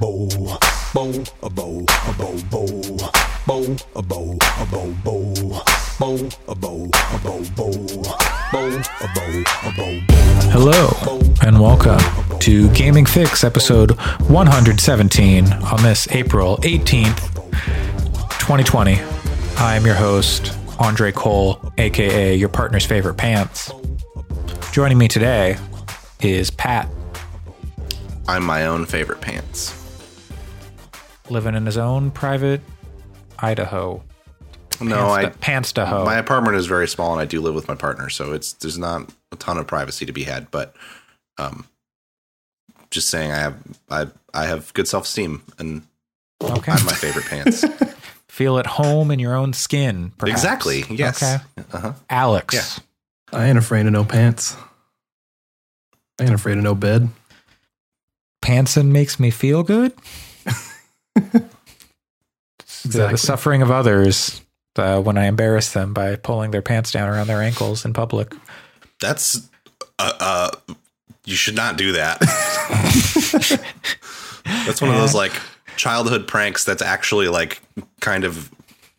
bow, bow, a bow, a bow, bow, bow, a bow, a bow, bow, bow, a bow, a bow, bow, bow, a bow, a bow, bow. Hello, and welcome to Gaming Fyx episode 117 on this April 18th, 2020. I am your host, Andre Cole, aka your partner's favorite pants. Joining me today is Pat, I'm my own favorite pants. Living in his own private Idaho. No, I Pants Pants my apartment is very small and I do live with my partner, so it's there's not a ton of privacy to be had, but um just saying I have I I have good self-esteem and Okay. I'm my favorite pants. Feel at home in your own skin. Perhaps. exactly. Yes. Okay. Uh-huh. Alex. Yeah. I ain't afraid of no pants. I ain't afraid of no bed. Pantsin makes me feel good. The- The, suffering of others uh, when I embarrass them by pulling their pants down around their ankles in public. That's uh, uh you should not do that. that's one of those like childhood pranks that's actually like kind of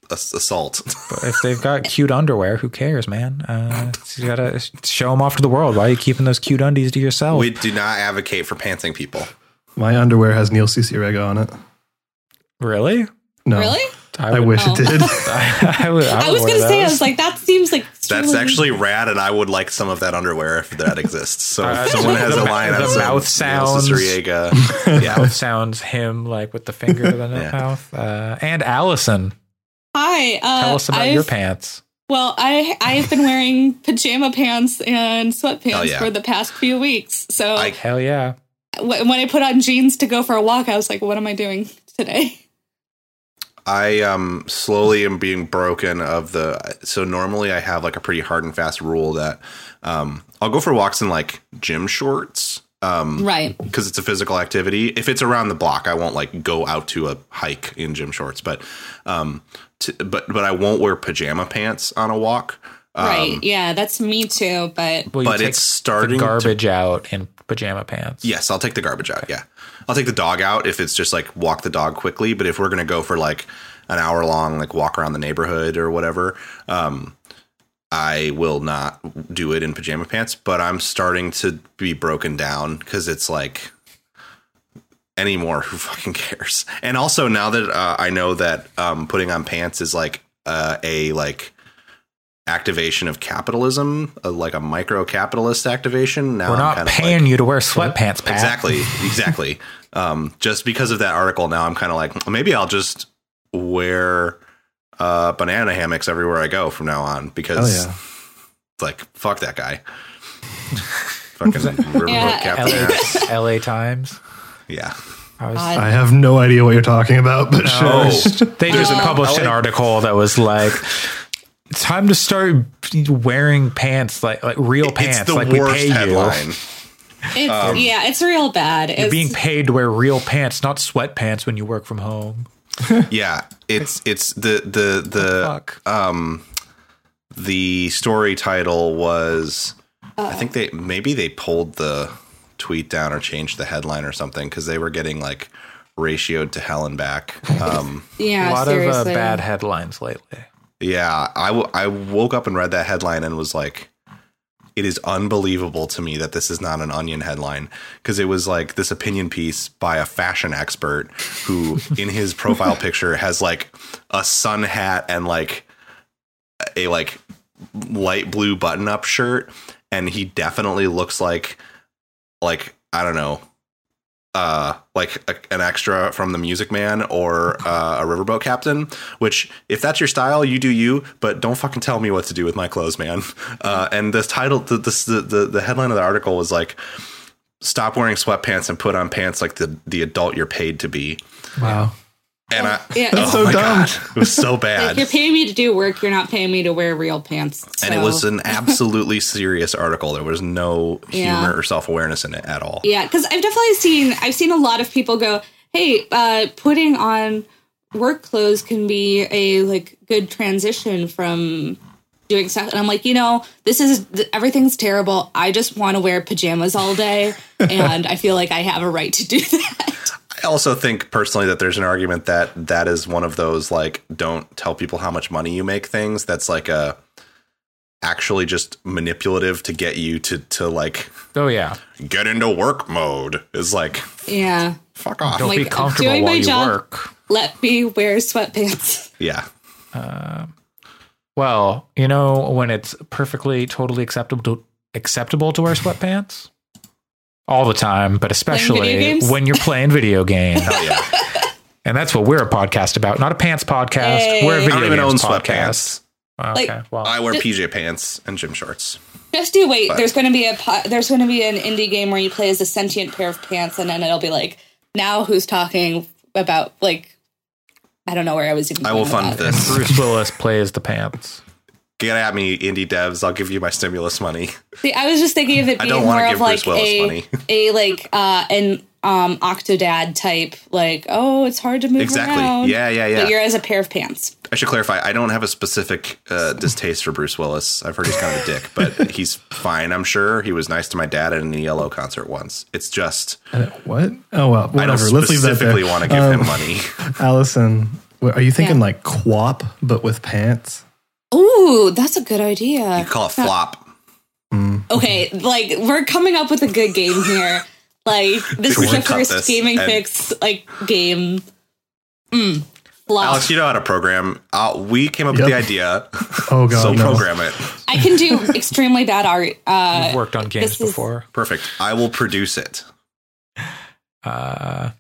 assault. But if they've got cute underwear, who cares, man? Uh, you gotta show them off to the world. Why are you keeping those cute undies to yourself? we do not advocate for pantsing people. My underwear has Neil Cicierega on it. Really? No, Really? I would- wish Oh. it did. I, would, I was gonna say, I was like, that seems like That's actually rad, and I would like some of that underwear if that exists. So Uh, if someone has the a line the that says mouth Neil sounds. Cicierega, yeah, Mouth sounds him like with the finger in the Yeah. mouth. Uh, and Allyson, Hi. Uh, tell us about I've, your pants. Well, I I've been wearing pajama pants and sweatpants yeah. for the past few weeks. So I- Hell yeah. when I put on jeans to go for a walk, I was like, what am I doing today? I um slowly am being broken of the. So normally I have like a pretty hard and fast rule that um I'll go for walks in like gym shorts. Um, Right. because it's a physical activity. If it's around the block, I won't like go out to a hike in gym shorts, but um, t- but but I won't wear pajama pants on a walk. Um, right. Yeah, that's me too. But Well, you But take it's starting the to- garbage out in pajama pants. Yes, I'll take the garbage out. Yeah, I'll take the dog out if it's just like walk the dog quickly. But if we're gonna go for like an hour long like walk around the neighborhood or whatever, um, I will not do it in pajama pants. But I'm starting to be broken down because it's like anymore. Who fucking cares? And also now that uh, I know that um, putting on pants is like uh, a like activation of capitalism, uh, like a micro capitalist activation. Now We're I'm not kind of paying like, you to wear sweatpants, Pat. Exactly, exactly. um, just because of that article, now I'm kind of like, maybe I'll just wear uh, banana hammocks everywhere I go from now on because, Oh, yeah. like, fuck that guy. Fucking Riverboat Yeah. LA, LA Times. Yeah. I was, I have no idea what you're talking about, but Oh, sure. they just Oh. published an article that was like, "It's time to start wearing pants like like real pants, it's the like we worst pay you. headline. it's, yeah, it's real bad. You're being paid to wear real pants, not sweatpants when you work from home." Yeah, it's it's the the the Fuck. the story title was I think they maybe they pulled the tweet down or changed the headline or something because they were getting like ratioed to hell and back. Um, yeah, a lot seriously. of uh, bad headlines lately. Yeah, I, w- I woke up and read that headline and was like, it is unbelievable to me that this is not an onion headline. Because it was like this opinion piece by a fashion expert who in his profile picture has like a sun hat and like a like light blue button up shirt. And he definitely looks like like I don't know uh like a, an extra from the music man or uh, a riverboat captain which if that's your style you do you but don't fucking tell me what to do with my clothes man uh and this title the the, the the headline of the article was like stop wearing sweatpants and put on pants like the the adult you're paid to be Wow. And i Yeah, oh so my dumb. god it was so like bad you're paying me to do work. You're not paying me to wear real pants. and it was an absolutely serious article there was no Yeah. humor or self-awareness in it at all Yeah, because I've definitely seen I've seen a lot of people go, "Hey, uh, putting on work clothes can be a like good transition from doing stuff." And I'm like, you know, this is everything's terrible. I just want to wear pajamas all day, and I feel like I have a right to do that. Also think personally that there's an argument that that is one of those like don't tell people how much money you make things. That's like a actually just manipulative to get you to to like Oh yeah. get into work mode. Is like Yeah. fuck off. Don't Like, be comfortable doing while my you job- work. Let me wear sweatpants. Yeah. Uh, well, you know when it's perfectly, totally acceptable to, acceptable to wear sweatpants all the time, but especially when you're playing video games. Hell yeah. and that's what we're a podcast about, not a pants podcast. Hey. We're a I video don't even own games sweatpants. podcast. Okay, Like- well, I wear PJ pants and gym shorts. Just do wait. But- There's going to be a there's going to be an indie game where you play as a sentient pair of pants, and then it'll be like, now who's talking about like, I don't know where I was even. I will fund this. Bruce Willis plays the pants. Get at me, indie devs. I'll give you my stimulus money. See, I was just thinking of it I being don't wanna more give of like Bruce Willis a money. a like uh an um Octodad type, like oh, it's hard to move Exactly. around. Yeah, yeah, yeah. But you're as a pair of pants. I should clarify. I don't have a specific uh, distaste for Bruce Willis. I've heard he's kind of a dick, but he's fine. I'm sure he was nice to my dad at an ELO concert once. It's just Uh, What? Oh well, I don't whatever. Let's leave that specifically want to give Um, him money. Allyson, are you thinking Yeah. like QWOP but with pants? Ooh, that's a good idea. You call it flop. Okay, like we're coming up with a good game here. Like this is the first gaming Fyx like game. Mm. Flop. Alex, you know how to program. Uh, we came up with the idea, Oh god, so no. program it. I can do extremely bad art. Uh, You've worked on games this is- before. Perfect. I will produce it. Uh,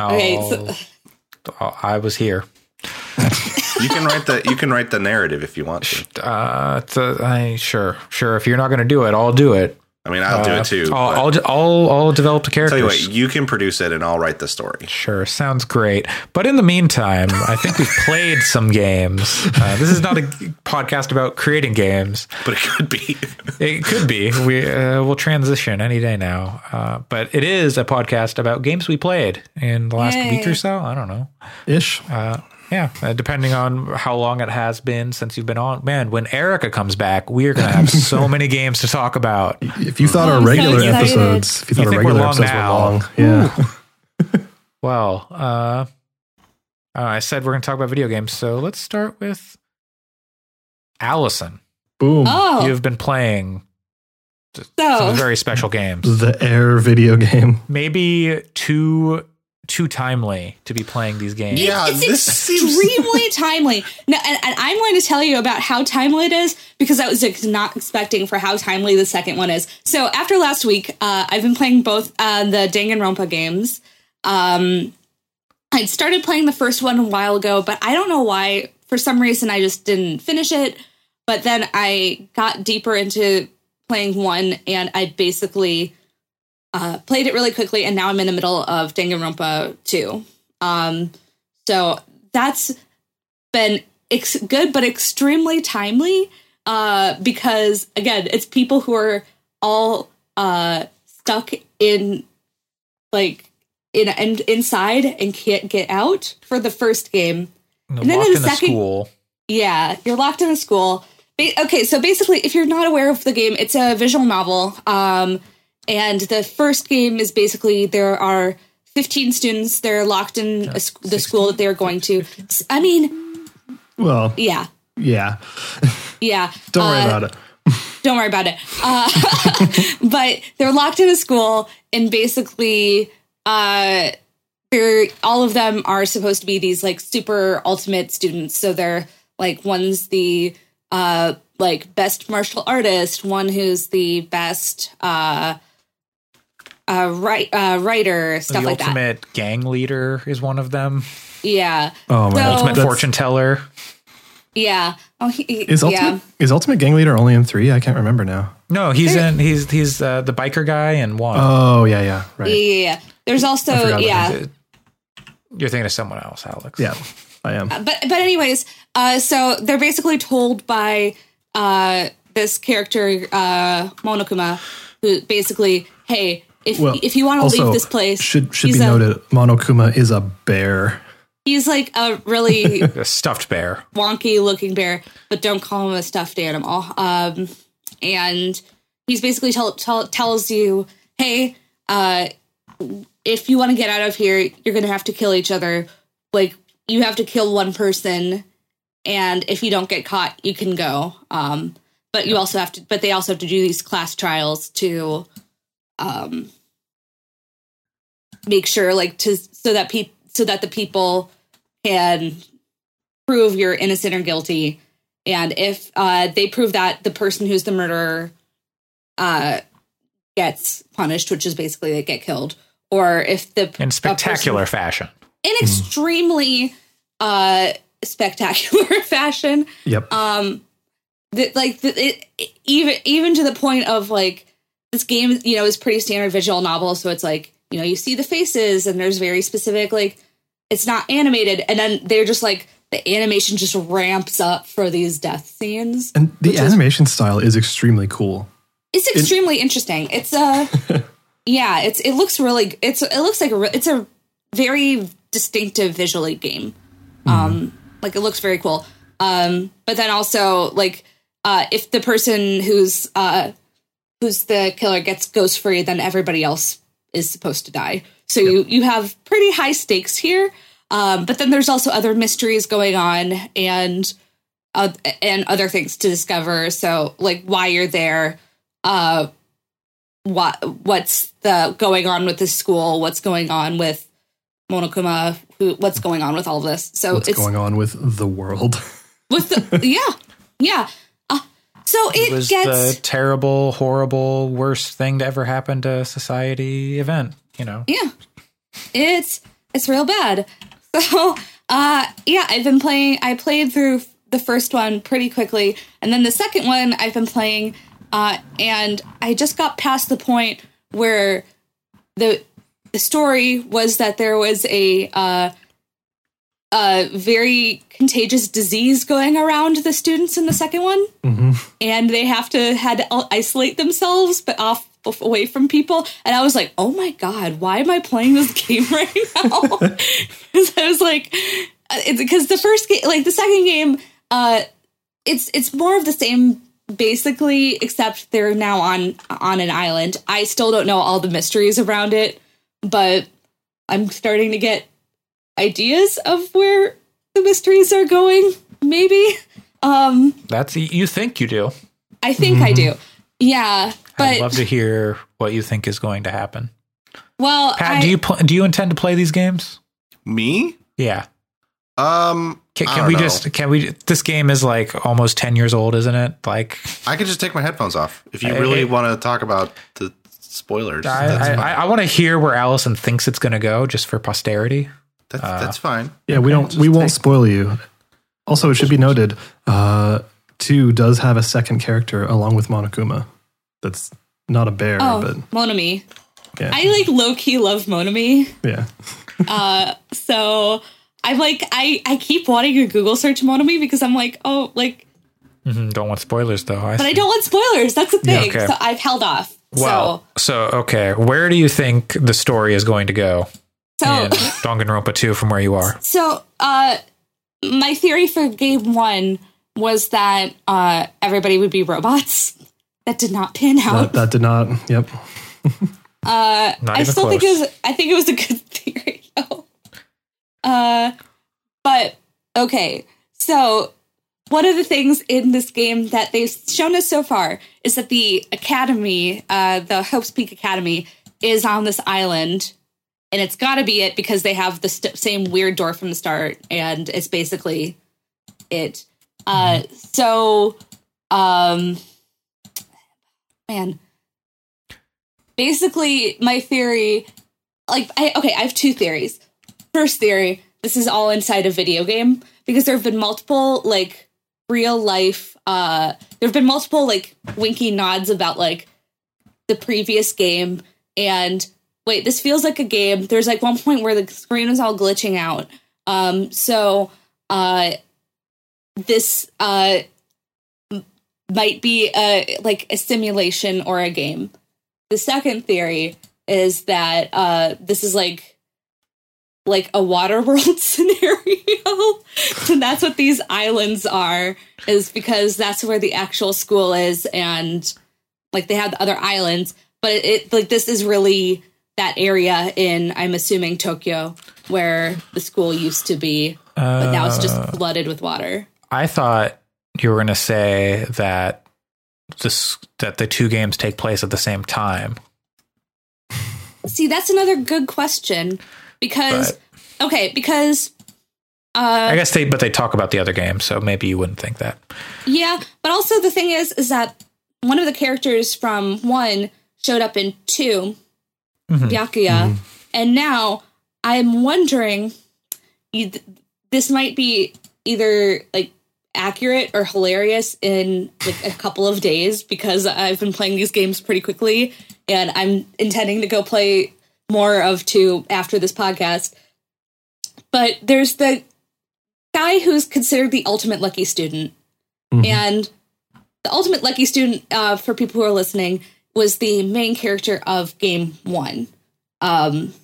Okay, so- I was here. You can write the you can write the narrative if you want to. Uh, it's a- I, sure, sure. If you're not going to do it, I'll do it. I mean, I'll do Uh, it too. I'll, I'll, d- I'll, I'll develop the tell characters. you what, you can produce it, and I'll write the story. Sure, sounds great. But in the meantime, I think we've played some games. Uh, this is not a podcast about creating games. But it could be. It could be. We uh, will transition any day now. Uh, but it is a podcast about games we played in the last Yay. week or so. I don't know. Ish. Yeah, uh, depending on how long it has been since you've been on. Man, when Erica comes back, we are going to have so many games to talk about. If you thought Oh, our I'm so regular excited. episodes, if you thought You our think we're regular long episodes now? were long, yeah. Well, uh, uh, I said we're going to talk about video games, so let's start with Allyson. Boom. oh, You've been playing some very special games. The Air video game. Maybe too too timely to be playing these games. Yeah, it's this seems- extremely timely. No, and, and I'm going to tell you about how timely it is because I was ex- not expecting for how timely the second one is. So after last week, uh, I've been playing both uh, the Danganronpa games. Um, I'd started playing the first one a while ago, but I don't know why. For some reason, I just didn't finish it. But then I got deeper into playing one, and I basically uh, played it really quickly, and now I'm in the middle of Danganronpa 2. Um, so that's been ex- good, but extremely timely uh, because, again, it's people who are all uh, stuck in, like, in, in inside and can't get out for the first game. And then in in the second- school. Yeah, you're locked in a school. Ba- Okay, so basically, if you're not aware of the game, it's a visual novel. Um, and the first game is basically there are 15 students. They're locked in a the school that they're going to. I mean, Well, yeah, yeah. yeah. Don't worry Uh, about it. don't worry about it. Uh, but they're locked in a school, and basically, uh, they're all of them are supposed to be these like super ultimate students. So they're like one's the uh like best martial artist, one who's the best uh uh write uh writer, stuff the like that. ultimate gang leader is one of them. Yeah, Oh my So- Ultimate That's- fortune teller. yeah. Oh, he, he- Is Ultimate yeah. is Ultimate Gang Leader only in three? I can't remember now. No, he's in. He's he's uh, the biker guy in one. Oh yeah, yeah, Yeah, right. yeah, yeah. There's also forgot yeah. You're thinking of someone else, Alex. Yeah, I am. but but anyways, uh, so they're basically told by uh, this character uh, Monokuma, who basically, hey, if Well, if you want to also, leave this place, Should should be a- noted. Monokuma is a bear. He's like a really A stuffed bear. wonky looking bear, but don't call him a stuffed animal. Um, and he's basically tell, tell, tells you, hey, uh, if you want to get out of here, you're gonna have to kill each other. Like you have to kill one person, and if you don't get caught, you can go. Um, but you also have to. But they also have to do these class trials to, um, make sure like to so that people so that the people can prove you're innocent or guilty. And if uh, they prove that the person who's the murderer uh, gets punished, which is basically they get killed, or if the in a person- spectacular fashion. in extremely uh, spectacular fashion, Yep. um that like the, it, even even to the point of like this game you know is pretty standard visual novel. So it's like you know you see the faces and there's very specific like it's not animated. And then they're just like the animation just ramps up for these death scenes. And the which is- animation style is extremely cool. it's extremely interesting. It's uh yeah it's it looks really it's it looks like a it's a very distinctive visually game. Um like it looks very cool. Um but then also like uh if the person who's uh who's the killer gets goes free then everybody else is supposed to die. So you you have pretty high stakes here. Um but then there's also other mysteries going on and uh, and other things to discover. So like why you're there uh what what's the going on with the school? What's going on with monokuma? Who what's going on with all of this? So What's it's going on with the world? with the yeah yeah so it, It was gets the terrible, horrible, worst thing to ever happen to society event. You know, yeah it's it's real bad so uh yeah i've been playing i played through the first one pretty quickly and then the second one i've been playing uh and i just got past the point where the the story was that there was a uh a very contagious disease going around the students in the second one. And they have to had to isolate themselves but off away from people. And i was like oh my god why am i playing this game right now? Because i was like uh, because the first game like the second game uh it's it's more of the same basically except they're now on on an island. I still don't know all the mysteries around it but i'm starting to get ideas of where the mysteries are going maybe um that's you think you do. I think I do. Yeah, Mm-hmm. I'd love to hear what you think is going to happen. well, Pat, I, do you pl- do you intend to play these games? Me? Yeah. Um, Can, can we know. just can we? This game is like almost ten years old, isn't it? Like I could just take my headphones off if you I- really want to talk about the spoilers. I I. I, I want to hear where Allyson thinks it's going to go, just for posterity. That's, that's fine. Yeah, we don't. just We won't take- spoil you. Also, it should be noted, uh, two does have a second character along with Monokuma. That's not a bear, oh but Monomi. yeah, I like low key love Monomi. yeah. uh, So I'm like I I keep wanting to Google search Monomi because I'm like oh like Mm-hmm. Don't want spoilers though. I but I don't want spoilers. That's the thing. okay. So I've held off. Well, so okay, where do you think the story is going to go so so in Danganronpa 2 from where you are? So, uh, my theory for game one was that uh, everybody would be robots. That did not pin That, out. that did not. Yep. Not I still close. think it was. I think it was a good theory, though. Uh, but okay. So one of the things in this game that they've shown us so far is that the academy, uh, the Hope's Peak Academy, is on this island, and it's got to be it because they have the st- same weird door from the start, and it's basically it. Uh, so, um, man, basically, my theory, like, I okay, I have two theories. First theory, this is all inside a video game because there have been multiple like real life uh there have been multiple like winky nods about like the previous game and wait this feels like a game. There's like one point where the screen is all glitching out. Um so uh this uh might be a like a simulation or a game. The second theory is that uh this is like like a water world scenario. And that's what these islands are is because that's where the actual school is and like they have the other islands. But it, it like this is really that area in I'm assuming Tokyo where the school used to be, but now it's just flooded with water. I thought you were going to say that this that the two games take place at the same time. See, that's another good question because okay, because uh I guess they, but they talk about the other game, so maybe you wouldn't think that. Yeah, but also the thing is, is that one of the characters from one showed up in 2 Mm-hmm. Byakuya, mm-hmm. and now I'm wondering, this might be either like accurate or hilarious in like a couple of days because I've been playing these games pretty quickly, and I'm intending to go play more of two after this podcast. But there's the guy who's considered the ultimate lucky student. Mm-hmm. And the ultimate lucky student, uh, for people who are listening, was the main character of game one. Um,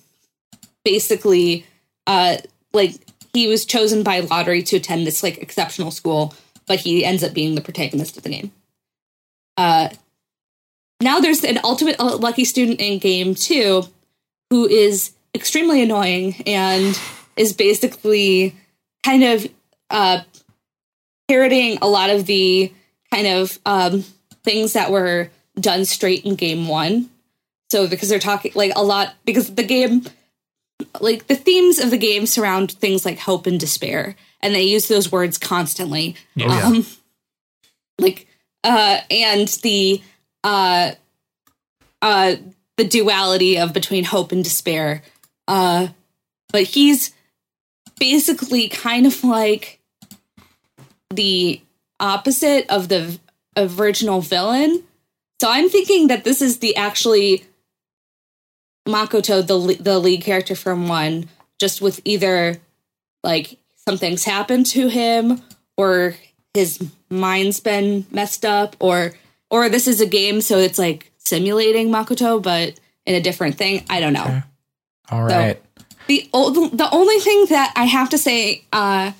basically, uh, like he was chosen by lottery to attend this like exceptional school, but he ends up being the protagonist of the game. Uh, now there's an ultimate uh, lucky student in game two who is extremely annoying and is basically kind of uh, parodying a lot of the kind of um, things that were done straight in game one. So because they're talking like a lot because the game like the themes of the game surround things like hope and despair and they use those words constantly. Yeah. Um like uh and the uh uh the duality of between hope and despair. Uh but he's basically kind of like the opposite of the original villain. So I'm thinking that this is the actually Makoto, the the lead character from one, just with either like something's happened to him or his mind's been messed up or or this is a game so it's like simulating Makoto but in a different thing. I don't know. All right. The o- the only thing that I have to say uh,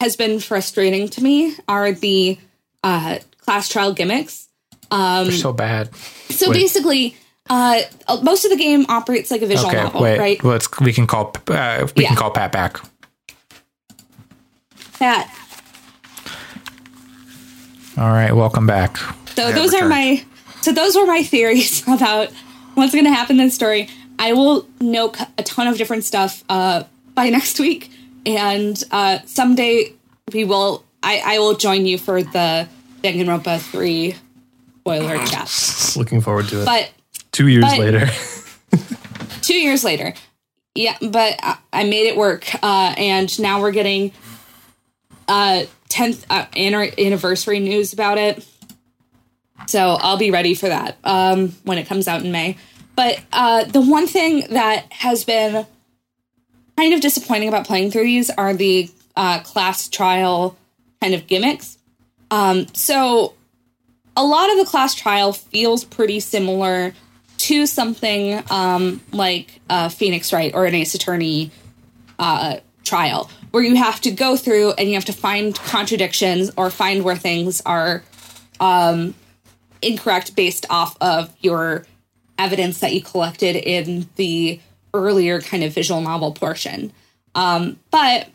has been frustrating to me are the uh, class trial gimmicks. Um, They're so bad. so wait. basically, uh, most of the game operates like a visual Okay, novel, wait. right? Let's we can call uh, we Yeah. can call Pat back. Pat. All right, welcome back. So Yeah, those are my so those were my theories about what's going to happen in the story. I will know a ton of different stuff uh, by next week, and uh, someday we will. I, I will join you for the Danganronpa three spoiler chat. Looking forward to it. But Two years but- later. two years later, yeah, but I, I made it work, uh, and now we're getting uh tenth uh, anni- anniversary news about it. So I'll be ready for that um, when it comes out in May. But uh, the one thing that has been kind of disappointing about playing through these are the uh, class trial kind of gimmicks. Um, so a lot of the class trial feels pretty similar to something um, like uh, Phoenix Wright or an Ace Attorney uh, trial, where you have to go through and you have to find contradictions or find where things are um, incorrect based off of your evidence that you collected in the earlier kind of visual novel portion. Um, but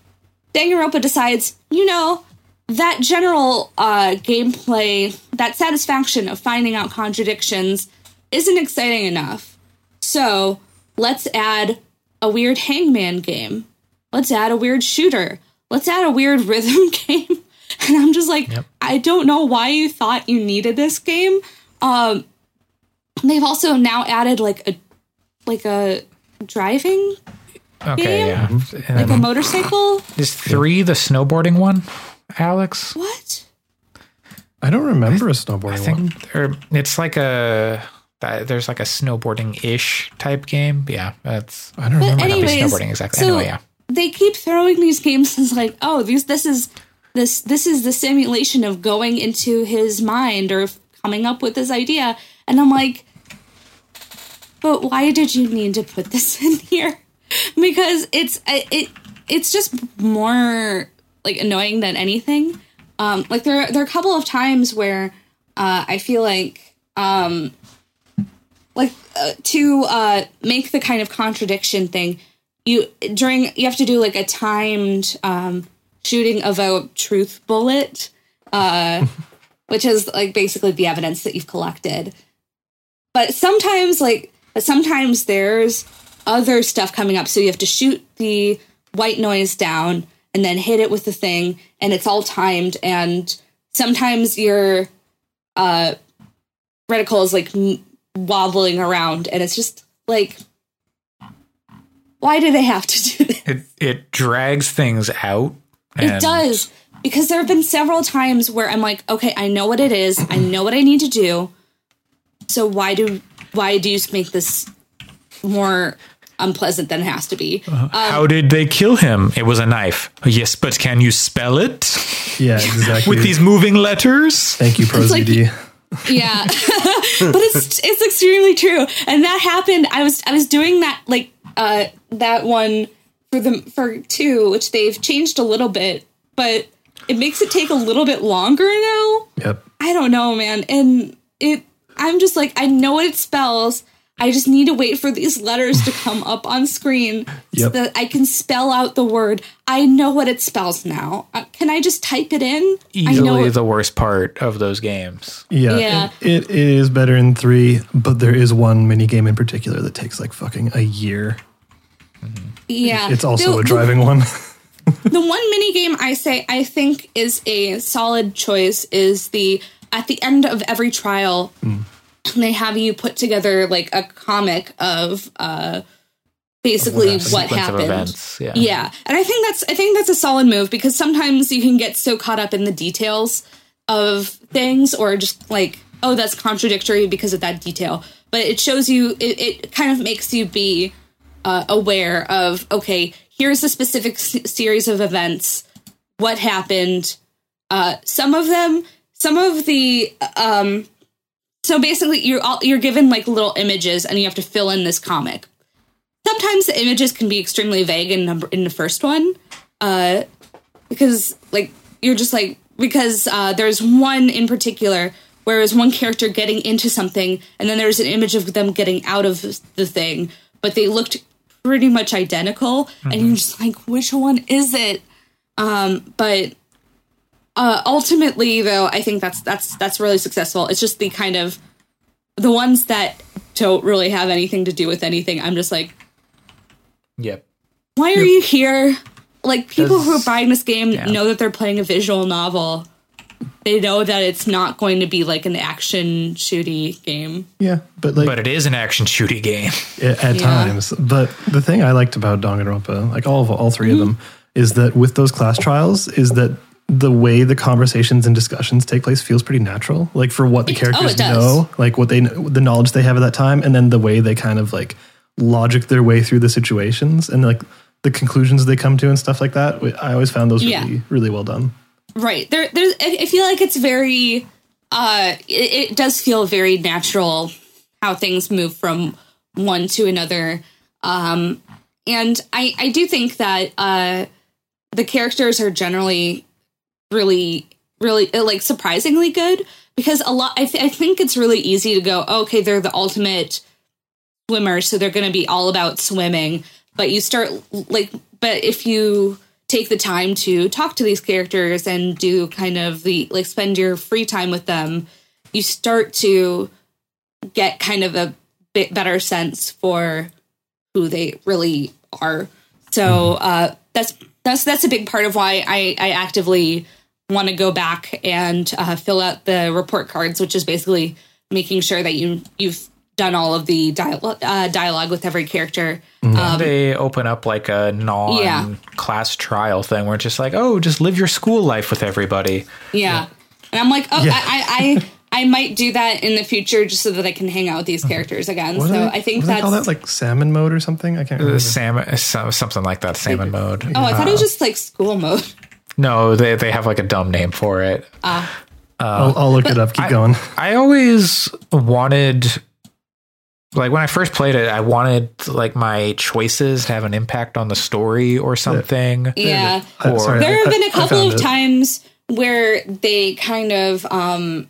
Danganronpa decides, you know, that general uh, gameplay, that satisfaction of finding out contradictions, isn't exciting enough. So let's add a weird hangman game. Let's add a weird shooter. Let's add a weird rhythm game. And I'm just like, Yep. I don't know why you thought you needed this game. Um, they've also now added like a like a driving Okay, Game? yeah. like a motorcycle. is three the snowboarding one, Alex? What? I don't remember a snowboarding I one. there, it's like a there's like a snowboarding ish type game. Yeah, that's I don't But remember. not be anyways, snowboarding exactly. So Anyway, yeah. they keep throwing these games as like, oh, these this is this this is the simulation of going into his mind or coming up with this idea, and I'm like, but why did you need to put this in here? Because it's it it's just more like annoying than anything. Um, like there there are a couple of times where uh, I feel like um, like uh, to uh, make the kind of contradiction thing. You during you have to do like a timed um, shooting of a truth bullet, uh, which is like basically the evidence that you've collected. But sometimes, like sometimes there's other stuff coming up, so you have to shoot the white noise down and then hit it with the thing, and it's all timed. And sometimes your uh, reticle is like m- wobbling around, and it's just like, why do they have to do this? It it drags things out. It does because there have been several times where I'm like, okay, I know what it is, I know what I need to do. So why do why do you make this more unpleasant than it has to be? Uh-huh. How did they kill him? It was a knife. Yes, but can you spell it Yeah, exactly. with these moving letters? Thank you, like- ProZD. Yeah, but it's it's extremely true, and that happened. I was I was doing that like uh that one for the for two, which they've changed a little bit, but it makes it take a little bit longer now. Yep. I don't know, man. And it, I'm just like, I know what it spells. I just need to wait for these letters to come up on screen so that I can spell out the word. I know what it spells now. Uh, can I just type it in? I know. Easily the worst part of those games. Yeah. Yeah. It, it is better in three, but there is one mini game in particular that takes like fucking a year. yeah. It's also The- a driving one. The one mini game I say I think is a solid choice is the at the end of every trial they have you put together like a comic of uh basically what happened. events, yeah. Yeah. And I think that's I think that's a solid move because sometimes you can get so caught up in the details of things or just like, oh, that's contradictory because of that detail. But it shows you it, it kind of makes you be uh, aware of okay, here's a specific s- series of events, what happened. Uh, some of them, some of the um, so basically you're all, you're given like little images and you have to fill in this comic. Sometimes the images can be extremely vague in number in the first one uh because like you're just like because uh there's one in particular where there's one character getting into something and then there's an image of them getting out of the thing but they looked pretty much identical and you're just like which one is it? Um but uh ultimately though i think that's that's that's really successful it's just the kind of the ones that don't really have anything to do with anything i'm just like Yep. why are you here? Like people who are buying this game yeah. know that they're playing a visual novel. They know that it's not going to be like an action shooty game. yeah. But like But it is an action shooty game. at, at Yeah. times. But the thing I liked about Danganronpa, like all of all 3 Mm-hmm. of them, is that with those class trials, is that the way the conversations and discussions take place feels pretty natural. Like for what the It- oh, characters it know, like what they the knowledge they have at that time, and then the way they kind of like logic their way through the situations and like the conclusions they come to and stuff like that. I always found those Yeah. really really well done. Right. There there's I I feel like it's very uh it, it does feel very natural how things move from one to another. Um and I I do think that uh the characters are generally really really uh, like surprisingly good because a lot I, th- I think it's really easy to go okay they're the ultimate swimmer so they're going to be all about swimming. But you start like but if you take the time to talk to these characters and do kind of the like spend your free time with them you start to get kind of a bit better sense for who they really are. So uh that's that's that's a big part of why i i actively want to go back and uh, fill out the report cards which is basically making sure that you you've done all of the dialogue uh, dialogue with every character um, they open up like a non Yeah. class trial thing where it's just like, oh, just live your school life with everybody. Yeah. And I'm like, oh, Yeah. I, I, I might do that in the future just so that I can hang out with these characters again. What so they- I think what do they that's. call that like salmon mode or something. I can't remember. The salmon, something like that, salmon mode. oh, I thought it was just like school mode. No, they they have like a dumb name for it. I'll, I'll look it up. Keep I- going. I always wanted like when I first played it, I wanted like my choices to have an impact on the story or something. Yeah. Uh, Or- sorry, There I- have been a couple of it. times where they kind of um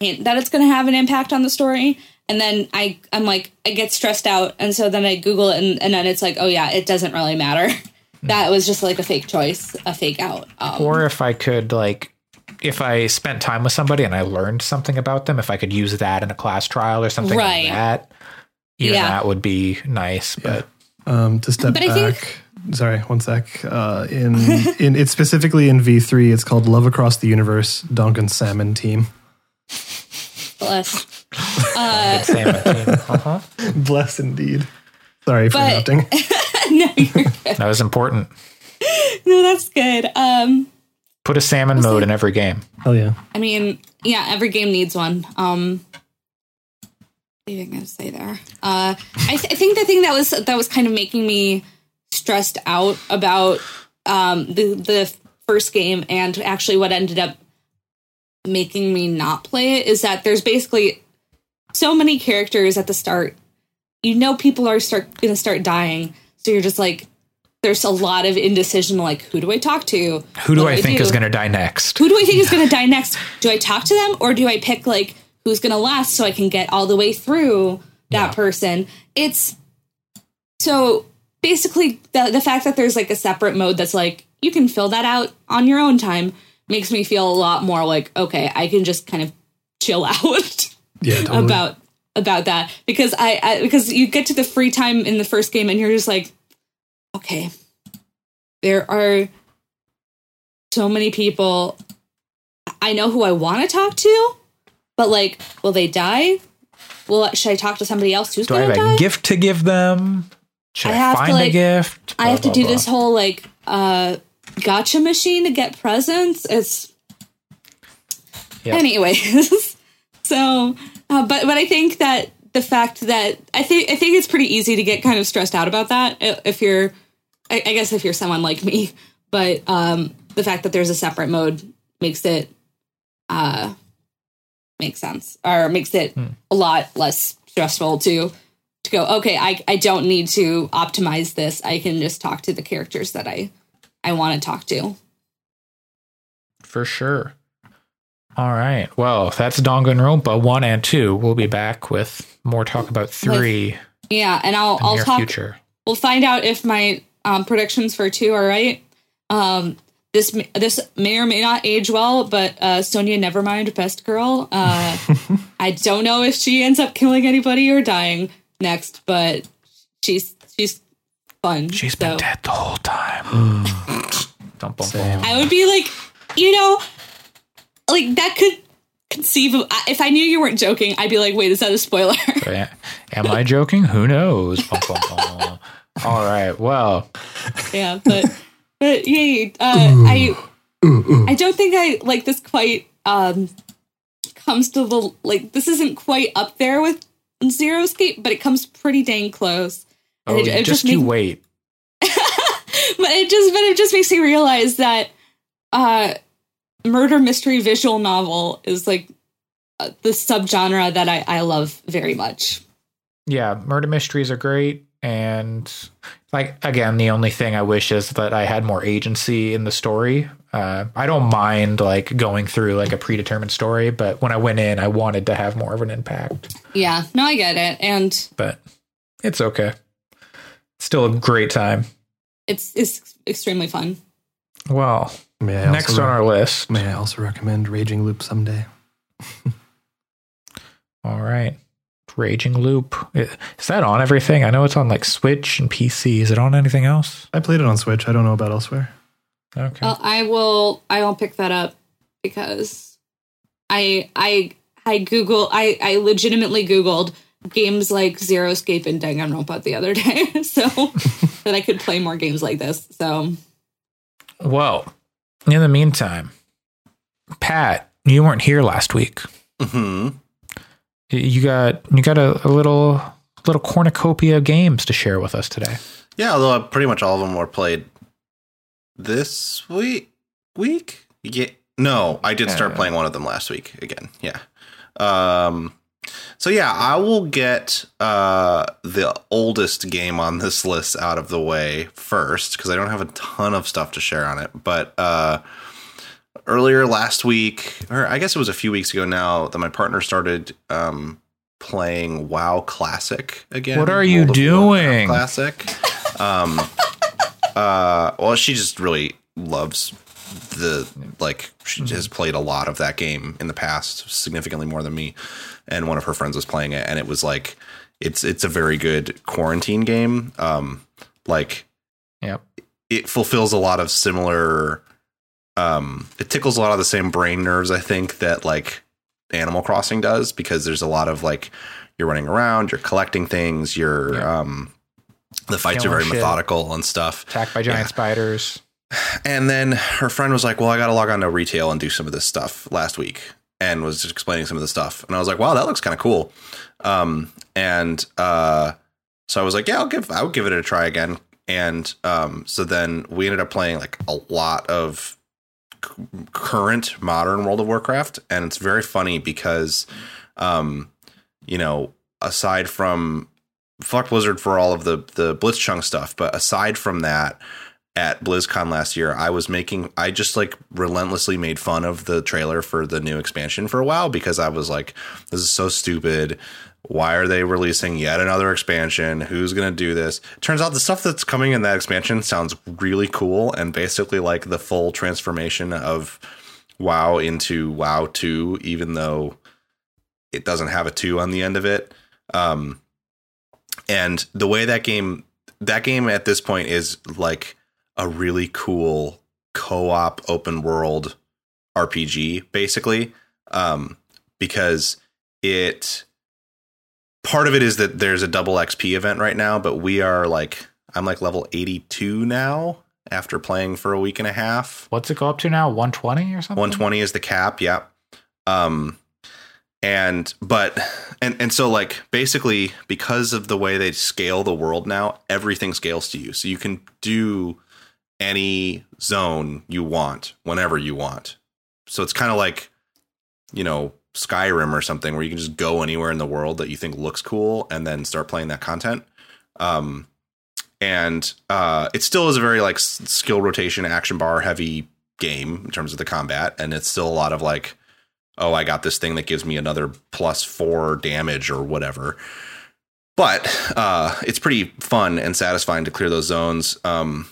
hint that it's going to have an impact on the story and then I I'm like I get stressed out, and so then I Google it, and, and then it's like, oh yeah, it doesn't really matter. that was just like a fake choice, a fake out. Um, Or if I could like if I spent time with somebody and I learned something about them, if I could use that in a class trial or something Right. like that, even Yeah. that would be nice. But Um, to step But back. think- sorry, one sec. Uh, in in it's specifically in V three. It's called Love Across the Universe. Donkin Salmon Team. bless. salmon team. Uh-huh. Bless indeed. Sorry for But- interrupting. no, you're good. That was important. no, that's good. Um, Put a salmon mode in every game. Hell yeah. I mean, yeah, every game needs one. Um, what am I going to say there? Uh, I, th- I think the thing that was that was kind of making me stressed out about um, the the first game and actually what ended up making me not play it is that there's basically so many characters at the start. You know, people are start going to start dying, so you're just like, there's a lot of indecision. Like, who do I talk to? Who do What I think is going to die next? who do I think is going to die next? Do I talk to them or do I pick like who's going to last so I can get all the way through that Yeah. person? It's so basically the the fact that there's like a separate mode that's like you can fill that out on your own time makes me feel a lot more like okay, I can just kind of chill out Yeah, totally. about about that because I, I because you get to the free time in the first game and you're just like okay there are so many people I know who I want to talk to but like will they die well should I talk to somebody else who's Do I have a die gift to give them? Should I I, have to, find a like- gift? I have to do blah, this whole like uh gotcha machine to get presents it's Yep. anyways so uh, but but i think that the fact that i think i think it's pretty easy to get kind of stressed out about that if you're i, I guess if you're someone like me but um the fact that there's a separate mode makes it uh makes sense or makes it Hmm. a lot less stressful to to go okay i i don't need to optimize this i can just talk to the characters that i i want to talk to For sure. All right. Well, that's Danganronpa 1 and 2. We'll be back with more talk about 3 yeah and i'll i'll talk future. we'll find out if my um, predictions for two are right. Um, this may- this may or may not age well, but uh, Sonia Nevermind, best girl. Uh, I don't know if she ends up killing anybody or dying next, but she's she's fun. She's been dead the whole time. Dum, bum, Same. I would be like, you know, like that could conceive of. If I knew you weren't joking, I'd be like, wait, is that a spoiler? Am I joking? Who knows? Bum, bum, bum. All right. Well, yeah, but but yay, uh, I I don't think I like this quite um comes to the like this isn't quite up there with Zero Escape, but it comes pretty dang close. And oh, it- it just, just you wait. But it just but it just makes me realize that uh murder mystery visual novel is like uh, the subgenre that I I love very much. Yeah, murder mysteries are great. And like again, the only thing I wish is that I had more agency in the story. Uh, I don't mind like going through like a predetermined story, but when I went in, I wanted to have more of an impact. Yeah, no, I get it, and But it's okay. Still a great time. it's it's extremely fun. Well, May I next on re- our list. May I also recommend Raging Loop someday? All right. Raging Loop. Is that on everything? I know it's on like Switch and PC. Is it on anything else? I played it on Switch. I don't know about elsewhere. Okay. Well, I will. I will pick that up because I I I Google I I legitimately Googled games like Zero Escape and Danganronpa the other day, so that I could play more games like this. So Well, in the meantime, Pat, you weren't here last week. hmm Y- You got you got a, a little little cornucopia of games to share with us today. Yeah, although uh, pretty much all of them were played this week. Week? Yeah. No, I did start Uh. playing one of them last week again. Yeah. Um. So yeah, I will get uh the oldest game on this list out of the way first because I don't have a ton of stuff to share on it. But uh, earlier last week, or I guess it was a few weeks ago now, that my partner started um playing WoW Classic again. What are you World doing? Classic. Um, uh, well, she just really loves the like. She Mm-hmm. has played a lot of that game in the past, significantly more than me. And one of her friends was playing it, and it was like, it's it's a very good quarantine game. Um, like Yep. it fulfills a lot of similar um it tickles a lot of the same brain nerves i think that like animal crossing does because there's a lot of like you're running around you're collecting things you're Yeah. um the fights Killing are very shit. methodical and stuff Attacked by giant Yeah. spiders. and then her friend was like well i gotta log on to retail and do some of this stuff last week and was just explaining some of the stuff and i was like wow that looks kind of cool um and uh so i was like yeah i'll give i'll give it a try again and um so then we ended up playing like a lot of current modern world of warcraft and it's very funny because um you know aside from fuck blizzard for all of the the blitzchung stuff but aside from that at BlizzCon last year, I was making, I just like relentlessly made fun of the trailer for the new expansion for a while because I was like, this is so stupid. Why are they releasing yet another expansion? Who's going to do this? Turns out the stuff that's coming in that expansion sounds really cool and basically like the full transformation of WoW into WoW 2, even though it doesn't have a 2 on the end of it. Um, and the way that game, that game at this point is like, a really cool co-op open world RPG basically um because it part of it is that there's a double XP event right now but we are like I'm like level 82 now after playing for a week and a half What's it go up to now? 120 or something? 120 is the cap yeah um and but and and so like basically because of the way they scale the world now everything scales to you so you can do any zone you want whenever you want so it's kind of like you know skyrim or something where you can just go anywhere in the world that you think looks cool and then start playing that content. Um and uh it still is a very like skill rotation action bar heavy game in terms of the combat. And it's still a lot of like oh i got this thing that gives me another plus four damage or whatever. But uh it's pretty fun and satisfying to clear those zones. Um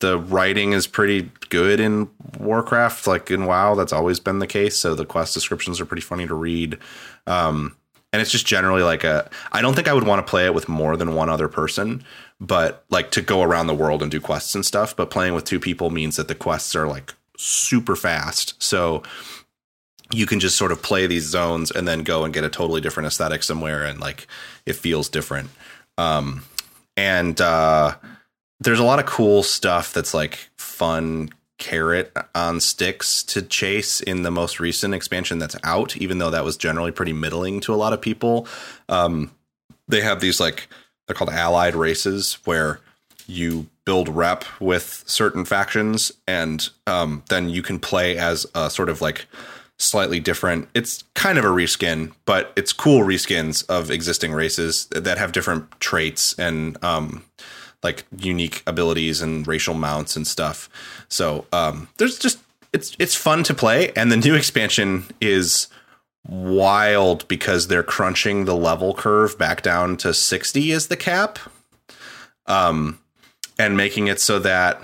the writing is pretty good in warcraft like in wow that's always been the case so the quest descriptions are pretty funny to read. Um and it's just generally like a i don't think i would want to play it with more than one other person but like to go around the world and do quests and stuff but playing with two people means that the quests are like super fast. So you can just sort of play these zones and then go and get a totally different aesthetic somewhere and like it feels different. Um and uh there's a lot of cool stuff that's like fun carrot on sticks to chase in the most recent expansion that's out even though that was generally pretty middling to a lot of people. Um they have these like they're called allied races where you build rep with certain factions and um, then you can play as a sort of like slightly different it's kind of a reskin but it's cool reskins of existing races that have different traits and um, like unique abilities and racial mounts and stuff. So um, there's just it's it's fun to play and the new expansion is wild because they're crunching the level curve back down to 60 is the cap um and making it so that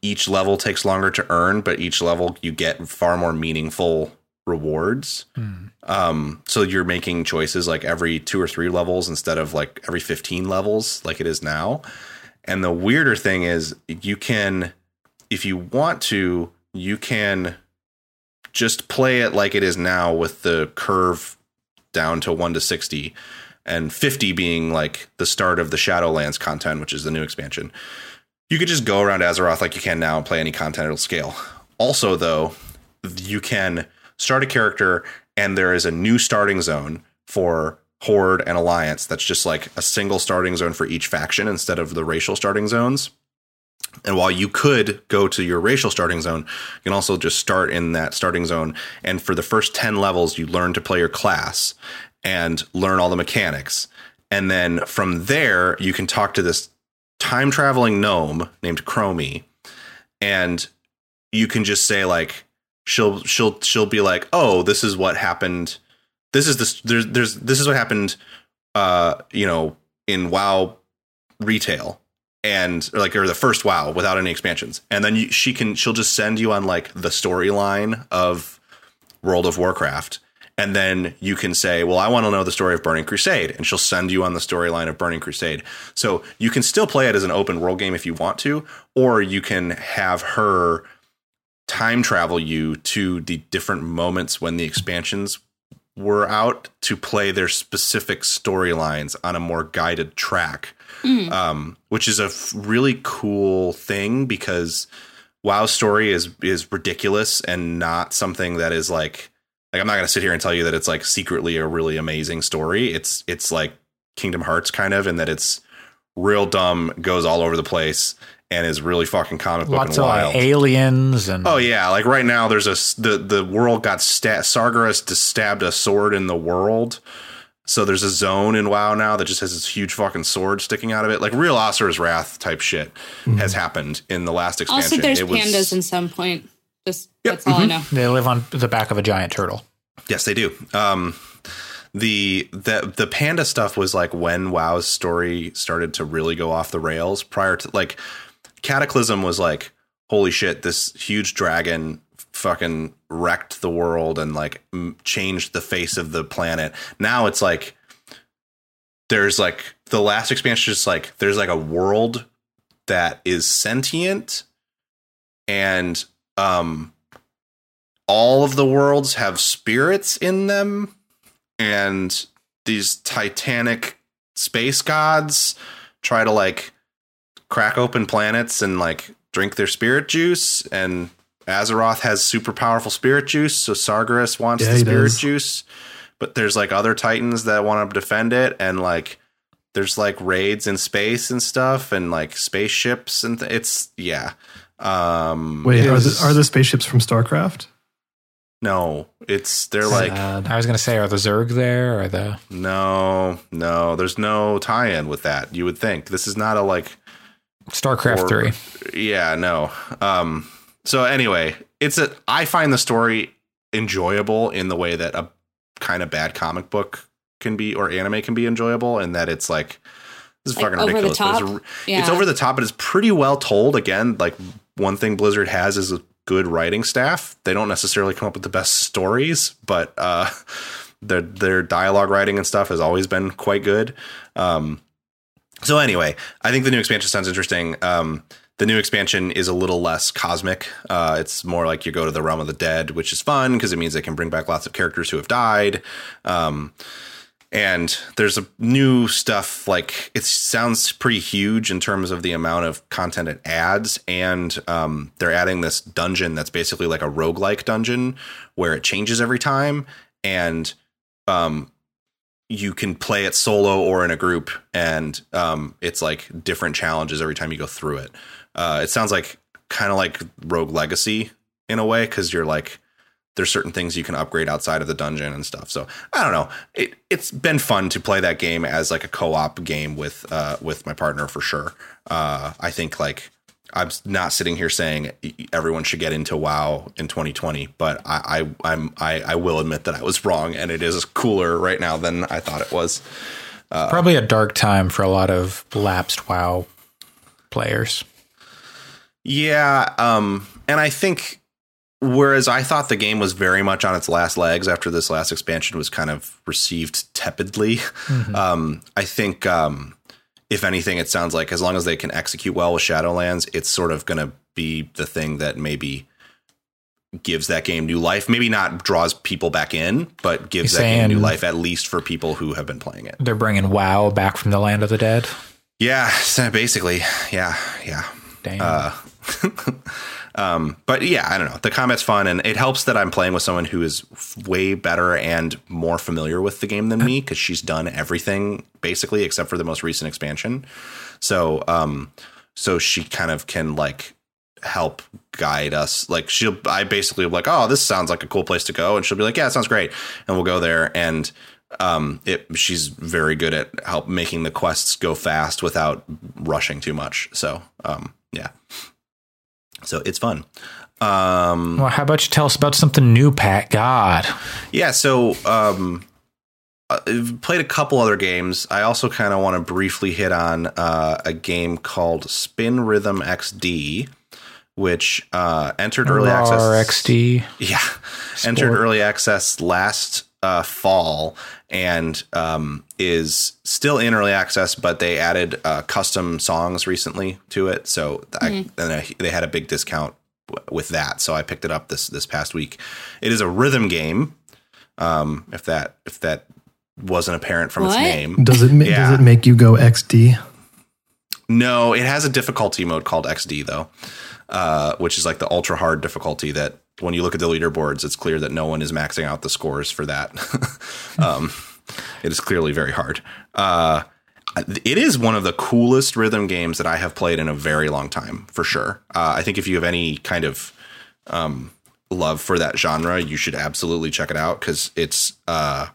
each level takes longer to earn but each level you get far more meaningful rewards um so you're making choices like every two or three levels instead of like every 15 levels like it is now and the weirder thing is you can if you want to you can just play it like it is now with the curve down to 1 to 60 and 50 being like the start of the Shadowlands content, which is the new expansion. You could just go around Azeroth like you can now and play any content it'll scale. Also, though, you can start a character and there is a new starting zone for Horde and Alliance that's just like a single starting zone for each faction instead of the racial starting zones. And while you could go to your racial starting zone, you can also just start in that starting zone. And for the first 10 levels, you learn to play your class and learn all the mechanics. And then from there, you can talk to this time traveling gnome named Chromie. And you can just say, like, she'll she'll she'll be like, oh, this is what happened this is this there's there's this is what happened uh you know in WoW retail and or like or the first WoW without any expansions. And then you, she can she'll just send you on like the storyline of World of Warcraft. And then you can say, "Well, I want to know the story of Burning Crusade," and she'll send you on the storyline of Burning Crusade. So you can still play it as an open world game if you want to, or you can have her time travel you to the different moments when the expansions were out to play their specific storylines on a more guided track, um, which is a really cool thing because WoW story is is ridiculous and not something that is like like I'm not going to sit here and tell you that it's like secretly a really amazing story. It's it's like Kingdom Hearts kind of in that it's real dumb, goes all over the place, and is really fucking comic book Lots and of wild. like, aliens and Oh yeah, like right now there's a the the world got sta- Sargeras just stabbed a sword in the world. So there's a zone in WoW now that just has this huge fucking sword sticking out of it. Like real Asura's Wrath type shit has happened in the last expansion. Also, there's It was- pandas in some point. Just Yep, that's all I know. they live on the back of a giant turtle. Yes, they do. Um, the the the panda stuff was like when WoW's story started to really go off the rails. Prior to like Cataclysm was like, holy shit, this huge dragon fucking wrecked the world and like m- changed the face of the planet. Now it's like there's like the last expansion is like there's like a world that is sentient and um all of the worlds have spirits in them and these titanic space gods try to like crack open planets and like drink their spirit juice and Azeroth has super powerful spirit juice so Sargeras wants Yeah, the spirit does. juice but there's like other titans that want to defend it and like there's like raids in space and stuff and like spaceships and th- it's yeah um Wait, are the, are the spaceships from StarCraft? no it's they're like Sad. I was going to say, are the Zerg there? Or the No, no, there's no tie-in with that. You would think this is not a like, StarCraft or- 3? yeah, no. Um, so anyway, it's a. I find the story enjoyable in the way that a kind of bad comic book can be or anime can be enjoyable, and that it's like this is Like fucking over the ridiculous. top? It's, a- Yeah. it's over the top, but it's pretty well told. Again, like one thing Blizzard has is a good writing staff. They don't necessarily come up with the best stories, but uh, their their dialogue writing and stuff has always been quite good. Um, so anyway, I think the new expansion sounds interesting. Um, the new expansion is a little less cosmic. Uh, it's more like you go to the realm of the dead, which is fun because it means they can bring back lots of characters who have died. Um, and there's a new stuff like it sounds pretty huge in terms of the amount of content it adds and um, they're adding this dungeon that's basically like a roguelike dungeon where it changes every time and um, you can play it solo or in a group and um, it's like different challenges every time you go through it uh, it sounds like kind of like rogue legacy in a way because you're like there's certain things you can upgrade outside of the dungeon and stuff. So I don't know. It it's been fun to play that game as like a co-op game with uh with my partner for sure. Uh I think like I'm not sitting here saying everyone should get into WoW in 2020, but I, I I'm I, I will admit that I was wrong and it is cooler right now than I thought it was. Probably a dark time for a lot of lapsed WoW players. Yeah, um, and I think whereas I thought the game was very much on its last legs after this last expansion was kind of received tepidly, um, I think um, if anything, it sounds like as long as they can execute well with Shadowlands, it's sort of going to be the thing that maybe gives that game new life. Maybe not draws people back in, but gives You're that game new life at least for people who have been playing it. They're bringing WoW back from the land of the dead. Yeah, basically, yeah, yeah. Damn. Uh, um, but yeah, I don't know. The combat's fun, and it helps that I'm playing with someone who is way better and more familiar with the game than me because she's done everything basically except for the most recent expansion. So, um, so she kind of can like help guide us. Like she'll, I basically like, oh, this sounds like a cool place to go, and she'll be like, yeah, it sounds great, and we'll go there and. Um, it she's very good at help making the quests go fast without rushing too much. So, um, yeah, so it's fun. Um, well, how about you tell us about something new, Pat? God. yeah. So, um, uh, I've played a couple other games. I also kind of want to briefly hit on uh, a game called Spin Rhythm XD, which uh, entered early access. RXD. Yeah, entered early access last uh, fall and um, is still in early access, but they added uh, custom songs recently to it. So I, and I, they had a big discount w- with that. So I picked it up this this past week. It is a rhythm game. Um, if that if that wasn't apparent from What? its name, Does it ma- Yeah. does it make you go XD? no, it has a difficulty mode called XD though, uh, which is like the ultra hard difficulty that when you look at the leaderboards, it's clear that no one is maxing out the scores for that. um, it is clearly very hard. Uh, it is one of the coolest rhythm games that I have played in a very long time, for sure. Uh, I think if you have any kind of um, love for that genre, you should absolutely check it out because it's uh,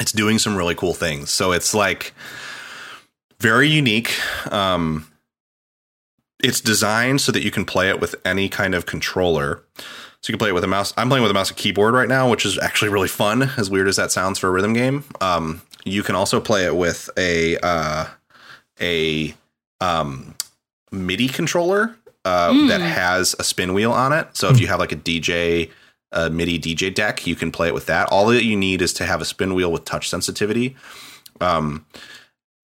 it's doing some really cool things. So it's like very unique. Um, it's designed so that you can play it with any kind of controller. So you can play it with a mouse. I'm playing with a mouse and keyboard right now, which is actually really fun. As weird as that sounds for a rhythm game, um, you can also play it with a uh, a um, MIDI controller uh, that has a spin wheel on it. So if you have like a DJ a MIDI DJ deck, you can play it with that. All that you need is to have a spin wheel with touch sensitivity. Um,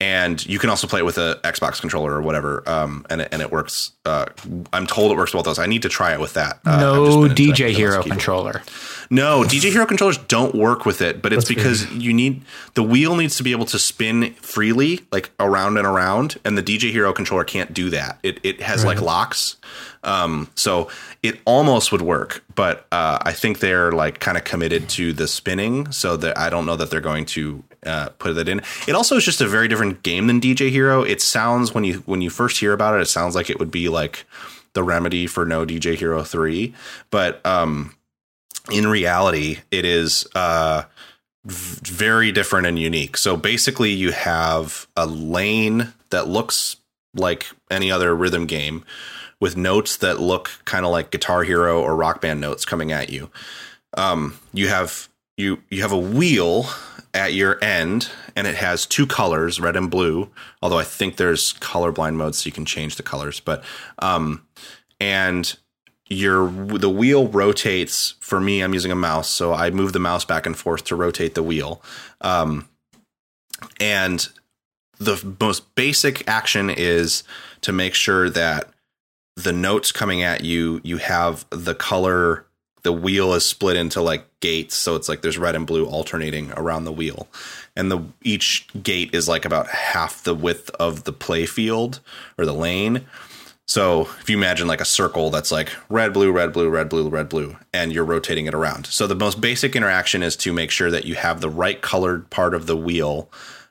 and you can also play it with a Xbox controller or whatever, um, and it, and it works. Uh, I'm told it works with both those. I need to try it with that. Uh, no been into DJ Hero controller. No, DJ Hero controllers don't work with it, but it's That's because you need the wheel needs to be able to spin freely, like around and around, and the DJ Hero controller can't do that. It it has like locks, um, so it almost would work, but uh, I think they're like kind of committed to the spinning, so that I don't know that they're going to uh, put that in. It also is just a very different game than DJ Hero. It sounds when you when you first hear about it, it sounds like it would be like the remedy for no DJ Hero three, but um in reality, it is uh, very different and unique. So basically, you have a lane that looks like any other rhythm game with notes that look kind of like Guitar Hero or Rock Band notes coming at you. Um, you have you you have a wheel at your end, and it has two colors, red and blue. Although I think there's colorblind mode, so you can change the colors. But um, and your the wheel rotates for me i'm using a mouse so i move the mouse back and forth to rotate the wheel um, and the most basic action is to make sure that the notes coming at you you have the color the wheel is split into like gates so it's like there's red and blue alternating around the wheel and the each gate is like about half the width of the play field or the lane so if you imagine like a circle that's like red, blue, red, blue, red, blue, red, blue, and you're rotating it around. So the most basic interaction is to make sure that you have the right colored part of the wheel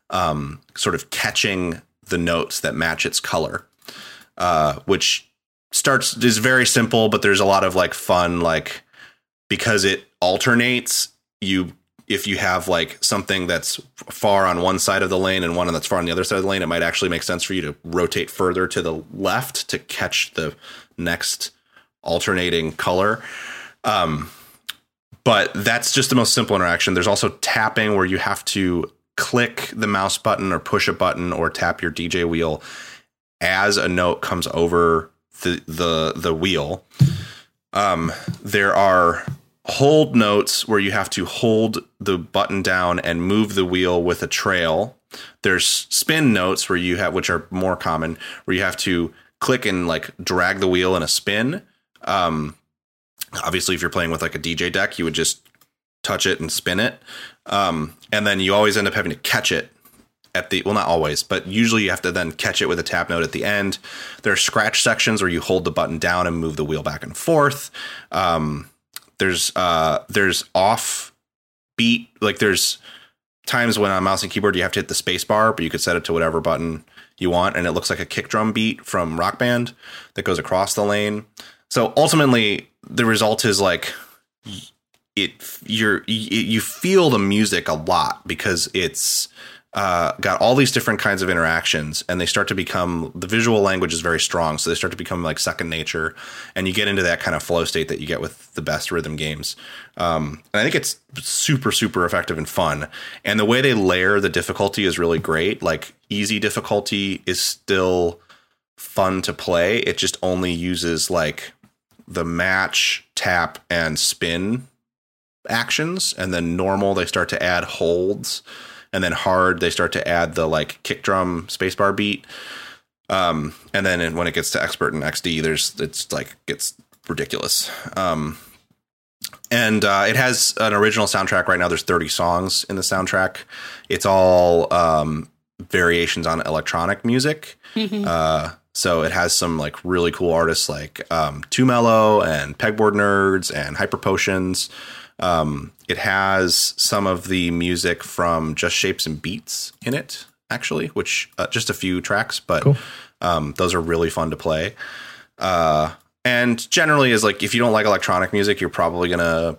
um, sort of catching the notes that match its color, uh, which starts is very simple, but there's a lot of like fun, like because it alternates, you if you have like something that's far on one side of the lane and one that's far on the other side of the lane, it might actually make sense for you to rotate further to the left to catch the next alternating color. Um, but that's just the most simple interaction. There's also tapping where you have to click the mouse button or push a button or tap your DJ wheel as a note comes over the the the wheel. Um, there are hold notes where you have to hold the button down and move the wheel with a trail. There's spin notes where you have, which are more common, where you have to click and like drag the wheel in a spin. Um, obviously, if you're playing with like a DJ deck, you would just touch it and spin it. Um, and then you always end up having to catch it at the well not always but usually you have to then catch it with a tap note at the end. There are scratch sections where you hold the button down and move the wheel back and forth. Um, there's uh there's off beat like there's times when on mouse and keyboard you have to hit the space bar but you could set it to whatever button you want and it looks like a kick drum beat from rock band that goes across the lane. So ultimately the result is like it you're you you feel the music a lot because it's uh, got all these different kinds of interactions, and they start to become the visual language is very strong, so they start to become like second nature, and you get into that kind of flow state that you get with the best rhythm games. Um, and I think it's super super effective and fun, and the way they layer the difficulty is really great. Like easy difficulty is still fun to play. It just only uses like the match, tap, and spin actions, and then normal they start to add holds and then hard they start to add the like kick drum spacebar beat. Um, and then when it gets to expert and XD, there's it's like gets ridiculous. Um, and uh, it has an original soundtrack right now. There's 30 songs in the soundtrack. It's all um, variations on electronic music. Uh, so it has some like really cool artists like um, 2 Mello and Pegboard Nerds and Hyper Potions. Um, it has some of the music from Just Shapes and Beats in it, actually, which uh, just a few tracks, but Cool. um, those are really fun to play. Uh, and generally, is like if you don't like electronic music, you're probably gonna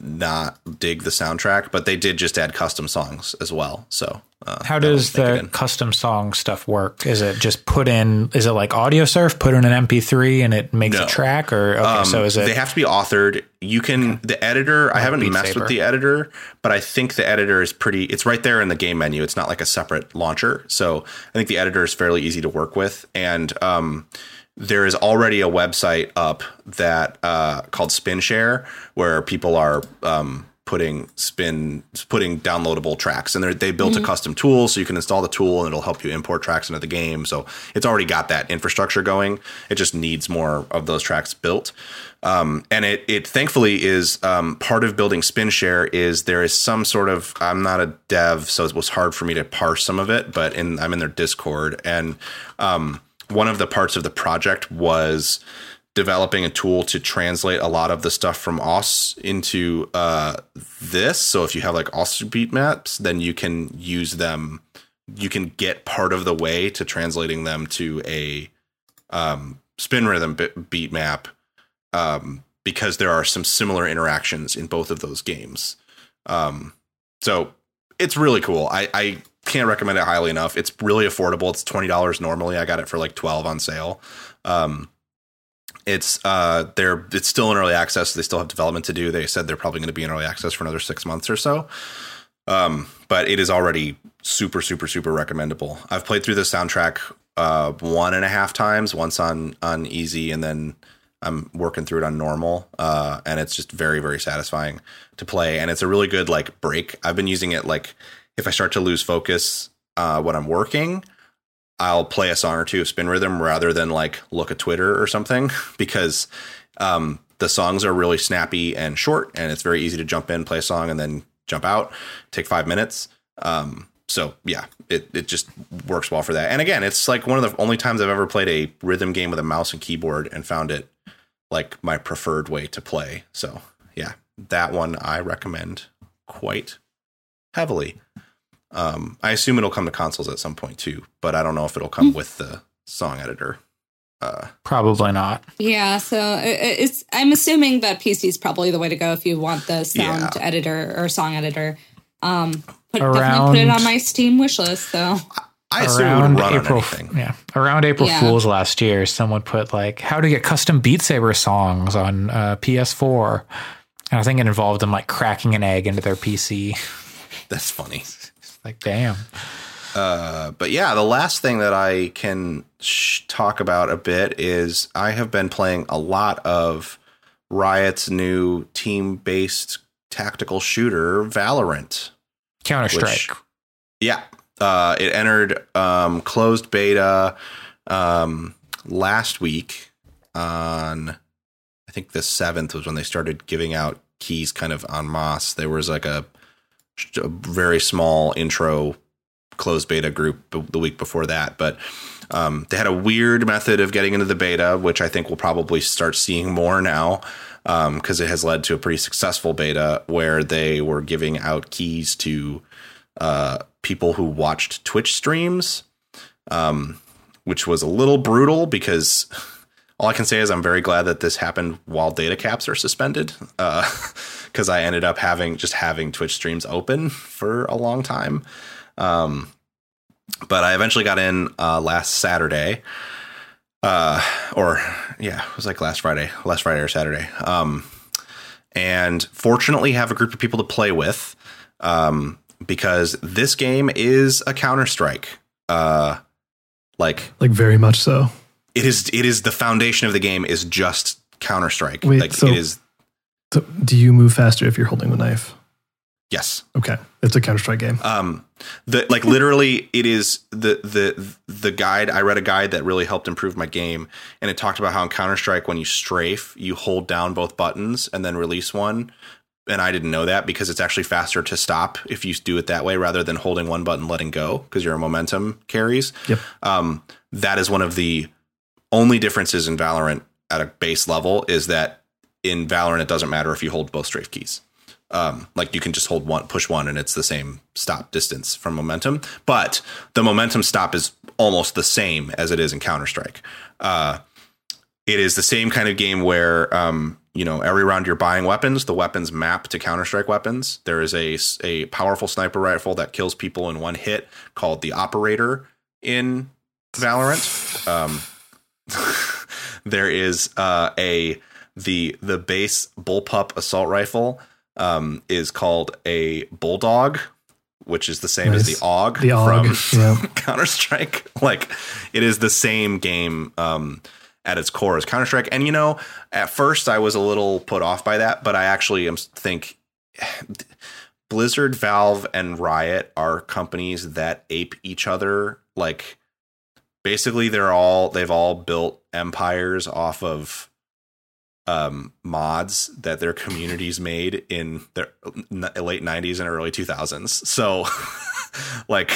not dig the soundtrack. But they did just add custom songs as well. So uh, How does the custom song stuff work? Is it just put in? Is it like Audiosurf? Put in an MP3 and it makes No. a track, or okay? so is it? They have to be authored. You can the editor. I haven't Beat messed Saber. with the editor, but I think the editor is pretty. It's right there in the game menu. It's not like a separate launcher. So I think the editor is fairly easy to work with, and um, there is already a website up that uh, called SpinShare where people are. Um, putting spin putting downloadable tracks. And they built a custom tool so you can install the tool and it'll help you import tracks into the game. So it's already got that infrastructure going. It just needs more of those tracks built. Um, and it it thankfully is um, part of building SpinShare is there is some sort of I'm not a dev, so it was hard for me to parse some of it, but in I'm in their Discord, and um, one of the parts of the project was developing a tool to translate a lot of the stuff from osu! into uh, this. So if you have like osu! beat maps, then you can use them. You can get part of the way to translating them to a um, spin rhythm beat map um, because there are some similar interactions in both of those games. Um, so it's really cool. I, I can't recommend it highly enough. It's really affordable. It's twenty dollars normally. I got it for like twelve on sale. Um, it's uh, they're it's still in early access. They still have development to do. They said they're probably going to be in early access for another six months or so. Um, but it is already super, super, super recommendable. I've played through the soundtrack uh, one and a half times, once on on easy, and then I'm working through it on normal. Uh, and it's just very, very satisfying to play. And it's a really good like break. I've been using it like if I start to lose focus uh, when I'm working, I'll play a song or two of spin rhythm rather than like look at Twitter or something because um, the songs are really snappy and short, and it's very easy to jump in, play a song, and then jump out, take five minutes. Um, so yeah, it it just works well for that. And again, it's like one of the only times I've ever played a rhythm game with a mouse and keyboard and found it like my preferred way to play. So yeah, that one I recommend quite heavily. Um, I assume it'll come to consoles at some point too, but I don't know if it'll come with the song editor. Uh, Probably not. Yeah, so i- i- it's. I'm assuming that PC is probably the way to go if you want the sound Yeah. editor or song editor. Um, put, Around- definitely put it on my Steam wish list. So I assume it around would run April, on anything. yeah, around April Yeah. Fools last year, someone put like how to get custom Beat Saber songs on uh, PS4, and I think it involved them like cracking an egg into their PC. That's funny. Like, damn. Uh, but yeah, the last thing that I can sh- talk about a bit is I have been playing a lot of Riot's new team-based tactical shooter, Valorant. Counter Strike. Yeah, uh, it entered um, closed beta um, last week on, I think the seventh was when they started giving out keys kind of en masse. There was like a, a very small intro closed beta group the week before that, but um, they had a weird method of getting into the beta, which I think we'll probably start seeing more now because it has led to a pretty successful beta where they were giving out keys to uh, people who watched Twitch streams, um, which was a little brutal because all I can say is I'm very glad that this happened while data caps are suspended because I ended up having just having Twitch streams open for a long time. Um, but I eventually got in uh, last Saturday. Uh, or yeah, it was like last Friday, last Friday or Saturday. Um, and fortunately have a group of people to play with. Um, because this game is a Counter Strike. Uh, like Like very much so. It is, it is the foundation of the game is just Counter Strike. Wait, like so- it is. So do you move faster if you're holding the knife? Yes. Okay, it's a Counter Strike game. Um, the like literally, it is the the the guide. I read a guide that really helped improve my game, and it talked about how in Counter Strike, when you strafe, you hold down both buttons and then release one. And I didn't know that because it's actually faster to stop if you do it that way rather than holding one button, letting go because your momentum carries. Yep. Um, that is one of the only differences in Valorant at a base level is that in Valorant it doesn't matter if you hold both strafe keys. Um, like you can just hold one, push one, and it's the same stop distance from momentum. But the momentum stop is almost the same as it is in Counter Strike. Uh, it is the same kind of game where um, you know every round you're buying weapons. The weapons map to Counter Strike weapons. There is a a powerful sniper rifle that kills people in one hit called the Operator in Valorant. Um, there is uh, a the the base bullpup assault rifle um, is called a bulldog, which is the same as the AUG, The from yeah. Counter Strike. Like it is the same game um, at its core as Counter Strike. And you know, at first I was a little put off by that, but I actually am think Blizzard, Valve, and Riot are companies that ape each other. Like basically, they're all they've all built empires off of um, mods that their communities made in their n- late 90s and early 2000s. So, like,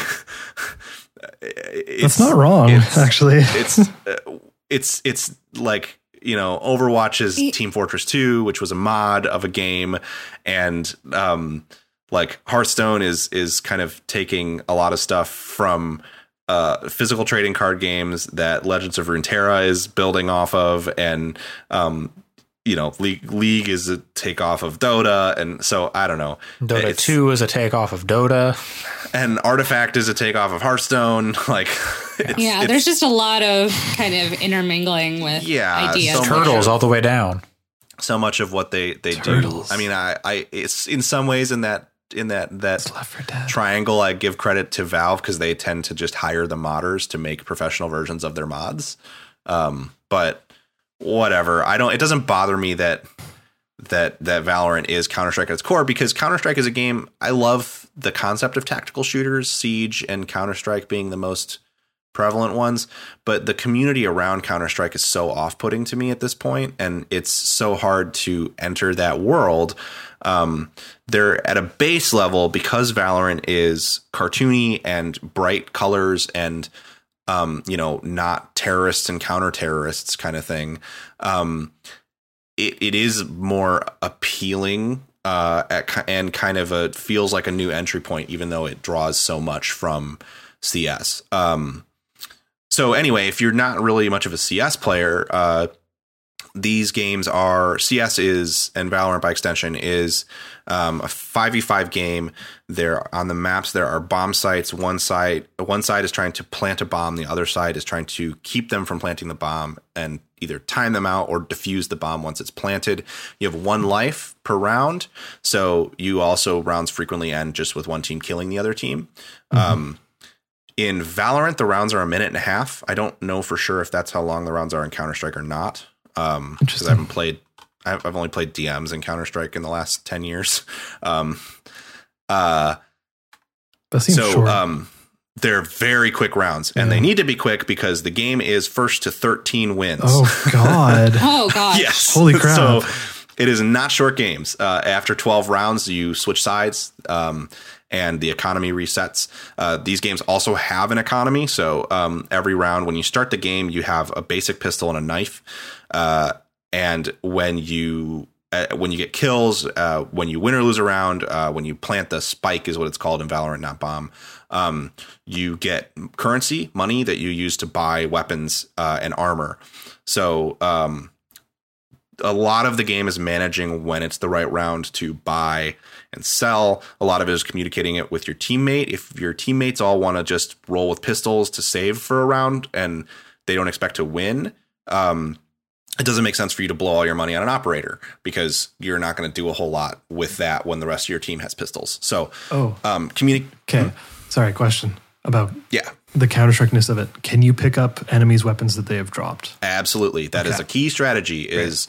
it's That's not wrong, it's- actually. it's uh, it's it's like you know Overwatch is Ye- Team Fortress 2 which was a mod of a game and um like Hearthstone is is kind of taking a lot of stuff from uh, physical trading card games that Legends of Runeterra is building off of, and um, you know, League League is a takeoff of Dota, and so I don't know. Dota It's- 2 is a takeoff of Dota. and Artifact is a takeoff of Hearthstone. Like, it's, yeah, it's- there's just a lot of kind of intermingling with Yeah, ideas. so. Turtles all the way down. so much of what they they Turtles. do. I mean, I I it's in some ways in that in that that Left 4 Dead. triangle I give credit to Valve because they tend to just hire the modders to make professional versions of their mods. Um, but whatever. I don't it doesn't bother me that that that Valorant is Counter-Strike at its core because Counter-Strike is a game I love the concept of tactical shooters, Siege and Counter-Strike being the most prevalent ones, but the community around Counter-Strike is so off-putting to me at this point and it's so hard to enter that world. Um, they're at a base level because Valorant is cartoony and bright colors and um, you know, not terrorists and counter terrorists kind of thing. Um, it, it is more appealing uh, at, and kind of a feels like a new entry point, even though it draws so much from CS. Um, so anyway, if you're not really much of a CS player, uh, these games are CS is and Valorant by extension is um, a five v five game. There on the maps there are bomb sites. One side one side is trying to plant a bomb. The other side is trying to keep them from planting the bomb and either time them out or defuse the bomb once it's planted. You have one life per round, so you also rounds frequently end just with one team killing the other team. Um, in Valorant, the rounds are a minute and a half. I don't know for sure if that's how long the rounds are in Counter Strike or not. Um, because I haven't played. I've I've only played DMs in Counter Strike in the last ten years. Um, uh, That seems so short. um, they're very quick rounds, and they need to be quick because the game is first to thirteen wins. oh God. Oh God. Yes. Holy crap. So it is not short games. Uh, after 12 rounds, you switch sides um, and the economy resets. Uh, these games also have an economy. So um, every round, when you start the game, you have a basic pistol and a knife. Uh, and when you uh, when you get kills, uh, when you win or lose a round, uh, when you plant the spike is what it's called in Valorant, not bomb. Um, you get currency, money that you use to buy weapons uh, and armor. So um, a lot of the game is managing when it's the right round to buy and sell. A lot of it is communicating it with your teammate. If your teammates all want to just roll with pistols to save for a round and they don't expect to win, um, it doesn't make sense for you to blow all your money on an operator because you're not going to do a whole lot with that when the rest of your team has pistols. So, Oh. um, communi- Okay. Sorry, question about yeah, the counter strike-ness of it. Can you pick up enemies' weapons that they have dropped? Absolutely. that is Okay. a key strategy is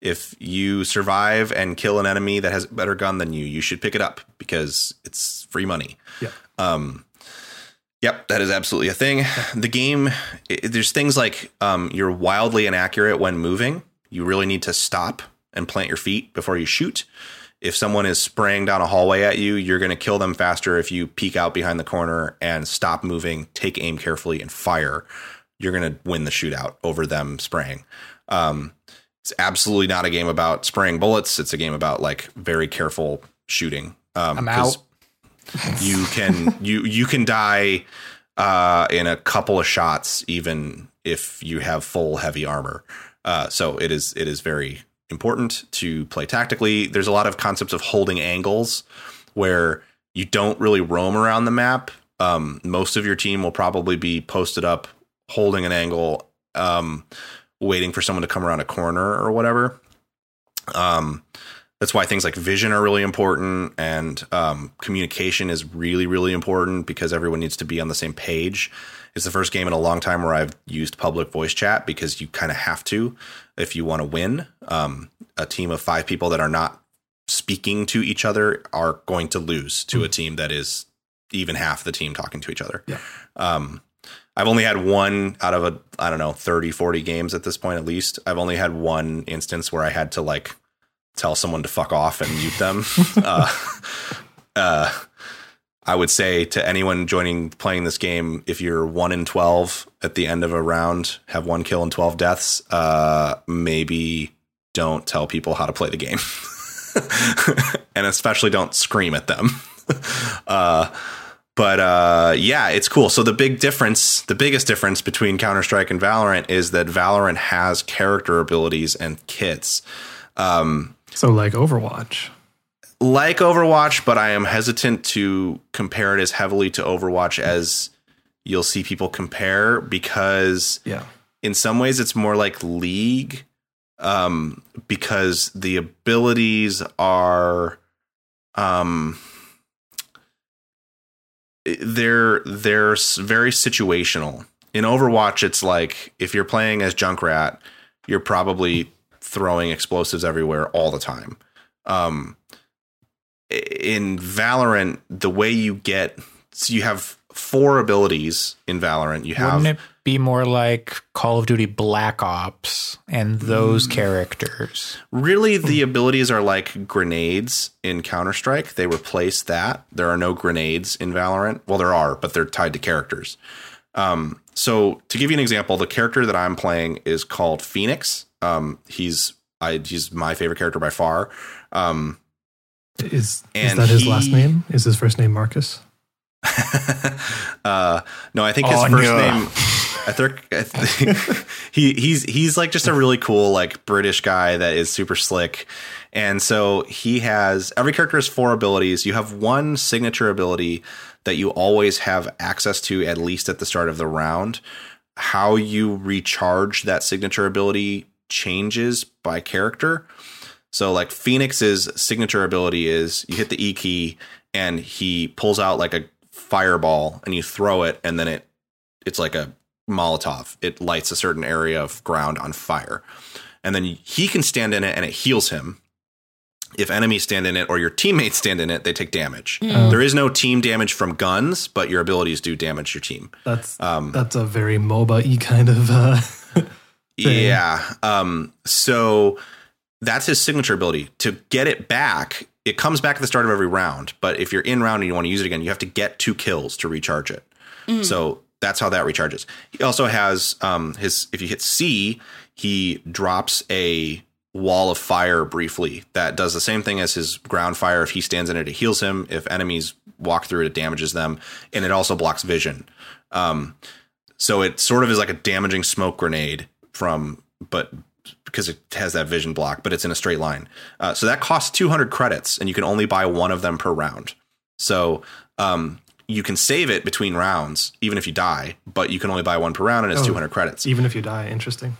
if you survive and kill an enemy that has a better gun than you, you should pick it up because it's free money. Yeah. Um Yep, that is absolutely a thing. The game i there's things like um you're wildly inaccurate when moving. You really need to stop and plant your feet before you shoot. If someone is spraying down a hallway at you, you're going to kill them faster if you peek out behind the corner and stop moving, take aim carefully and fire you're going to win the shootout over them spraying. Um, it's absolutely not a game about spraying bullets. It's a game about like very careful shooting. Um, I'm out. You can you you can die uh, in a couple of shots, even if you have full heavy armor. Uh, so it is it is very important to play tactically. There's a lot of concepts of holding angles where you don't really roam around the map. Um, most of your team will probably be posted up, holding an angle, um, waiting for someone to come around a corner or whatever. Um, that's why things like vision are really important and um, communication is really, really important because everyone needs to be on the same page. It's the first game in a long time where I've used public voice chat because you kind of have to if you want to win. Um, a team of five people that are not speaking to each other are going to lose to a team that is even half the team talking to each other. Yeah. Um, I've only had one out of a, I don't know, 30, 40 games at this point, at least. I've only had one instance where I had to like tell someone to fuck off and mute them. uh, uh, I would say to anyone joining playing this game, if you're one in 12 at the end of a round, have one kill and 12 deaths, uh, maybe don't tell people how to play the game. and especially don't scream at them. uh, but uh, yeah, it's cool. So the big difference, the biggest difference between Counter Strike and Valorant is that Valorant has character abilities and kits, um, So like Overwatch. like Overwatch. But I am hesitant to compare it as heavily to Overwatch as you'll see people compare because Yeah. in some ways it's more like League um, because the abilities are um, they're they're very situational. In Overwatch, it's like if you're playing as Junkrat, you're probably throwing explosives everywhere all the time. Um, in Valorant, the way you get so you have four abilities in Valorant. You have Wouldn't it be more like Call of Duty Black Ops and those Mm. characters? Really, the abilities are like grenades in Counter Strike. They replace that. There are no grenades in Valorant. Well, there are, but they're tied to characters. Um, so, to give you an example, the character that I'm playing is called Phoenix. Um, he's I, he's my favorite character by far. Um, Is is that his he- last name? Is his first name Marcus? uh, no, I think his Oh, first no. name. I think, I think he he's he's like just a really cool like British guy that is super slick, and so he has every character has four abilities. You have one signature ability that you always have access to at least at the start of the round. How you recharge that signature ability changes by character. So like Phoenix's signature ability is you hit the E key and he pulls out like a fireball and you throw it and then it it's like a Molotov. It lights a certain area of ground on fire. And then he can stand in it and it heals him. If enemies stand in it or your teammates stand in it, they take damage. Oh. There is no team damage from guns, but your abilities do damage your team. That's Um, that's a very MOBA y kind of uh thing. Yeah. Um, so that's his signature ability. To get it back, it comes back at the start of every round. But if you're in round and you want to use it again, you have to get two kills to recharge it. So that's how that recharges. He also has um, his. If you hit C, he drops a wall of fire briefly that does the same thing as his ground fire. If he stands in it, it heals him. If enemies walk through it, it damages them, and it also blocks vision. Um, so it sort of is like a damaging smoke grenade from, but because it has that vision block, but it's in a straight line. Uh, so that costs 200 credits, and you can only buy one of them per round. So um, you can save it between rounds, even if you die, but you can only buy one per round, and it's Oh. 200 credits. Even if you die, interesting.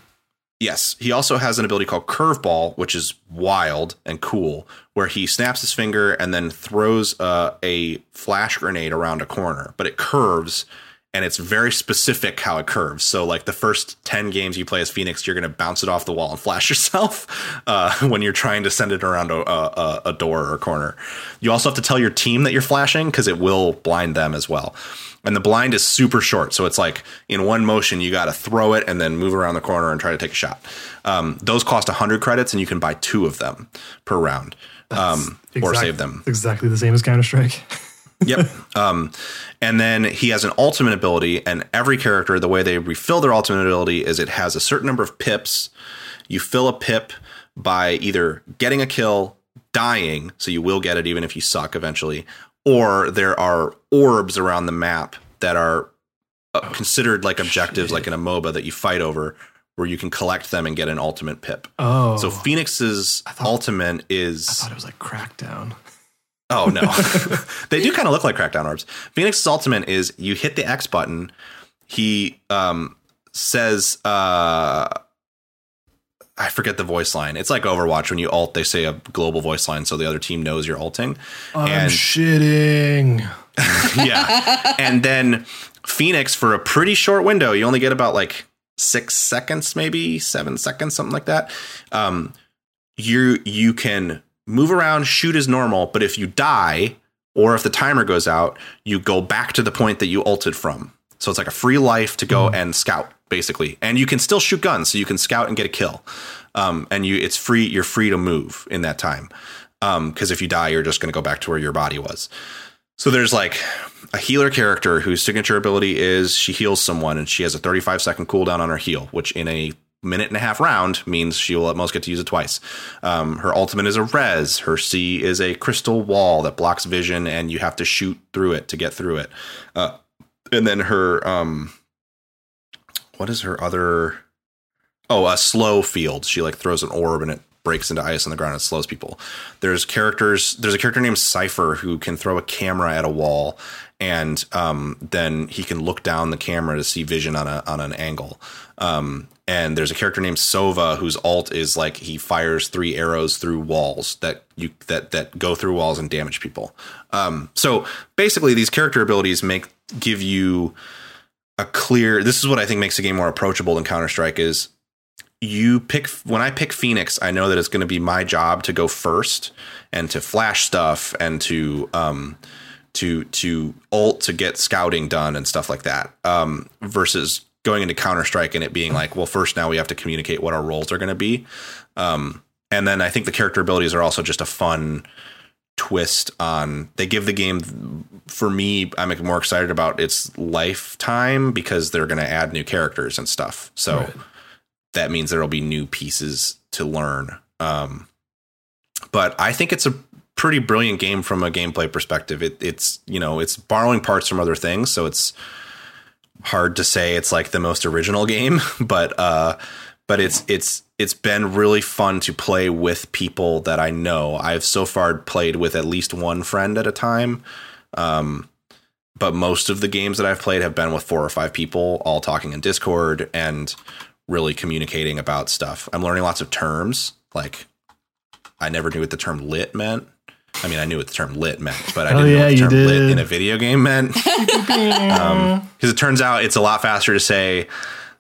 Yes, he also has an ability called Curveball, which is wild and cool, where he snaps his finger and then throws uh, a flash grenade around a corner, but it curves and it's very specific how it curves. So, like the first 10 games you play as Phoenix, you're going to bounce it off the wall and flash yourself uh, when you're trying to send it around a, a, a door or a corner. You also have to tell your team that you're flashing because it will blind them as well. And the blind is super short. So it's like in one motion, you got to throw it and then move around the corner and try to take a shot. Um, those cost 100 credits and you can buy two of them per round um, or save them. Exactly the same as Counter Strike. Yep. Um, and then he has an ultimate ability, and every character, the way they refill their ultimate ability is it has a certain number of pips. You fill a pip by either getting a kill, dying, so you will get it even if you suck eventually, or there are orbs around the map that are uh, considered like objectives, like in a MOBA that you fight over, where you can collect them and get an ultimate pip. Oh, So Phoenix's thought- ultimate is I thought it was like Crackdown. Oh no, they do kind of look like Crackdown orbs. Phoenix's ultimate is you hit the X button. He um, says, uh, I forget the voice line. It's like Overwatch when you ult, they say a global voice line, so the other team knows you're ulting. I'm And- shitting. yeah, and then Phoenix for a pretty short window, you only get about like six seconds, maybe seven seconds, something like that. Um, you you can move around, shoot as normal, but if you die or if the timer goes out, you go back to the point that you ulted from. So it's like a free life to go and scout, basically, and you can still shoot guns, so you can scout and get a kill. Um, and you it's free. You're free to move in that time. Because if you die, you're just going to go back to where your body was. So there's like a healer character whose signature ability is she heals someone and she has a 35 second cooldown on her heal, which in a minute and a half round means she will at most get to use it twice. Um, her ultimate is a res. Her C is a crystal wall that blocks vision and you have to shoot through it to get through it. Uh, and then her, um, what is her other? Oh, a slow field. She like throws an orb and it breaks into ice on the ground and slows people. There's characters. There's a character named Cypher who can throw a camera at a wall, and um, then he can look down the camera to see vision on a on an angle. Um, and there's a character named Sova whose ult is like he fires three arrows through walls that you that that go through walls and damage people. Um, so basically, these character abilities make give you a clear. This is what I think makes the game more approachable than Counter Strike is you pick when I pick Phoenix, I know that it's going to be my job to go first and to flash stuff and to um to to ult to get scouting done and stuff like that. Um versus going into Counter Strike and it being like, well, first now we have to communicate what our roles are going to be. Um and then I think the character abilities are also just a fun twist on they give the game for me i'm more excited about its lifetime because they're going to add new characters and stuff so Right. that means there'll be new pieces to learn. Um, but I think it's a pretty brilliant game from a gameplay perspective. It, it's you know it's borrowing parts from other things, so it's hard to say it's like the most original game, but uh, but it's it's it's been really fun to play with people that I know. I've so far played with at least one friend at a time. Um, but most of the games that I've played have been with four or five people, all talking in Discord and really communicating about stuff. I'm learning lots of terms. Like I never knew what the term lit meant. I mean, I knew what the term lit meant, but I Oh, didn't know yeah, what the term lit in a video game meant. Because it turns out it's a lot faster to say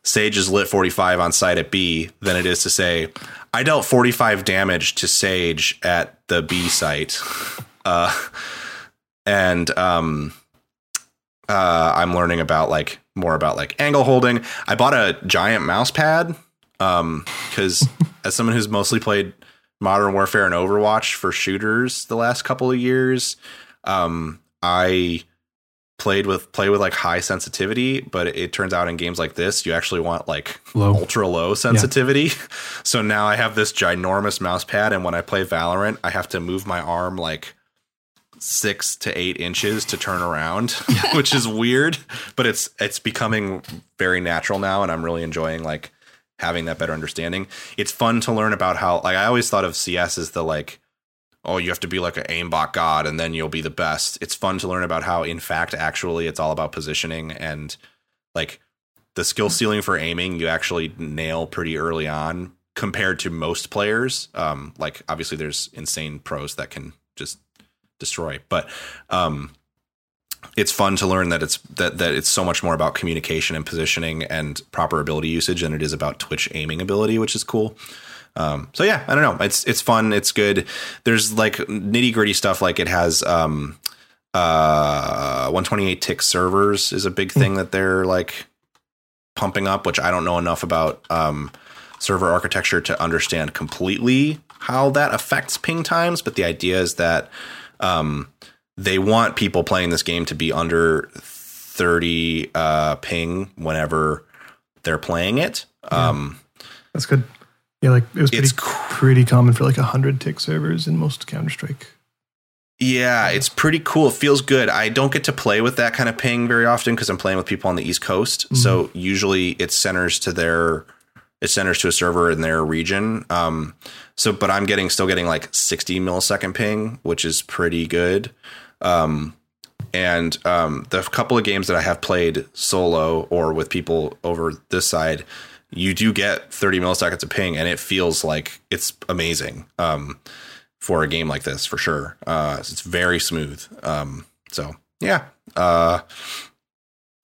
Sage is lit 45 on site at B than it is to say I dealt 45 damage to Sage at the B site. Uh, and um, uh, I'm learning about like more about like angle holding. I bought a giant mouse pad um, because as someone who's mostly played Modern Warfare and Overwatch for shooters the last couple of years, um, I played with play with like high sensitivity, but it, turns out in games like this, you actually want like Low. ultra low sensitivity. So now I have this ginormous mouse pad, and when I play Valorant, I have to move my arm like six to eight inches to turn around, which is weird, but it's it's becoming very natural now, and I'm really enjoying like having that better understanding. It's fun to learn about how like I always thought of CS as the like oh you have to be like an aimbot god and then you'll be the best. It's fun to learn about how in fact actually it's all about positioning and like the skill ceiling for aiming you actually nail pretty early on compared to most players. Um like obviously there's insane pros that can just destroy, but um it's fun to learn that it's that that it's so much more about communication and positioning and proper ability usage than it is about Twitch aiming ability, which is cool. Um, so yeah, I don't know. It's it's fun. It's good. There's like nitty gritty stuff. Like it has um, uh, 128 tick servers is a big thing that they're like pumping up, which I don't know enough about um, server architecture to understand completely how that affects ping times. But the idea is that um, they want people playing this game to be under 30 uh, ping whenever they're playing it. Um, That's good. Yeah, like it was pretty, pretty common for like a hundred tick servers in most Counter Strike. yeah, it's pretty cool. It feels good. I don't get to play with that kind of ping very often because I'm playing with people on the East Coast. So usually it centers to their it centers to a server in their region. Um, so, but I'm getting still getting like 60 millisecond ping, which is pretty good. Um, and um, the couple of games that I have played solo or with people over this side, you do get 30 milliseconds of ping, and it feels like it's amazing um, for a game like this for sure. Uh, it's very smooth. Um, so yeah, uh,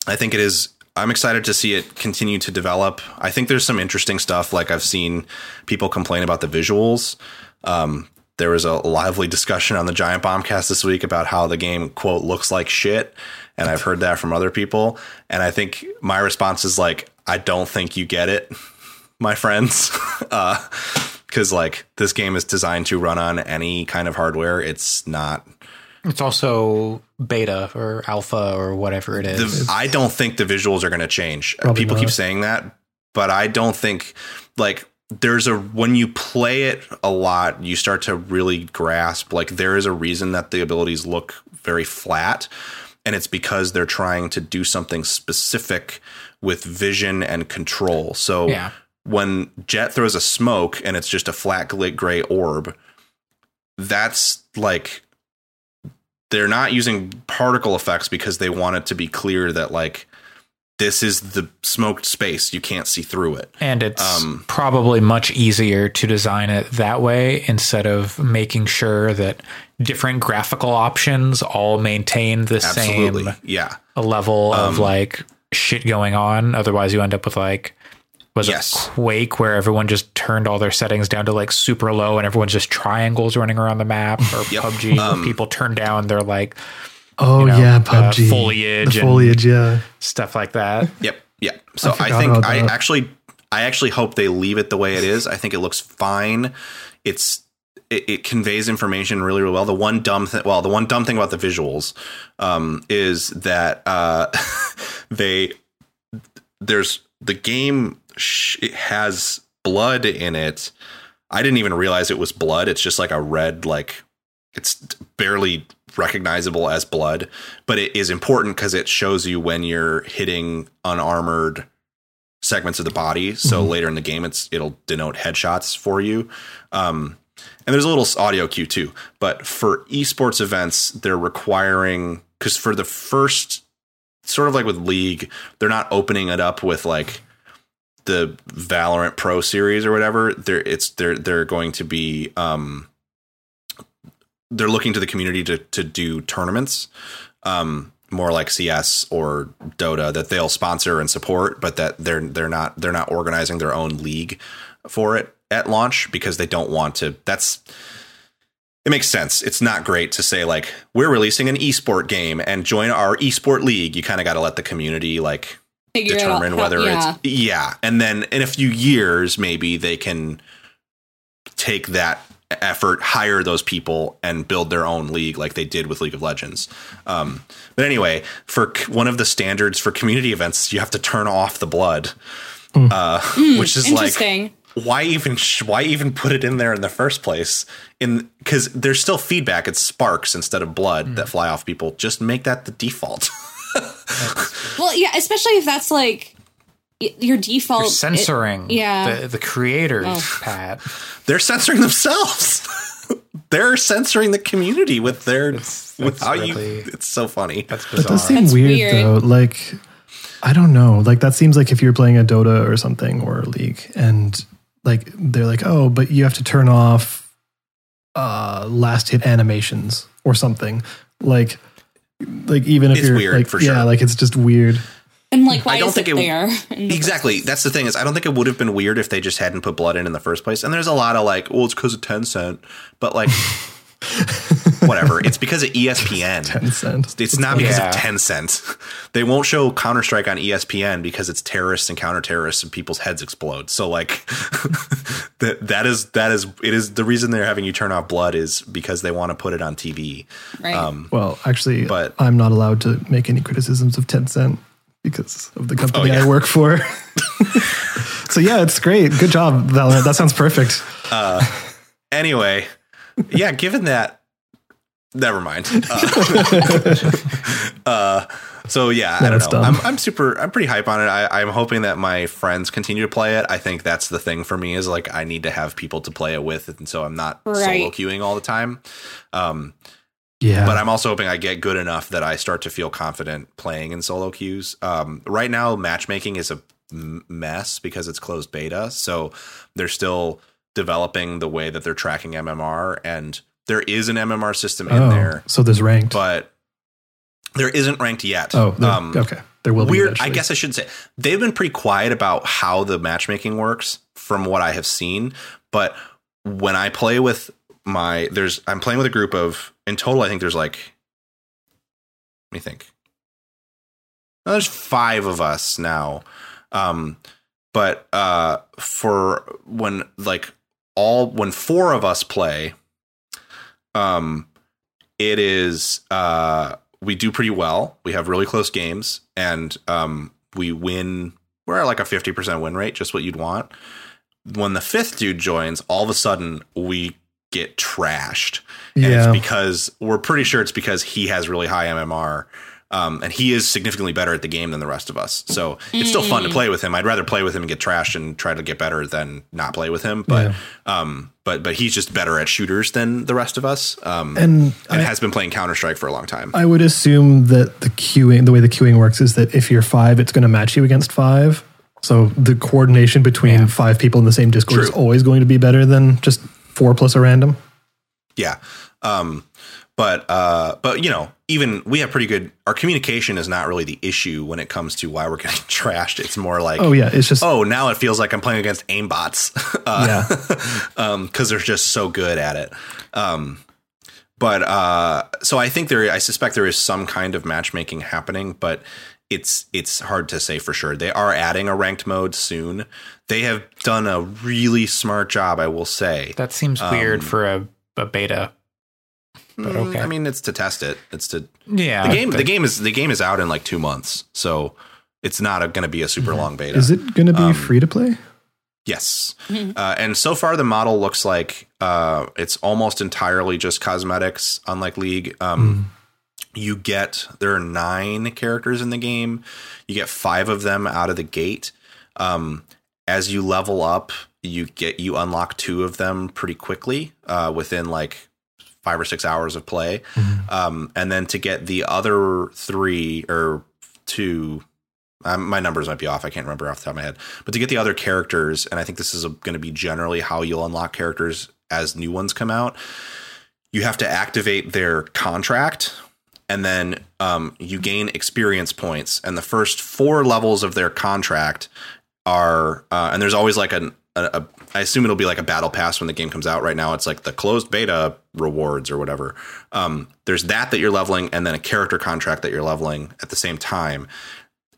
I think it is. I'm excited to see it continue to develop. I think there's some interesting stuff. Like I've seen people complain about the visuals. Um, there was a lively discussion on the Giant Bombcast this week about how the game quote looks like shit, and I've heard that from other people. And I think my response is like, I don't think you get it, my friends, uh, because like this game is designed to run on any kind of hardware. It's not It's also beta or alpha or whatever it is. the, I don't think the visuals are going to change. Probably People keep saying that, but I don't think like there's a when you play it a lot, you start to really grasp like there is a reason that the abilities look very flat, and it's because they're trying to do something specific with vision and control. So Yeah. when Jett throws a smoke and it's just a flat gray orb, that's like they're not using particle effects because they want it to be clear that like this is the smoked space you can't see through it and it's Um, probably much easier to design it that way instead of making sure that different graphical options all maintain the absolutely same yeah level Um, of like shit going on. Otherwise, you end up with like was Yes. it Quake where everyone just turned all their settings down to like super low and everyone's just triangles running around the map or Yep. PUBG Um, where people turn down their like Oh You know, yeah, uh, PUBG foliage the and- foliage. Yeah, stuff like that. yep yep so i, forgot think i that. actually i actually hope they leave it the way it is i think it looks fine it's it, it conveys information really, really well. The one dumb thing, well, the one dumb thing about the visuals um, is that uh, they there's the game sh- it has blood in it. I didn't even realize it was blood. It's just like a red, like it's barely recognizable as blood, but it is important because it shows you when you're hitting unarmored segments of the body. So later in the game, it's it'll denote headshots for you. Um, and there's a little audio cue too. But for esports events, they're requiring because for the first sort of like with League, they're not opening it up with like the Valorant Pro series or whatever. They're it's they're they're going to be um they're looking to the community to to do tournaments. Um more like CS or Dota that they'll sponsor and support, but that they're they're not they're not organizing their own league for it at launch because they don't want to that's it makes sense. It's not great to say like we're releasing an esport game and join our esport league. You kind of got to let the community like Figure determine out. whether yeah. it's yeah, and then in a few years maybe they can take that effort, hire those people, and build their own league like they did with League of Legends. Um, but anyway, for c- one of the standards for community events, you have to turn off the blood, uh, which is like why even sh- why even put it in there in the first place? In because there's still feedback. It's sparks instead of blood that fly off people. Just make that the default. Well, yeah, especially if that's like your default You're censoring it- yeah. the, the creators, Oh. Pat. They're censoring themselves. They're censoring the community with their It's- with how really- you. It's so funny. That's That bizarre. does seem That's weird, weird. though. Like, I don't know. Like that seems like if you're playing a Dota or something or a League, and like they're like, oh, but you have to turn off uh last hit animations or something. Like, like even if It's you're weird, like, for yeah, sure. like it's just weird. And like why I don't is think it it- there? Exactly. first That's the thing is, I don't think it would have been weird if they just hadn't put blood in in the first place. And there's a lot of like, well, it's because of Tencent, but like, whatever. It's because of ESPN. Ten cent. It's not because Yeah. of Tencent. They won't show Counter Strike on ESPN because it's terrorists and counter terrorists and people's heads explode. So like that that is that is it is the reason they're having you turn off blood is because they want to put it on TV. Right. Um, Well, actually, But- I'm not allowed to make any criticisms of Tencent because of the company Oh, yeah. I work for. so yeah, it's great. Good job, Valorant. That sounds perfect. anyway, yeah, given that, never mind. Uh, uh, so yeah, I don't know. I'm, I'm super. I'm pretty hype on it. I, I'm hoping that my friends continue to play it. I think that's the thing for me is like I need to have people to play it with, and so I'm not solo queuing all the time. Um, Yeah, but I'm also hoping I get good enough that I start to feel confident playing in solo queues. Um, right now, matchmaking is a mess because it's closed beta, so they're still developing the way that they're tracking MMR, and there is an MMR system in oh, there, so there's ranked. but there isn't ranked yet. oh, there- Um, okay. There will be. weird. I guess I should say they've been pretty quiet about how the matchmaking works from what I have seen. But when I play with my, there's I'm playing with a group of in total. I think there's like, let me think. No, there's five of us now. Um, but uh, for when like all when four of us play, um, it is uh we do pretty well. We have really close games, and um, we win. We're at like a fifty percent win rate, just what you'd want. When the fifth dude joins, all of a sudden we get trashed, and Yeah. it's because we're pretty sure it's because he has really high MMR. Um, and he is significantly better at the game than the rest of us. So it's still fun to play with him. I'd rather play with him and get trashed and try to get better than not play with him. But um, but but he's just better at shooters than the rest of us. Um, And and I- has been playing Counter Strike for a long time. I would assume that the queuing, the way the queuing works, is that if you're five, it's going to match you against five. So the coordination between five people in the same Discord is always going to be better than just four plus a random. Yeah. Um, but uh, but you know, even we have pretty good. Our communication is not really the issue when it comes to why we're getting trashed. It's more like, Oh yeah, it's just oh, now it feels like I'm playing against aimbots. uh, yeah. um because they're just so good at it um but uh so i think there i suspect there is some kind of matchmaking happening but it's it's hard to say for sure they are adding a ranked mode soon they have done a really smart job i will say That seems weird for a, a beta. But Mm, okay. i mean it's to test it it's to yeah. the game but- the game is the game is out in like two months so it's not going to be a super long beta Is it going to be Um, free to play? Yes. Uh, and so far, the model looks like uh, it's almost entirely just cosmetics, unlike League. Um, You get, there are nine characters in the game. You get five of them out of the gate. Um, as you level up, you get, you unlock two of them pretty quickly uh, within like five or six hours of play. Um, and then to get the other three or two, um, my numbers might be off. I can't remember off the top of my head. But to get the other characters, and I think this is going to be generally how you'll unlock characters as new ones come out, you have to activate their contract. And then um, you gain experience points. And the first four levels of their contract are, uh, and there's always like an, a, a, I assume it'll be like a battle pass when the game comes out. Right now, it's like the closed beta rewards or whatever. Um, there's that that you're leveling, and then a character contract that you're leveling at the same time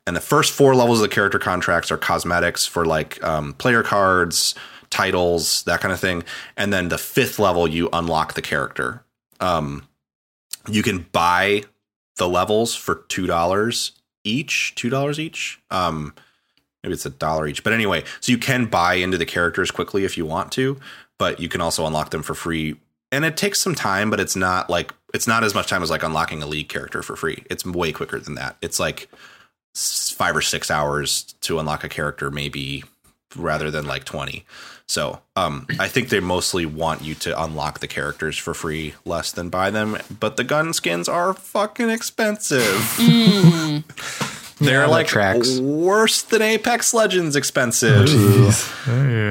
and the first four levels of the character contracts are cosmetics for like um, player cards titles that kind of thing and then the fifth level you unlock the character um, you can buy the levels for two dollars each two dollars each um, maybe it's a dollar each but anyway so you can buy into the characters quickly if you want to but you can also unlock them for free and it takes some time but it's not like it's not as much time as like unlocking a league character for free it's way quicker than that it's like five or six hours to unlock a character, maybe rather than like 20. So um, I think they mostly want you to unlock the characters for free, less than buy them. But the gun skins are fucking expensive. They're Yeah, like tracks. worse than Apex Legends expensive.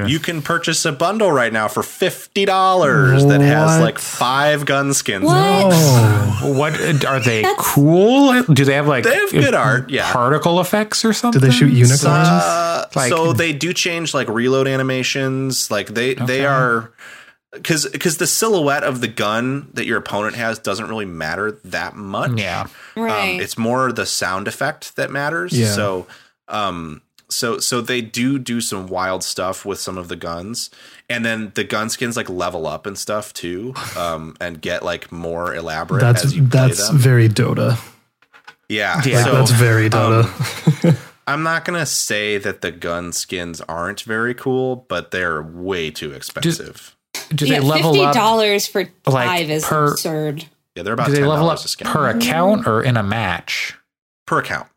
You can purchase a bundle right now for fifty dollars that has like five gun skins. What? Oh, What are they cool? Do they have like They have good art, yeah. particle effects or something? do they shoot unicorns? Uh, Like- so they do change like reload animations. Like they Okay. they are because because the silhouette of the gun that your opponent has doesn't really matter that much. Yeah. Right. Um, it's more the sound effect that matters. Yeah. So, um, so so they do do some wild stuff with some of the guns, and then the gun skins like level up and stuff too, um, and get like more elaborate that's as you play that's them. very Dota. yeah, Yeah. So, that's very Dota. um, I'm not gonna say that the gun skins aren't very cool, but they're way too expensive. Do yeah, they level fifty up? dollars for like, five is per- absurd. yeah, they're about Do they ten level up a skin per account or in a match? per account.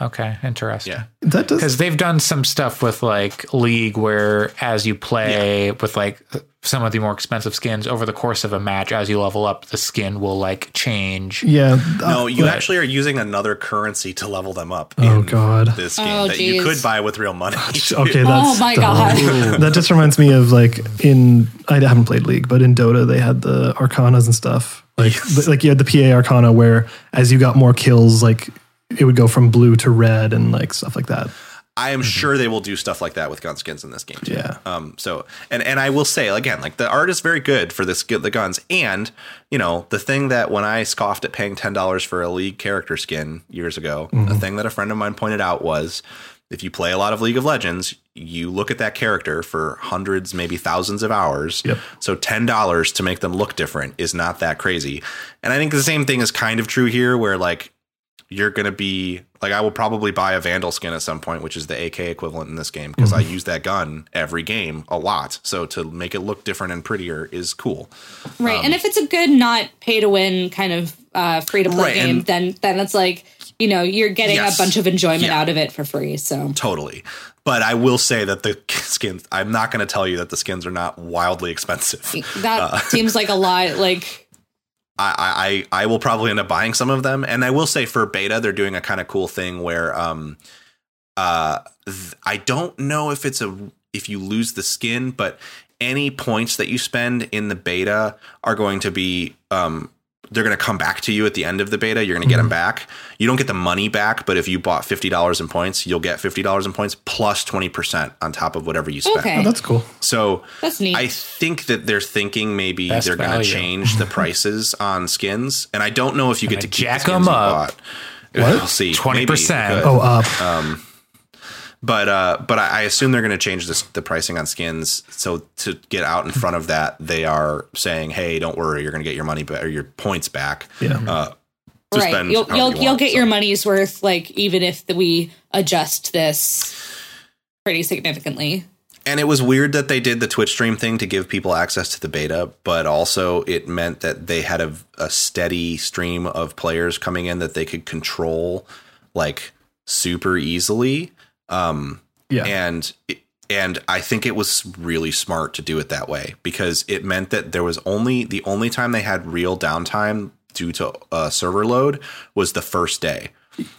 Okay, interesting. Yeah. that does Because they've done some stuff with like League where as you play with like some of the more expensive skins over the course of a match, as you level up, the skin will like change. yeah. No, uh, you but- actually are using another currency to level them up. Oh, in God. This game Oh, that you could buy with real money. Okay, that's Oh my dumb. God. that just reminds me of like in I haven't played League, but in Dota they had the Arcanas and stuff. Like like you had the PA Arcana where as you got more kills, like it would go from blue to red and like stuff like that. I am sure they will do stuff like that with gun skins in this game. Too. Yeah. Um. So and and I will say again, like the art is very good for this get the guns, and you know the thing that when I scoffed at paying ten dollars for a league character skin years ago, the thing that a friend of mine pointed out was. If you play a lot of League of Legends, you look at that character for hundreds, maybe thousands of hours. Yep. So ten dollars to make them look different is not that crazy. And I think the same thing is kind of true here, where like you're gonna be like I will probably buy a Vandal skin at some point, which is the AK equivalent in this game, because I use that gun every game a lot. So to make it look different and prettier is cool. Right. Um, and if it's a good not pay to win kind of uh, free to play Right, game, then then it's like, you know, you're getting Yes. a bunch of enjoyment Yeah. out of it for free. So Totally. But I will say that the skins I'm not gonna tell you that the skins are not wildly expensive. that Uh. seems like a lot like I, I I will probably end up buying some of them. And I will say for beta, they're doing a kind of cool thing where um uh th- I don't know if it's a if you lose the skin, but any points that you spend in the beta are going to be um they're going to come back to you at the end of the beta. You're going to get them mm-hmm. back. You don't get the money back, but if you bought fifty dollars in points, you'll get fifty dollars in points plus twenty percent on top of whatever you spend. Okay. Oh, that's cool. So That's neat. I think that they're thinking maybe Best they're going to change the prices on skins, and I don't know if you get to Gonna keep jack the skins 'em you up. bought. We'll see, Twenty percent. could. Oh, up. Um, but uh, but I, I assume they're going to change this, the pricing on skins. So to get out in front of that, they are saying, "Hey, don't worry, you're going to get your money back or your points back." Yeah. Uh, to right. spend You'll you'll, you you'll get so. your money's worth like even if the, we adjust this pretty significantly. And it was weird that they did the Twitch stream thing to give people access to the beta, but also it meant that they had a, a steady stream of players coming in that they could control like super easily. Um, Yeah. and and I think it was really smart to do it that way because it meant that there was only the only time they had real downtime due to uh, server load was the first day.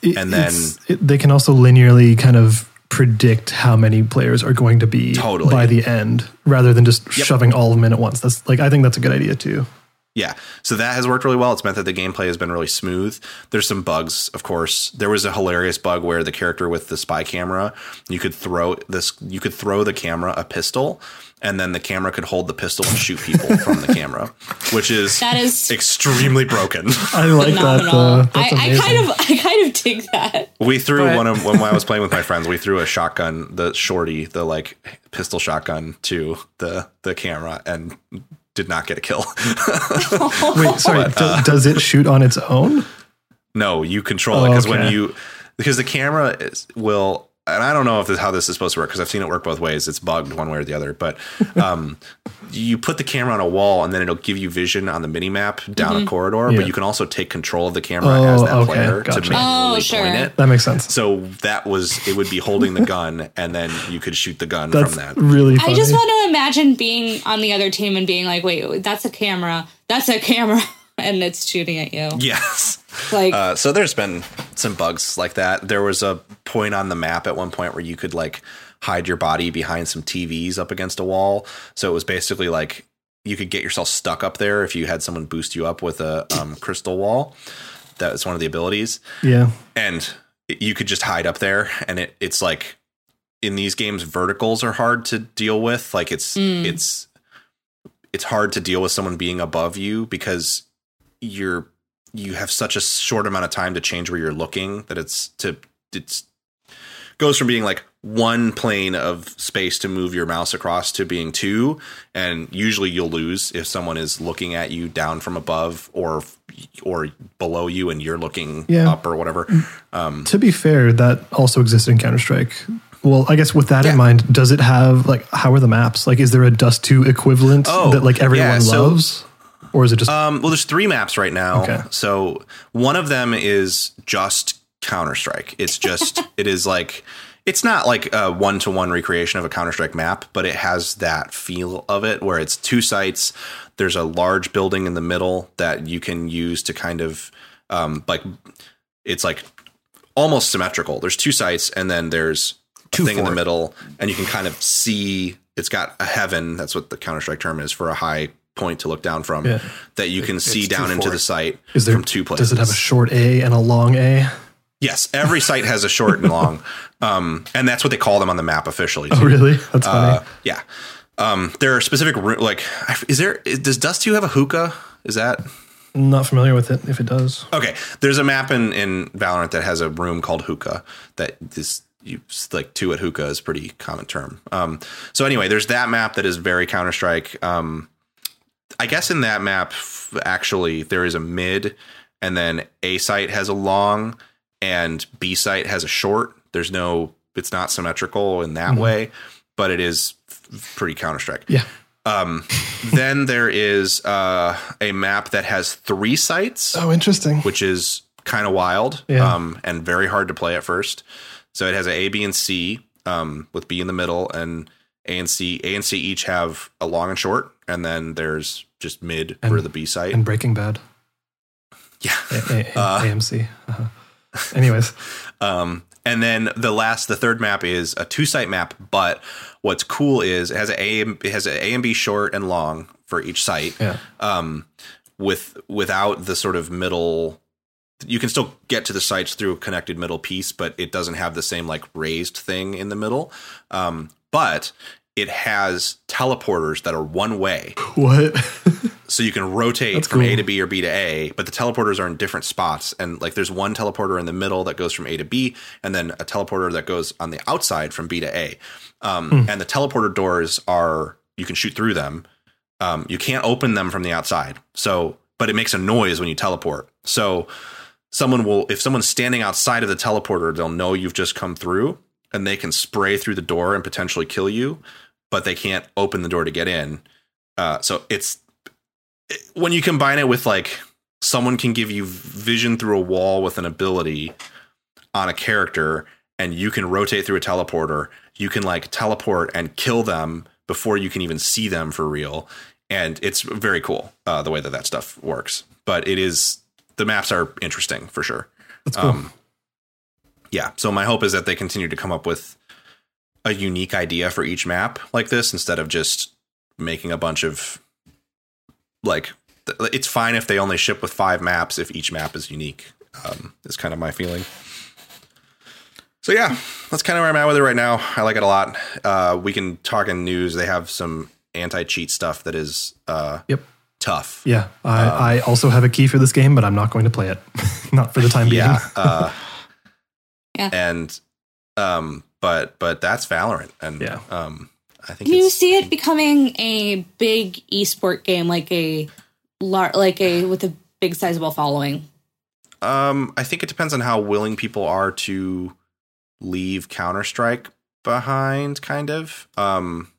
It- and then- it- they can also linearly kind of predict how many players are going to be Totally. by the end rather than just shoving all of them in at once. That's like I think that's a good idea too. Yeah, so that has worked really well. It's meant that the gameplay has been really smooth. There's some bugs, of course. There was a hilarious bug where the character with the spy camera, you could throw this, you could throw the camera a pistol, and then the camera could hold the pistol and shoot people from the camera, which is That is extremely broken. I like that. phenomenal. Uh, I, that's I amazing. kind of I kind of dig that. We threw But- one of when I was playing with my friends. We threw a shotgun, the shorty, the like pistol shotgun to the the camera, and did not get a kill. Wait, sorry. do- uh, does it shoot on its own? No, you control it Oh, because when you because the camera is, will and I don't know if this how this is supposed to work because I've seen it work both ways. It's bugged one way or the other, but um, you put the camera on a wall and then it'll give you vision on the mini map down a corridor. Yeah. But you can also take control of the camera Oh, as that okay, player gotcha. to manually Oh, sure. point it. That makes sense. So that was it would be holding the gun and then you could shoot the gun That's from that. really funny. I just want to imagine being on the other team and being like, wait, that's a camera. That's a camera. And it's shooting at you. Yes. Like, Uh, so there's been some bugs like that. There was a point on the map at one point where you could like hide your body behind some TVs up against a wall. So it was basically like you could get yourself stuck up there if you had someone boost you up with a um, crystal wall. That was one of the abilities, yeah. and you could just hide up there. And it it's like in these games, verticals are hard to deal with. Like it's it's it's hard to deal with someone being above you because you're you have such a short amount of time to change where you're looking that it's to it's goes from being like one plane of space to move your mouse across to being two and usually you'll lose if someone is looking at you down from above or or below you and you're looking Yeah. up or whatever um, To be fair, that also exists in Counter Strike. Well, I guess with that Yeah. in mind, does it have like how are the maps? Like, is there a Dust Two equivalent Oh, that like everyone yeah, so- loves, or is it just Um, well, there's three maps right now. Okay. So one of them is just Counter Strike. It's just it is like it's not like a one to one recreation of a Counter Strike map, but it has that feel of it where it's two sites. There's a large building in the middle that you can use to kind of um, like it's like almost symmetrical. There's two sites, and then there's a Two thing in the middle, and you can kind of see. It's got a heaven. That's what the Counter Strike term is for a high point to look down from. Yeah. That you can see down into the site is there from two places. Does it have a short A and a long A? yes, every site has a short and long, um, and that's what they call them on the map officially. Oh, really? That's funny. Uh, yeah. Um, there are specific like. Is there? Is, does Dust Two have a hookah? Is that Not familiar with it. If it does, Okay, there's a map in in Valorant that has a room called hookah. That this you like two at hookah is a pretty common term. Um, so anyway, there's that map that is very Counter Strike. Um, I guess in that map, actually, there is a mid, and then A site has a long, and B site has a short. There's no, it's not symmetrical in that way, but it is pretty Counter Strike. yeah. Um, then there is uh, a map that has three sites Oh, interesting. which is kind of wild Yeah. um, and very hard to play at first. So it has a A, B, and C um, with B in the middle, and A and C. A and C each have a long and short, and then there's just mid for the B site. And Breaking Bad, yeah. A- A- Uh, AMC. Uh-huh. Anyways, Um, and then the last, the third map is a two site map. But what's cool is it has a A, and- it has an A and B short and long for each site. yeah. um, with without the sort of middle. You can still get to the sites through a connected middle piece, but it doesn't have the same like raised thing in the middle. Um, but it has teleporters that are one way, What? so you can rotate That's from A to B or B to A. But the teleporters are in different spots, and like there's one teleporter in the middle that goes from A to B, and then a teleporter that goes on the outside from B to A. Um, Hmm. And the teleporter doors are you can shoot through them. Um, you can't open them from the outside. So, but it makes a noise when you teleport. So, someone will, if someone's standing outside of the teleporter, they'll know you've just come through and they can spray through the door and potentially kill you, but they can't open the door to get in. Uh, so, it's when you combine it with like someone can give you vision through a wall with an ability on a character and you can rotate through a teleporter you can like teleport and kill them before you can even see them for real and it's very cool uh, the way that that stuff works but it is the maps are interesting for sure cool. um, yeah so my hope is that they continue to come up with a unique idea for each map like this instead of just making a bunch of like it's fine if they only ship with five maps if each map is unique um, is kind of my feeling so yeah that's kind of where i'm at with it right now i like it a lot uh, we can talk in news they have some anti-cheat stuff that is uh, Yep. tough Yeah. I, Um, I also have a key for this game, but I'm not going to play it. not for the time being. yeah uh, Yeah. and um but but that's valorant and Yeah. um i think you it's, see it becoming a big esport game, like a lar- like a with a big sizable following? Um, I think it depends on how willing people are to leave Counter Strike behind, kind of. Um,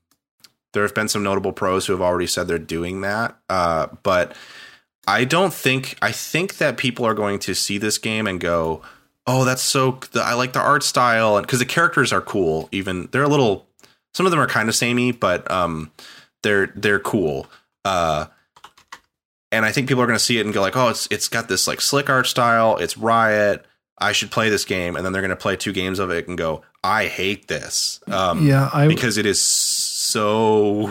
there have been some notable pros who have already said they're doing that, uh, but I don't think I think that people are going to see this game and go, "Oh, that's so I like the art style," and because the characters are cool. Even they're a little, some of them are kind of samey, but um, they're they're cool. Uh, and I think people are going to see it and go like, "Oh, it's it's got this like slick art style. It's Riot. I should play this game." And then they're going to play two games of it and go, "I hate this." Um, Yeah, I because it is so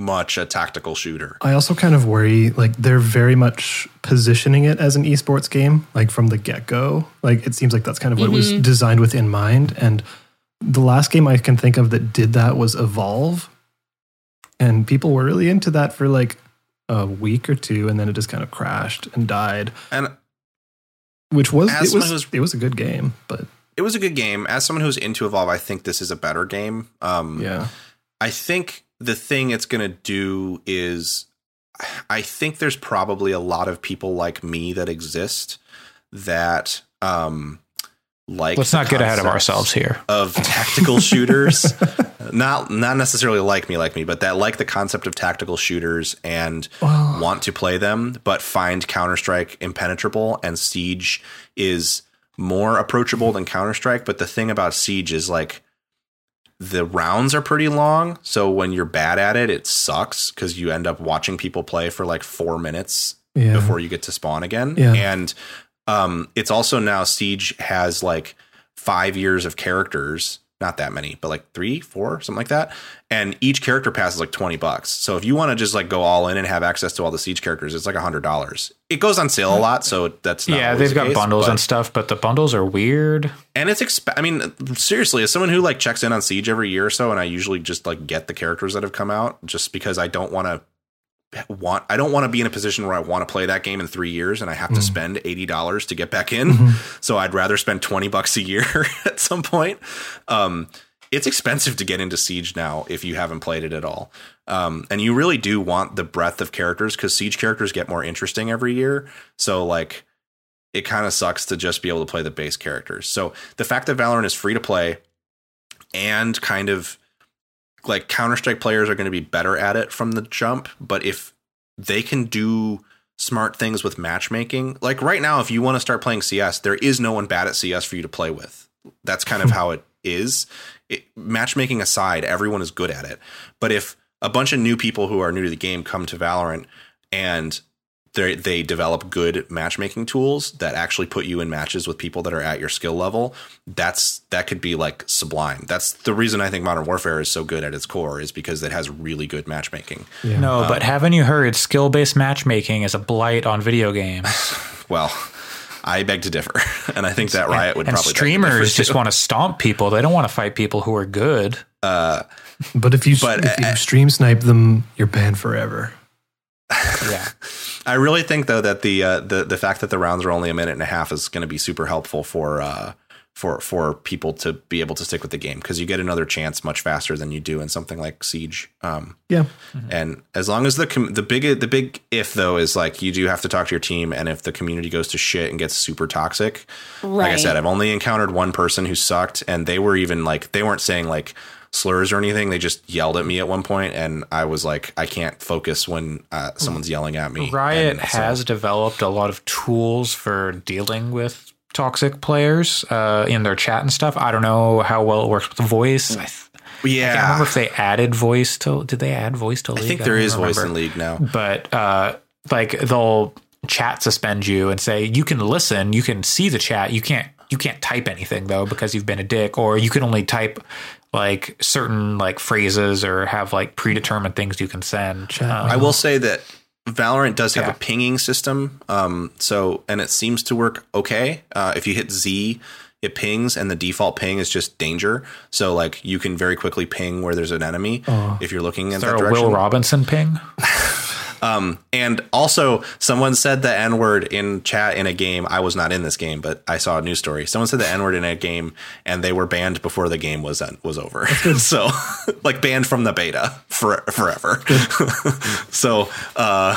much a tactical shooter. I also kind of worry like they're very much positioning it as an esports game, like from the get go. Like it seems like that's kind of what it was designed with in mind. And the last game I can think of that did that was Evolve. And people were really into that for like a week or two, and then it just kind of crashed and died. And Which was it was someone who's- it was a good game, but it was a good game. As someone who's into Evolve, I think this is a better game. Um, yeah. I think the thing it's going to do is I think there's probably a lot of people like me that exist that um like Let's not get ahead of ourselves here. of tactical shooters not not necessarily like me like me but that like the concept of tactical shooters and want to play them but find counter-strike impenetrable and siege is more approachable than counter-strike but the thing about siege is like the rounds are pretty long so when you're bad at it it sucks because you end up watching people play for like four minutes Yeah. before you get to spawn again Yeah. and um it's also now siege has like five years of characters not that many but like three four something like that. And each character pass is like 20 bucks. So if you want to just like go all in and have access to all the siege characters it's like a hundred dollars. It goes on sale a lot so that's not yeah, they've the got case, bundles but- and stuff, but the bundles are weird. and it's exp- I mean, seriously, as someone who like checks in on Siege every year or so, and I usually just like get the characters that have come out, just because I don't want to want I don't want to be in a position where I want to play that game in three years and I have to spend eighty dollars to get back in. So I'd rather spend twenty bucks a year at some point. Um, it's expensive to get into Siege now if you haven't played it at all. Um, and you really do want the breadth of characters because Siege characters get more interesting every year. So like it kind of sucks to just be able to play the base characters. So the fact that Valorant is free to play and kind of like Counter Strike players are going to be better at it from the jump, but if they can do smart things with matchmaking, like right now, if you want to start playing CS, there is no one bad at CS for you to play with. That's kind of how it is. It, matchmaking aside, everyone is good at it. But if a bunch of new people who are new to the game come to Valorant and they they develop good matchmaking tools that actually put you in matches with people that are at your skill level. That's that could be like sublime. That's the reason I think Modern Warfare is so good at its core is because it has really good matchmaking. No, Um, but haven't you heard skill based matchmaking is a blight on video games? Well, I beg to differ, and I think that Riot would and probably beg to streamers just want to stomp people. They don't want to fight people who are good. But if you But, if you uh, stream snipe them, you're banned forever. Yeah. I really think though that the uh, the the fact that the rounds are only a minute and a half is going to be super helpful for uh, for for people to be able to stick with the game because you get another chance much faster than you do in something like Siege. Um, Yeah. And as long as the com- the big the big if though is like you do have to talk to your team, and if the community goes to shit and gets super toxic, like I said, I've only encountered one person who sucked, and they were even like they weren't saying like slurs or anything. They just yelled at me at one point, and I was like, I can't focus when uh, someone's yelling at me. Riot so- has developed a lot of tools for dealing with toxic players uh, in their chat and stuff. I don't know how well it works with the voice. I, th- I can't yeah. remember if they added voice to. Did they add voice to? League? I think there don't is voice in League now. but uh, like they'll chat suspend you and say you can listen, you can see the chat, you can't you can't type anything though because you've been a dick, or you can only type like certain like phrases or have like predetermined things you can send. Um, I will say that Valorant does have Yeah. a pinging system. Um, so and it seems to work okay. Uh, if you hit Z, it pings, and the default ping is just danger. So like you can very quickly ping where there's an enemy if you're looking in is that there a direction. Will Robinson ping? And also, someone said the N word in chat in a game. I was not in this game, but I saw a news story. Someone said the N word in a game, and they were banned before the game was was over. so, like banned from the beta for forever. so, uh,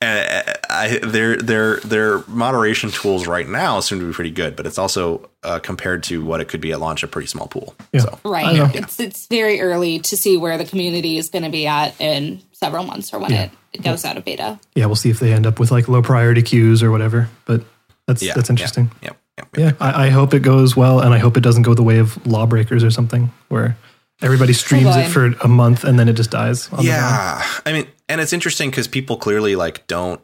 I, I, their their their moderation tools right now seem to be pretty good, but it's also uh, compared to what it could be at launch a pretty small pool. Yeah. So Right. know. It's it's very early to see where the community is going to be at in several months or when Yeah. it, it goes out of beta. Yeah, we'll see if they end up with like low priority queues or whatever. But that's yeah, that's interesting. Yeah, yeah, yeah. Yeah, I, I hope it goes well, and I hope it doesn't go the way of Lawbreakers or something, where everybody streams boy. it for a month and then it just dies. On the. Yeah, I mean, and it's interesting because people clearly like don't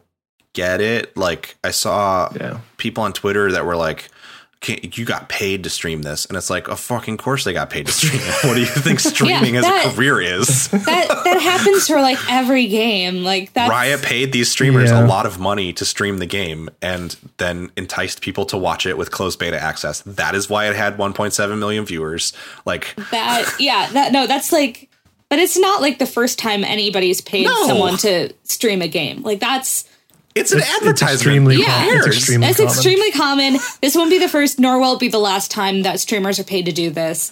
get it. Like I saw Yeah. people on Twitter that were like, "Can't- "You got paid to stream this," and it's like, "A fucking course they got paid to stream it." What do you think streaming as that- a career is? That that happens for like every game. Like that's Riot paid these streamers Yeah. a lot of money to stream the game and then enticed people to watch it with closed beta access. That is why it had 1.7 million viewers. Like, that yeah that no that's like but it's not like the first time anybody's paid No. someone to stream a game like that's it's an It's- it's extremely Yeah. com- it's extremely it's common. extremely common this won't be the first nor will it be the last time that streamers are paid to do this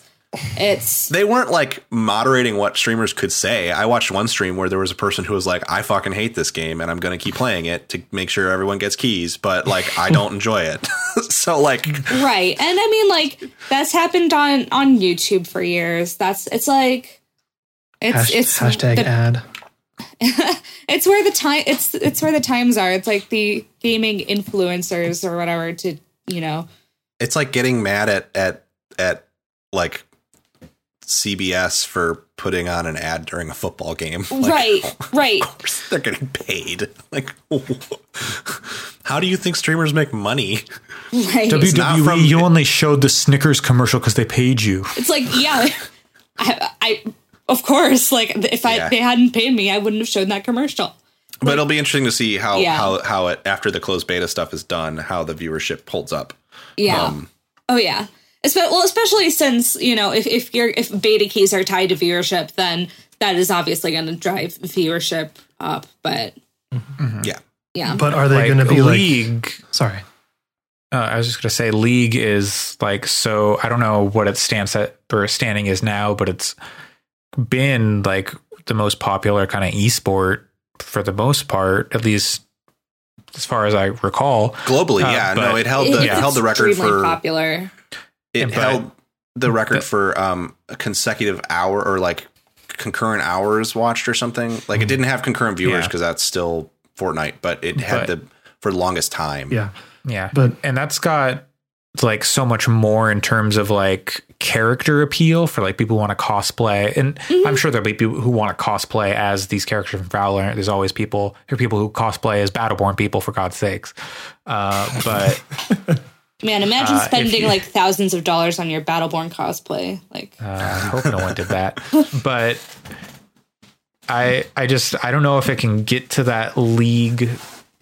it's they weren't like moderating what streamers could say. I watched one stream where there was a person who was like, I fucking hate this game and I'm going to keep playing it to make sure everyone gets keys, but like, I don't enjoy it. so, like, right and i mean like that's happened on on youtube for years that's it's like it's Hash- it's hashtag the- ad. it's where the time it's it's where the times are it's like the gaming influencers or whatever to you know it's like getting mad at, at, at like CBS for putting on an ad during a football game. Like, right right Of course they're getting paid. Like, how do you think streamers make money? right WWE, from- you only showed the Snickers commercial because they paid you. It's like, yeah, I, I of course, like if I Yeah. they hadn't paid me, I wouldn't have shown that commercial. But it'll be interesting to see how Yeah. how how it after the closed beta stuff is done, how the viewership holds up. Yeah. Um, oh yeah. Well, especially since you know if if you're if beta keys are tied to viewership, then that is obviously going to drive viewership up. But Yeah. yeah, But are they Like, going to be like? League? Sorry. uh, I was just gonna say League is like so. I don't know what its stance at or standing is now, but it's been like the most popular kind of esport for the most part, at least as far as I recall. Globally, Uh, yeah. No, it held the it held the record for popular. it But- held the record but- for um a consecutive hour or like concurrent hours watched or something. Like it didn't have concurrent viewers Mm-hmm. Yeah. because that's still Fortnite, but it had But- the for the longest time. Yeah. Yeah, But- and that's got like so much more in terms of like character appeal for like people who want to cosplay, and I'm sure there'll be people who want to cosplay as these characters from Valorant. There's always people. There are people who cosplay as Battleborn people, for God's sakes. Uh, but Man, imagine Uh, spending you- like thousands of dollars on your Battleborn cosplay. Like, Uh, I hope no one did that. But I I just I don't know if it can get to that league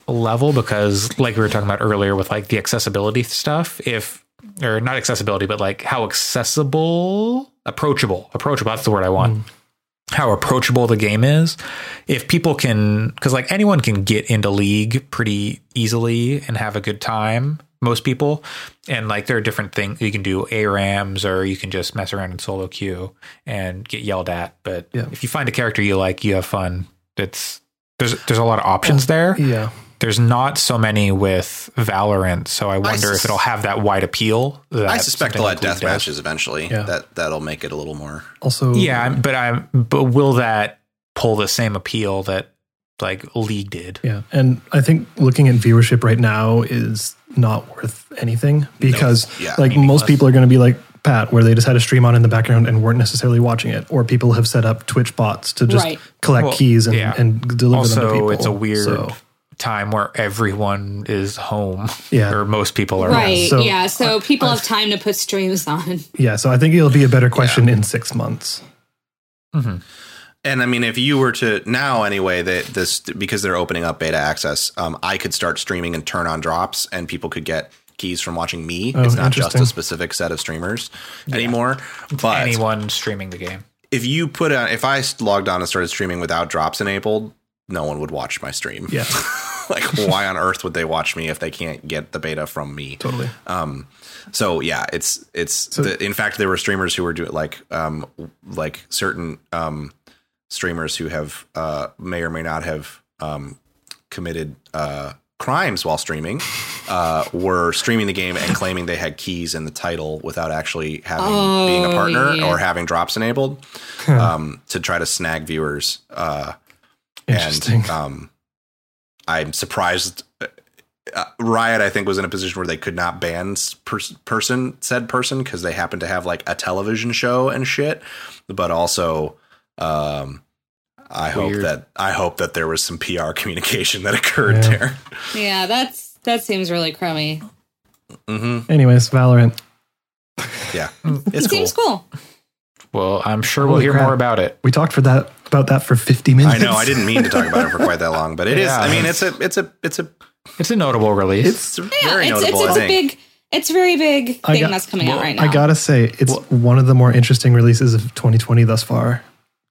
level because like we were talking about earlier with like the accessibility stuff, if or not accessibility, but like how accessible, approachable, approachable, that's the word I want. Mm. How approachable the game is. If people can because like anyone can get into league pretty easily and have a good time. Most people, and like there are different things you can do ARAMs or you can just mess around in solo queue and get yelled at. But Yeah. if you find a character you like, you have fun. It's there's there's a lot of options there. Yeah. There's not so many with Valorant, so I wonder sus- if it'll have that wide appeal. That I suspect they'll something add death matches eventually. Yeah. That that'll make it a little more. Also, Yeah, but I'm but will that pull the same appeal that like League did? Yeah. And I think looking at viewership right now is not worth anything because Yeah. like most people are going to be like Pat, where they just had a stream on in the background and weren't necessarily watching it, or people have set up Twitch bots to just Right. collect Well, keys and, yeah. and deliver them to Also, people. it's a weird So, time where everyone is home. Yeah. or most people are right? home. So, yeah. So people have time to put streams on. yeah, so I think it'll be a better question in six months. And I mean, if you were to now anyway, that this because they're opening up beta access, um, I could start streaming and turn on drops, and people could get keys from watching me. Oh, it's not just a specific set of streamers anymore. But Anyone streaming the game. if you put on, if I logged on and started streaming without drops enabled, no one would watch my stream. Yeah, like, why on earth would they watch me if they can't get the beta from me? totally. Um, so yeah, it's it's. the, in fact, there were streamers who were doing like um like certain um streamers who have uh may or may not have um committed uh crimes while streaming uh, were streaming the game and claiming they had keys in the title without actually having being a partner yeah. or having drops enabled um, to try to snag viewers. Uh, Interesting. and um, I'm surprised. Uh, Riot, I think, was in a position where they could not ban pers- person said person because they happened to have like a television show and shit. But also, um, I hope that I hope that there was some PR communication that occurred Yeah. there. Yeah, that's that seems really crummy. Anyways, Valorant. Yeah, It it's cool. seems cool. Well, I'm sure we'll hear crap. more about it. We talked for that about that for 50 minutes. I know. I didn't mean to talk about it for quite that long, but it is. Yeah. I mean, it's a, it's a, it's a, It's a notable release. it's a Yeah, very it's it's, notable. it's I a think. big it's a very big thing got- that's coming out right now. I gotta say, it's one of the more interesting releases of 2020 thus far.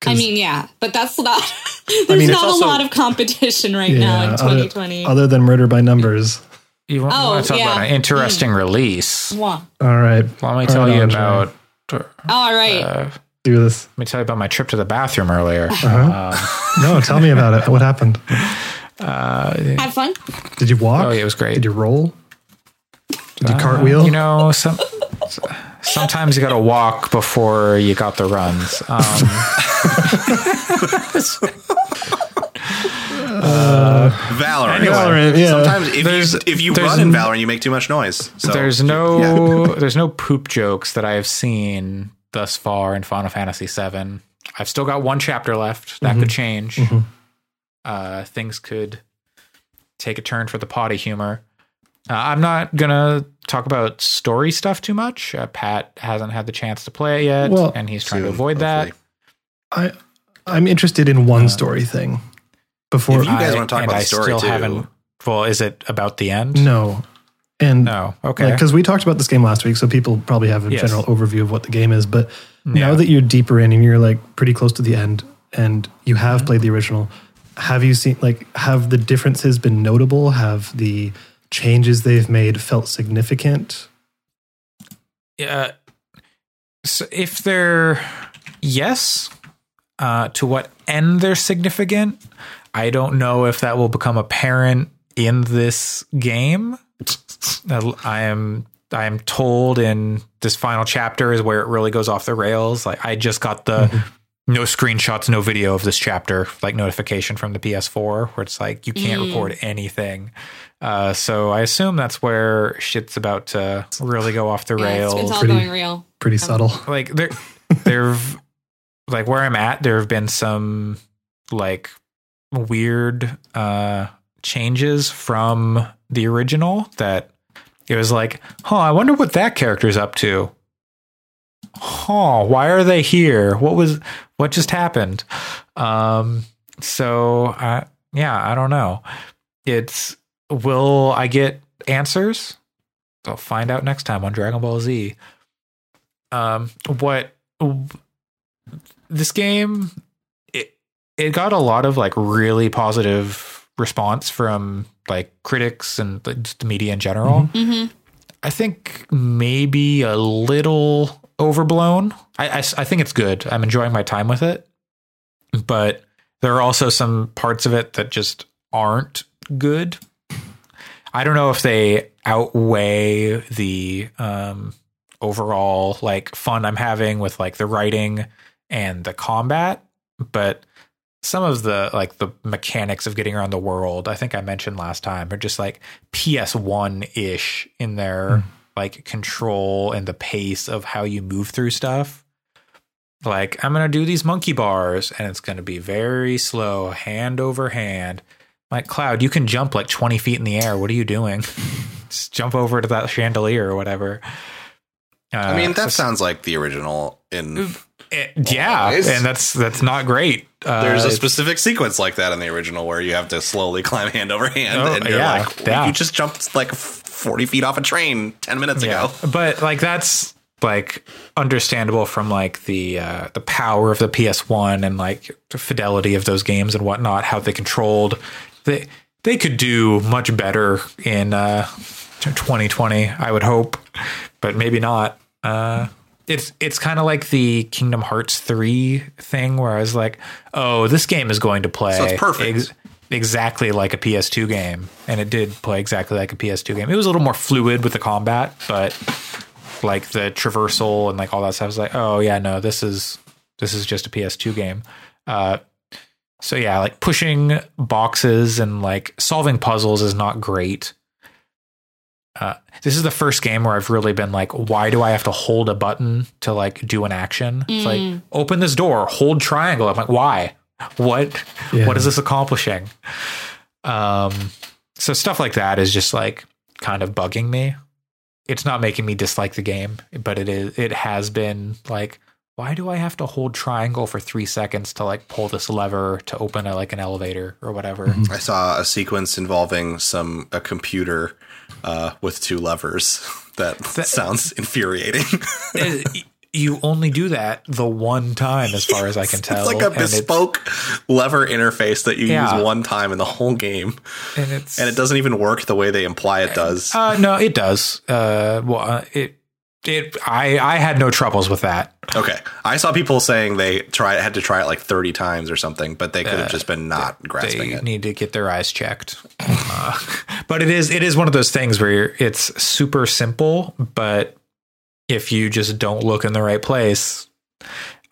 I mean, yeah, but that's not. There's mean, not also- a lot of competition right now in 2020. Other, than Murder by Numbers. you want, Oh, to talk about an interesting mm. release? Mwah. All right. Let me All tell right, you Andre. about. Uh, All right. Uh, Uh, Do this. let me tell you about my trip to the bathroom earlier. Uh-huh. No, tell me about it. What happened? Have fun. Did you walk? Oh, yeah, it was great. Did you roll? Did you cartwheel? You know, some sometimes you got to walk before you got the runs. Um, Valorant. Valorant, yeah. Sometimes if There's- you if you there's run in n- Valorant, you make too much noise. So there's no there's no poop jokes that I have seen thus far in Final Fantasy VII. I've still got one chapter left. That could change. Uh, things could take a turn for the potty humor. Uh, I'm not gonna talk about story stuff too much. Uh, Pat hasn't had the chance to play it yet, Well, and he's trying to soon, avoid that. I, I'm interested in one story thing. Before If you guys I- wanna talk and about the I story, still too. haven't. Well, is it about the end? no, and No. Okay. because we talked about this game last week, so people probably have a Yes. general overview of what the game is. But now that you're deeper in and you're like pretty close to the end, and you have Mm-hmm. played the original, have you seen like have the differences been notable? Have the changes they've made felt significant? uh, so if they're yes, uh, to what end they're significant, I don't know if that will become apparent in this game. I am I am told in this final chapter is where it really goes off the rails. Like I just got the no screenshots, no video of this chapter, like notification from the PS4, where it's like you can't record anything. Uh, so I assume that's where shit's about to really go off the Yeah, rails it's all Pretty- going real. Pretty subtle. like there there've like where I'm at, there have been some like weird uh changes from the original that it was like, huh, I wonder what that character's up to. Huh, why are they here? What was what just happened? Um so uh yeah, I don't know. It's will I get answers? I'll find out next time on Dragon Ball Z um what this game it it got a lot of like really positive response from like critics and the media in general. Hmm i think maybe a little overblown. I I think it's good. I'm enjoying my time with it. But there are also some parts of it that just aren't good. I don't know if they outweigh the um overall like fun I'm having with like the writing and the combat, but some of the like the mechanics of getting around the world, I think I mentioned last time, are just like PS1 ish in their like control and the pace of how you move through stuff. Like, I'm going to do these monkey bars and it's going to be very slow, hand over hand. Like, Cloud, you can jump like 20 feet in the air. What are you doing? Just jump over to that chandelier or whatever. Uh, I mean, that so- sounds like the original. In it- yeah, and that's that's not great. Uh, there's a specific sequence like that in the original where you have to slowly climb hand over hand, Oh, and you're yeah, like, yeah. you just jumped like 40 feet off a train 10 minutes yeah, ago. but like that's like understandable from like the uh, the power of the PS1 and like the fidelity of those games and whatnot. How they controlled they they could do much better in uh, 2020. I would hope, but maybe not. Uh, it's it's kind of like the Kingdom Hearts 3 thing where I was like, oh, this game is going to play So it's perfect. exactly like a PS2 game, and it did play exactly like a PS2 game. It was a little more fluid with the combat, but like the traversal and like all that stuff I was like, oh yeah, no, this is this is just a PS2 game. Uh, so yeah, like pushing boxes and like solving puzzles is not great. Uh, this is the first game where I've really been like, why do I have to hold a button to like do an action? It's like open this door, hold triangle. I'm like, why? What? Yeah. What is this accomplishing? Um, so stuff like that is just like kind of bugging me. It's not making me dislike the game, but it is. It has been like, why do I have to hold triangle for three seconds to like pull this lever to open a, like an elevator or whatever? I saw a sequence involving some a computer uh, with two levers. That, sounds infuriating. It- you only do that the one time, as far as I can tell. it's like a bespoke lever interface that you Yeah. use one time in the whole game, and it's and it doesn't even work the way they imply it does. Uh, no, it does. Uh, well, uh, it it I I had no troubles with that. Okay, I saw people saying they try had to try it like thirty times or something, but they could have just been not grasping they it. need to get their eyes checked. Uh, but it is it is one of those things where you're, it's super simple, but if you just don't look in the right place,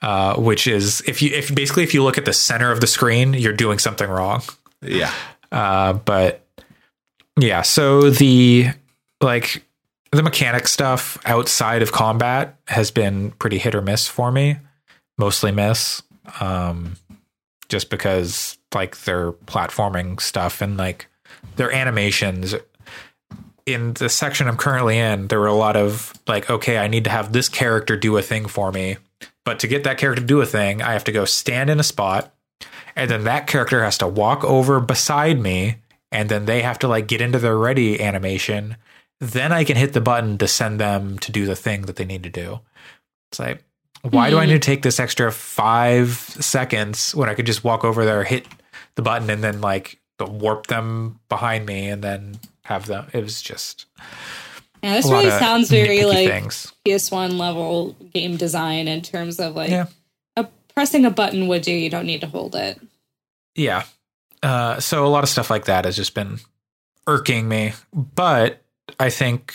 uh, which is if you if basically if you look at the center of the screen, you're doing something wrong. Yeah, Uh, but yeah, so the like the mechanic stuff outside of combat has been pretty hit or miss for me. Mostly miss. Um, just because like their platforming stuff and like their animations in the section I'm currently in, there were a lot of like, okay, I need to have this character do a thing for me. But to get that character to do a thing, I have to go stand in a spot, and then that character has to walk over beside me, and then they have to like get into their ready animation. Then I can hit the button to send them to do the thing that they need to do. It's like, why do I need to take this extra five seconds when I could just walk over there, hit the button, and then like warp them behind me, and then have them? It was just Yeah, this really of sounds very like things. PS1 level game design in terms of like Yeah. a, pressing a button would do. You don't need to hold it. Yeah. Uh, so a lot of stuff like that has just been irking me. But I think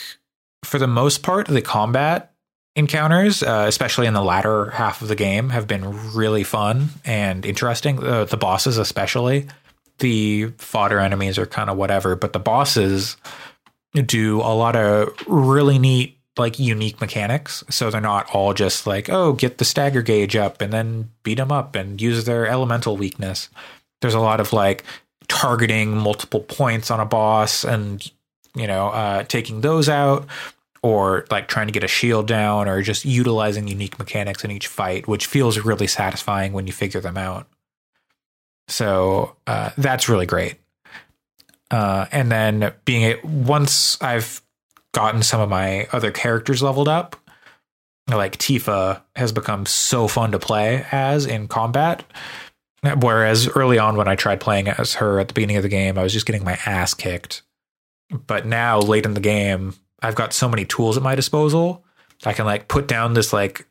for the most part, the combat encounters, uh, especially in the latter half of the game, have been really fun and interesting. Uh, the bosses, especially. The fodder enemies are kind of whatever, but the bosses do a lot of really neat like unique mechanics so they're not all just like oh get the stagger gauge up and then beat them up and use their elemental weakness there's a lot of like targeting multiple points on a boss and you know uh, taking those out or like trying to get a shield down or just utilizing unique mechanics in each fight which feels really satisfying when you figure them out so uh, that's really great uh, and then being a, once I've gotten some of my other characters leveled up, like Tifa has become so fun to play as in combat. Whereas early on, when I tried playing as her at the beginning of the game, I was just getting my ass kicked. But now, late in the game, I've got so many tools at my disposal. I can like put down this like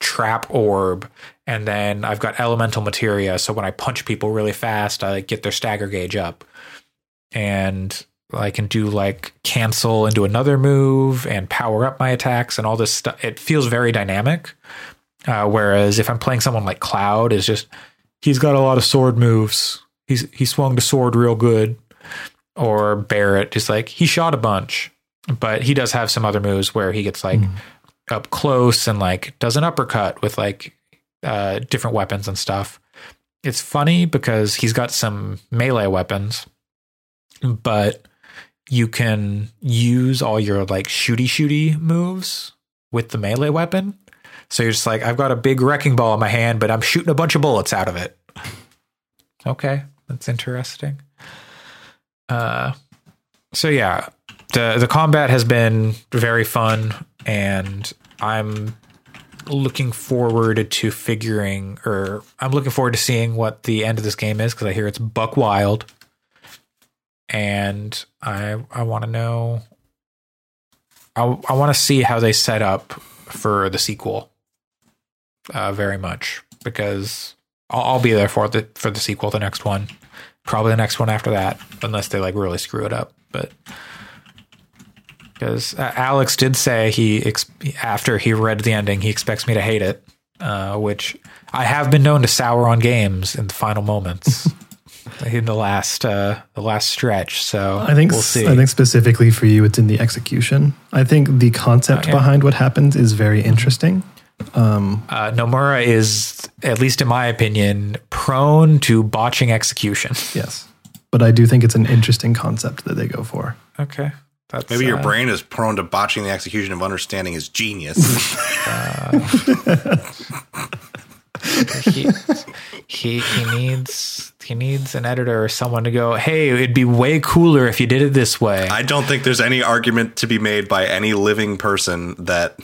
trap orb, and then I've got elemental materia. So when I punch people really fast, I like, get their stagger gauge up and I can do like cancel into another move and power up my attacks and all this stuff. It feels very dynamic. Uh, whereas if I'm playing someone like Cloud, is just he's got a lot of sword moves. He's he swung the sword real good. Or Barret, just like he shot a bunch, but he does have some other moves where he gets like up close and like does an uppercut with like uh, different weapons and stuff. It's funny because he's got some melee weapons but you can use all your like shooty shooty moves with the melee weapon. So you're just like, I've got a big wrecking ball in my hand, but I'm shooting a bunch of bullets out of it. Okay, that's interesting. Uh, so yeah, the the combat has been very fun, and I'm looking forward to figuring, or I'm looking forward to seeing what the end of this game is because I hear it's buck wild and I I want to know. I I want to see how they set up for the sequel. Uh, very much because I'll, I'll be there for the for the sequel, the next one. Probably the next one after that, unless they like really screw it up. But because uh, Alex did say he ex- after he read the ending, he expects me to hate it, uh, which I have been known to sour on games in the final moments. in the last uh the last stretch so I think we'll see I think specifically for you, it's in the execution. I think the concept Okay. behind what happens is very interesting. Uh, Nomura is, at least in my opinion, prone to botching execution. Yes, but I do think it's an interesting concept that they go for. Okay. That's, Maybe your uh, brain is prone to botching the execution of understanding his genius. He, he, he needs he needs an editor or someone to go, hey, it'd be way cooler if you did it this way. I don't think there's any argument to be made by any living person that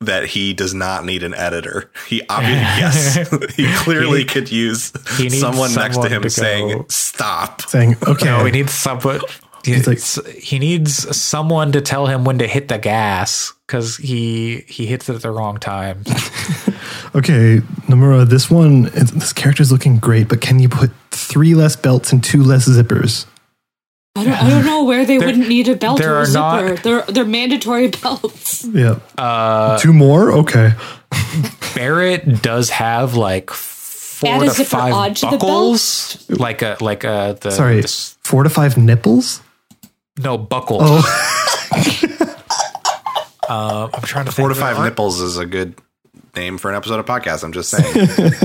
that he does not need an editor. He obviously yes, he clearly He- could use he needs someone next to him to saying stop. Saying, okay, no, he needs someone. He, like- he needs someone to tell him when to hit the gas because he he hits it at the wrong time. okay, Nomura, this one, it's- this character's looking great, but can you put three less belts and two less zippers? I don't, I don't know where they There- wouldn't need a belt there or a are zipper. not- they're they're mandatory belts. Yeah, Uh, two more. Okay, Barret does have like four Add to zipper five onto the buckles, like a like a the sorry, this- four to five nipples. no buckles. Oh, Uh, I'm trying to Four to five nipples is a good name for an episode of podcast. I'm just saying.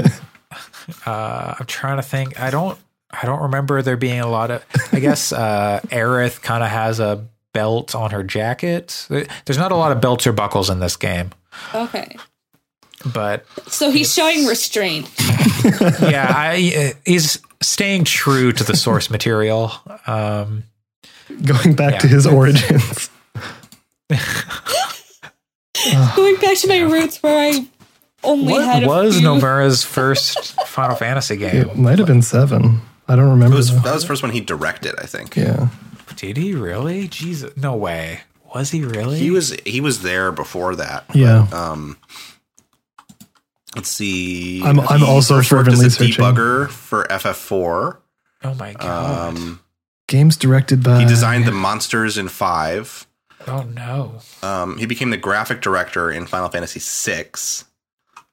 Uh, I'm trying to think. I don't. I don't remember there being a lot of. I guess uh, Aerith kind of has a belt on her jacket. There's not a lot of belts or buckles in this game, Okay, but so he's showing restraint. yeah, I, uh, he's staying true to the source material. Um, going back Yeah. to his origins. Going back to my roots where I only had what was few. Nomura's first Final Fantasy game? It might have been seven. I don't It remember. was, that was the first one he directed, I think. yeah, Did he really? Jesus, no way. Was he really? He was he was there before that. yeah. Um, let's see. I'm- I'm He also first worked as fervently a searching. debugger for FF4. Oh my god. Um, Games directed by. he designed the monsters in five. oh no. Um, he became the graphic director in Final Fantasy VI.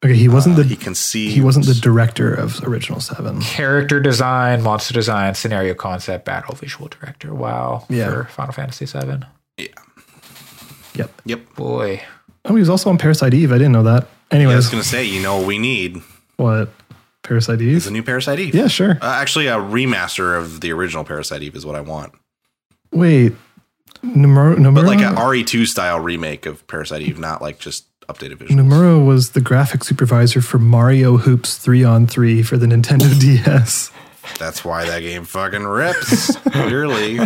Okay, he wasn't Uh, the he conceived. he wasn't the director of original seven. Character design, monster design, scenario concept, battle visual director. Wow. Yeah. For Final Fantasy seven. Yeah. Yep. Yep. Boy. Oh, he was also on Parasite Eve. I didn't know that. Yeah, I was gonna say, you know, what we need what Parasite is Eve? a new Parasite Eve. Yeah, sure. Uh, actually, a remaster of the original Parasite Eve is what I want, Wait, Nomura, Nomura, but like a RE2 style remake of Parasite Eve, not like just updated visuals. Nomura was the graphic supervisor for Mario Hoops three on three for the Nintendo DS. That's why that game fucking rips. Clearly,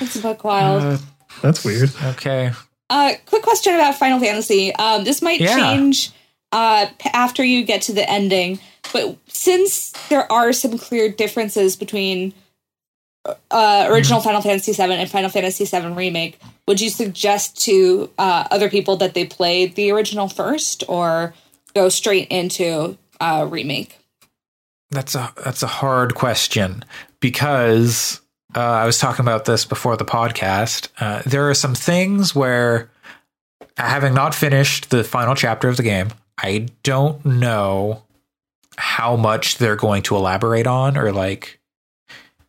It's buck wild. That's weird. Okay. Uh, quick question about Final Fantasy. Um, this might Yeah. change uh, after you get to the ending, but since there are some clear differences between uh, original Final Fantasy VII and Final Fantasy VII Remake, would you suggest to uh, other people that they play the original first or go straight into uh, Remake? That's a that's a hard question because uh, I was talking about this before the podcast. Uh, there are some things where, having not finished the final chapter of the game, I don't know how much they're going to elaborate on or like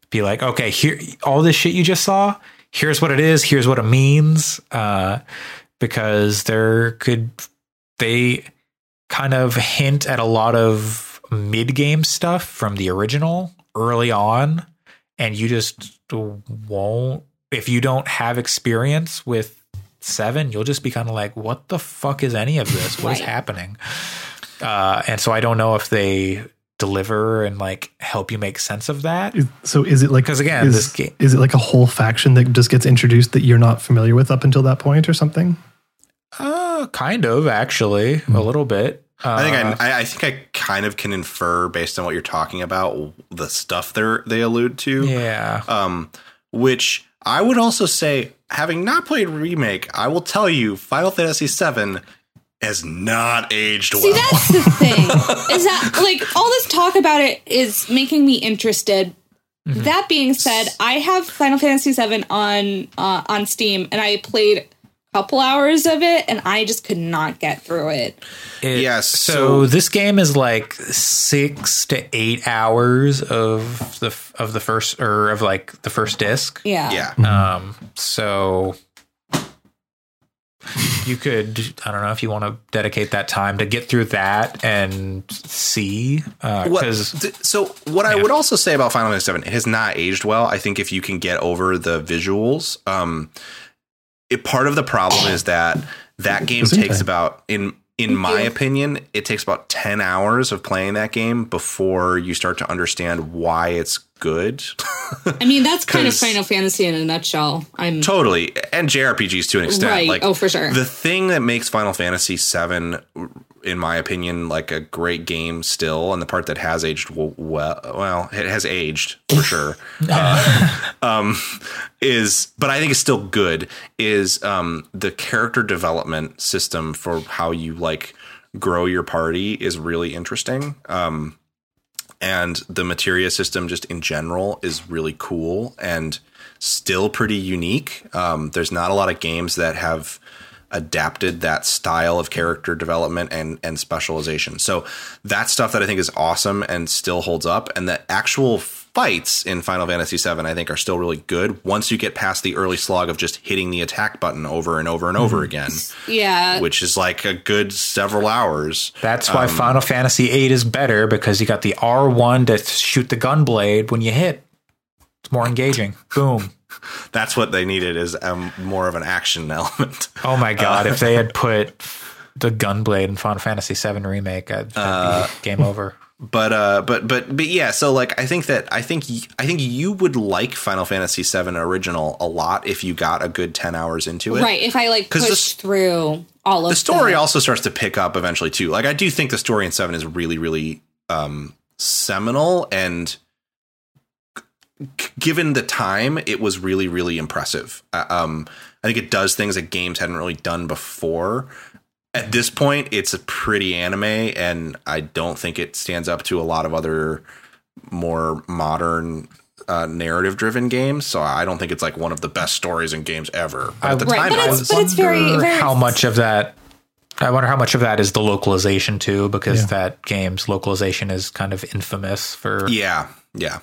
be like, okay, here, all this shit you just saw. Here's what it is. Here's what it means. Uh, because there could they kind of hint at a lot of mid game stuff from the original early on, and you just won't. If you don't have experience with seven, you'll just be kind of like, "What the fuck is any of this? What is Right. happening?" Uh, and so I don't know if they deliver and like help you make sense of that. So is it like because again, is, this ga- is it like a whole faction that just gets introduced that you're not familiar with up until that point or something? Uh, kind of actually, a little bit. Uh, I think I, I, I think I kind of can infer based on what you're talking about the stuff they they allude to. yeah. Um, which I would also say, having not played remake, I will tell you, Final Fantasy VII has not aged well. See, well. that's the thing. is that like all this talk about it is making me interested, That being said, I have Final Fantasy VII on uh, on Steam, and I played a couple hours of it, and I just could not get through it. It- Yes, So, so- this game is like six to eight hours of the of the first or of like the first disc. Yeah, Yeah. Um. So you could I don't know if you want to dedicate that time to get through that and see What, because th- so what I would also say about Final Fantasy VII, it has not aged well. I think if you can get over the visuals, um, it, part of the problem is that that game Isn't takes it? about in in my you. opinion, it takes about ten hours of playing that game before you start to understand why it's good. I mean that's kind of Final Fantasy in a nutshell. I'm totally, and JRPGs to an extent. Right. Like, Oh, for sure. The thing that makes Final Fantasy VII, in my opinion, like a great game still, and the part that has aged well, well, it has aged for sure. uh, um, is, but I think it's still good. Is um, the character development system for how you like grow your party is really interesting. Um, and the materia system just in general is really cool and still pretty unique. Um, there's not a lot of games that have adapted that style of character development and and specialization. So that stuff that i think is awesome and still holds up and the actual fights in final fantasy 7 i think are still really good once you get past the early slog of just hitting the attack button over and over and over again yeah. which is like a good several hours that's Um, why Final Fantasy VIII is better because you got the R one to shoot the gun blade when you hit. It's more engaging. Boom. that's what they needed is um, more of an action element Oh my god! if they had put the gunblade in Final Fantasy VII remake, I'd, that'd be game over. But uh but but but yeah so like i think that i think i think you would like final fantasy 7 original a lot if you got a good 10 hours into it. Right. If I like push the- through all of the story also starts to pick up eventually too. Like i do think the story in 7 is really really um seminal and g- given the time it was really really impressive. Uh, um i think it does things that games hadn't really done before at this point it's a pretty anime and i don't think it stands up to a lot of other more modern uh, narrative driven games so i don't think it's like one of the best stories in games ever but at the Right, time but it it's- was but it's very- wonder very- how much of that. I wonder how much of that is the localization too, because Yeah. that game's localization is kind of infamous for yeah yeah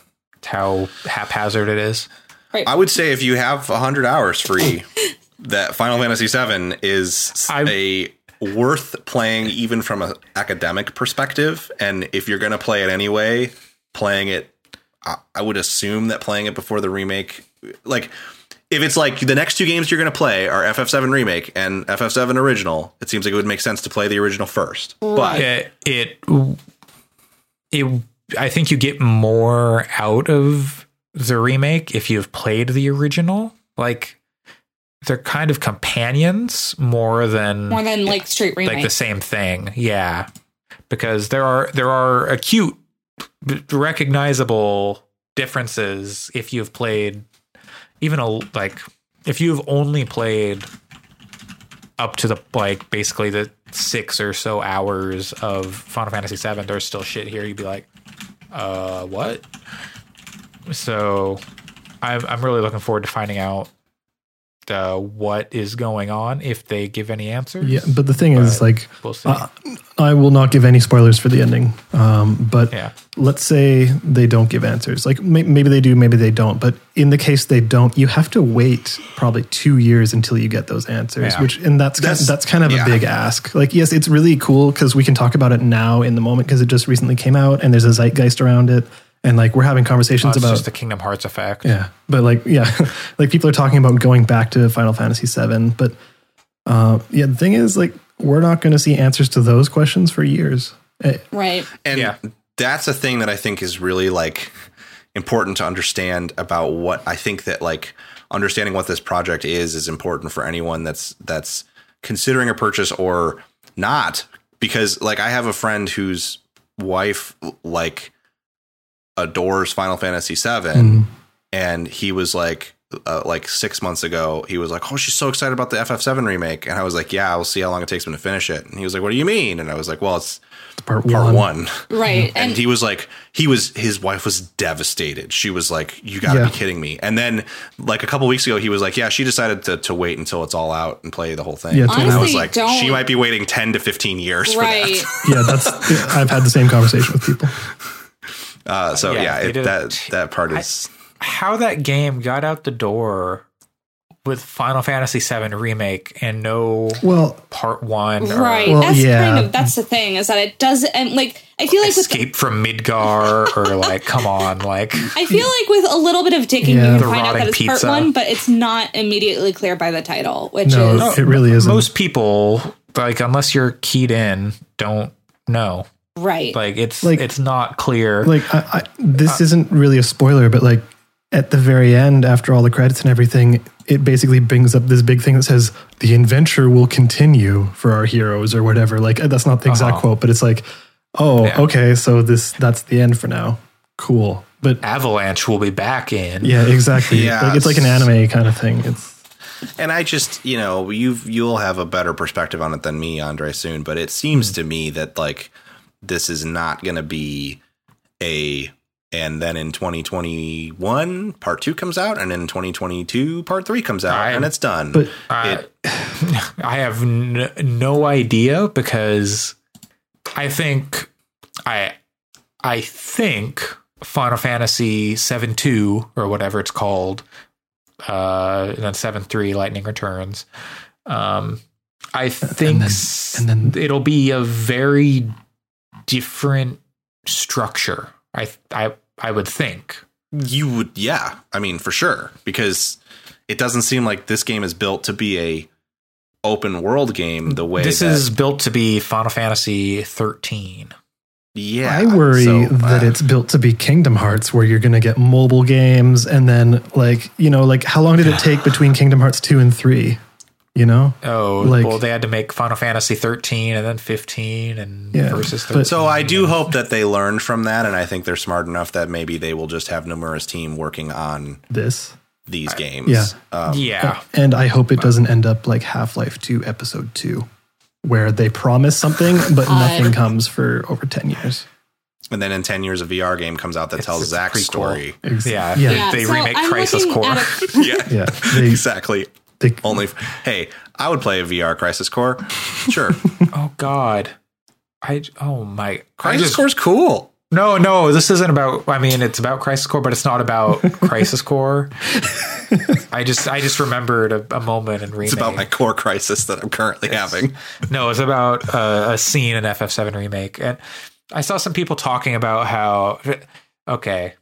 how haphazard it is. I would say if you have 100 hours free, that Final Fantasy VII is I- a worth playing even from an academic perspective. And if you're going to play it anyway, playing it, I, I would assume that playing it before the remake, like if it's like the next two games you're going to play are FF7 remake and FF7 original, it seems like it would make sense to play the original first. Mm. But It, it, it, I think you get more out of the remake if you've played the original. Like they're kind of companions more than more than like straight remake. like the same thing. Yeah, because there are there are acute, recognizable differences if you've played even a like if you've only played up to the like basically the six or so hours of Final Fantasy VII. There's still shit here. You'd be like, uh, what? So, I'm I'm really looking forward to finding out uh, what is going on if they give any answers. Yeah, but the thing is, like, we'll see. uh, I will not give any spoilers for the ending. Um, but Yeah. let's say they don't give answers. Like may- maybe they do, maybe they don't. But in the case they don't, you have to wait probably two years until you get those answers. Yeah. Which and that's kind That's- that's kind of yeah. a big ask. Like yes, it's really cool because we can talk about it now in the moment because it just recently came out and there's a zeitgeist around it. And like we're having Oh, conversations it's about just the Kingdom Hearts effect. yeah, but like yeah, like people are talking about going back to Final Fantasy VII, but uh, yeah, the thing is like we're not going to see answers to those questions for years. Eh, right. And Yeah. that's a thing that I think is really like important to understand about what I think that like understanding what this project is is important for anyone that's that's considering a purchase or not because like I have a friend whose wife like adores Final Fantasy 7 Mhm. and he was like uh, like six months ago, he was like, "Oh, she's so excited about the FF7 remake," and I was like, "Yeah, we'll see how long it takes me to finish it." And he was like, "What do you mean?" And I was like, "Well, it's Part, part one. one." Right. And And, he was like, he was, his wife was devastated. She was like, you gotta Yeah. be kidding me. And then, like, a couple weeks ago, he was like, yeah, she decided to, to wait until it's all out and play the whole thing. Yeah, and I was like, don't- she might be waiting 10 to 15 years right. for that. Yeah, that's. I've had the same conversation with people. Uh, so, Yeah, yeah, it, that, that part I- is, How that game got out the door with Final Fantasy VII remake and no Well, part one or Right. Well, that's yeah. kind of that's the thing is that it does and like I feel like with Escape from Midgar or like, come on, like I feel like with a little bit of digging Yeah. you The can find out that it's pizza. part one, but it's not immediately clear by the title, which No, is it really isn't. most people, like unless you're keyed in, don't know. Right. Like it's Like- it's not clear. like I, I, this uh, isn't really a spoiler, but like at the very end, after all the credits and everything, it basically brings up this big thing that says the adventure will continue for our heroes or whatever. Like uh, that's not the exact Uh-huh. quote, but it's like, oh, Yeah. okay, so this that's the end for now. Cool, but Avalanche will be back in. yeah, exactly. Yeah, like it's like an anime kind of thing. It's and I just, you know, you've, you'll have a better perspective on it than me, Andre, soon, but it seems hmm. to me that, like, this is not going to be a and then in 2021 part 2 comes out and in 2022 part 3 comes out I- and it's done but I, It- I have n- no idea because I think I I think Final Fantasy seven two or whatever it's called, uh, and then seven three Lightning Returns. Um, I think then- s- and then- it'll be a very different structure. I I I would think. you would yeah i mean for sure because it doesn't seem like this game is built to be a open world game the way This that, is built to be Final Fantasy thirteen. yeah I worry so, that uh, it's built to be Kingdom Hearts, where you're going to get mobile games, and then like you know, like how long did it take between Kingdom Hearts two and three? You know, Oh, Like- well, they had to make Final Fantasy 13 and then 15 and Yeah, versus but- so i do hope that they learned from that and i think they're smart enough that maybe they will just have nomura's team working on this. these games yeah. um, yeah. And I hope it doesn't end up like Half Life 2 Episode 2, where they promise something, but God. nothing comes for over 10 years. and then in 10 years a vr game comes out that It's- tells it's Zack's story Ex- Yeah. Yeah. yeah, they so remake I'm Crisis Core. a- yeah Yeah. They, exactly they, only hey i would play a vr crisis core sure Oh, God. I, oh, my. I crisis just, core's cool no, no, this isn't about, I mean, it's about Crisis Core, but it's not about Crisis Core. I just, I just remembered a, a moment in remake. it's about my core crisis that i'm currently having No, it's about uh, a scene in FF7 remake, and I saw some people talking about how okay,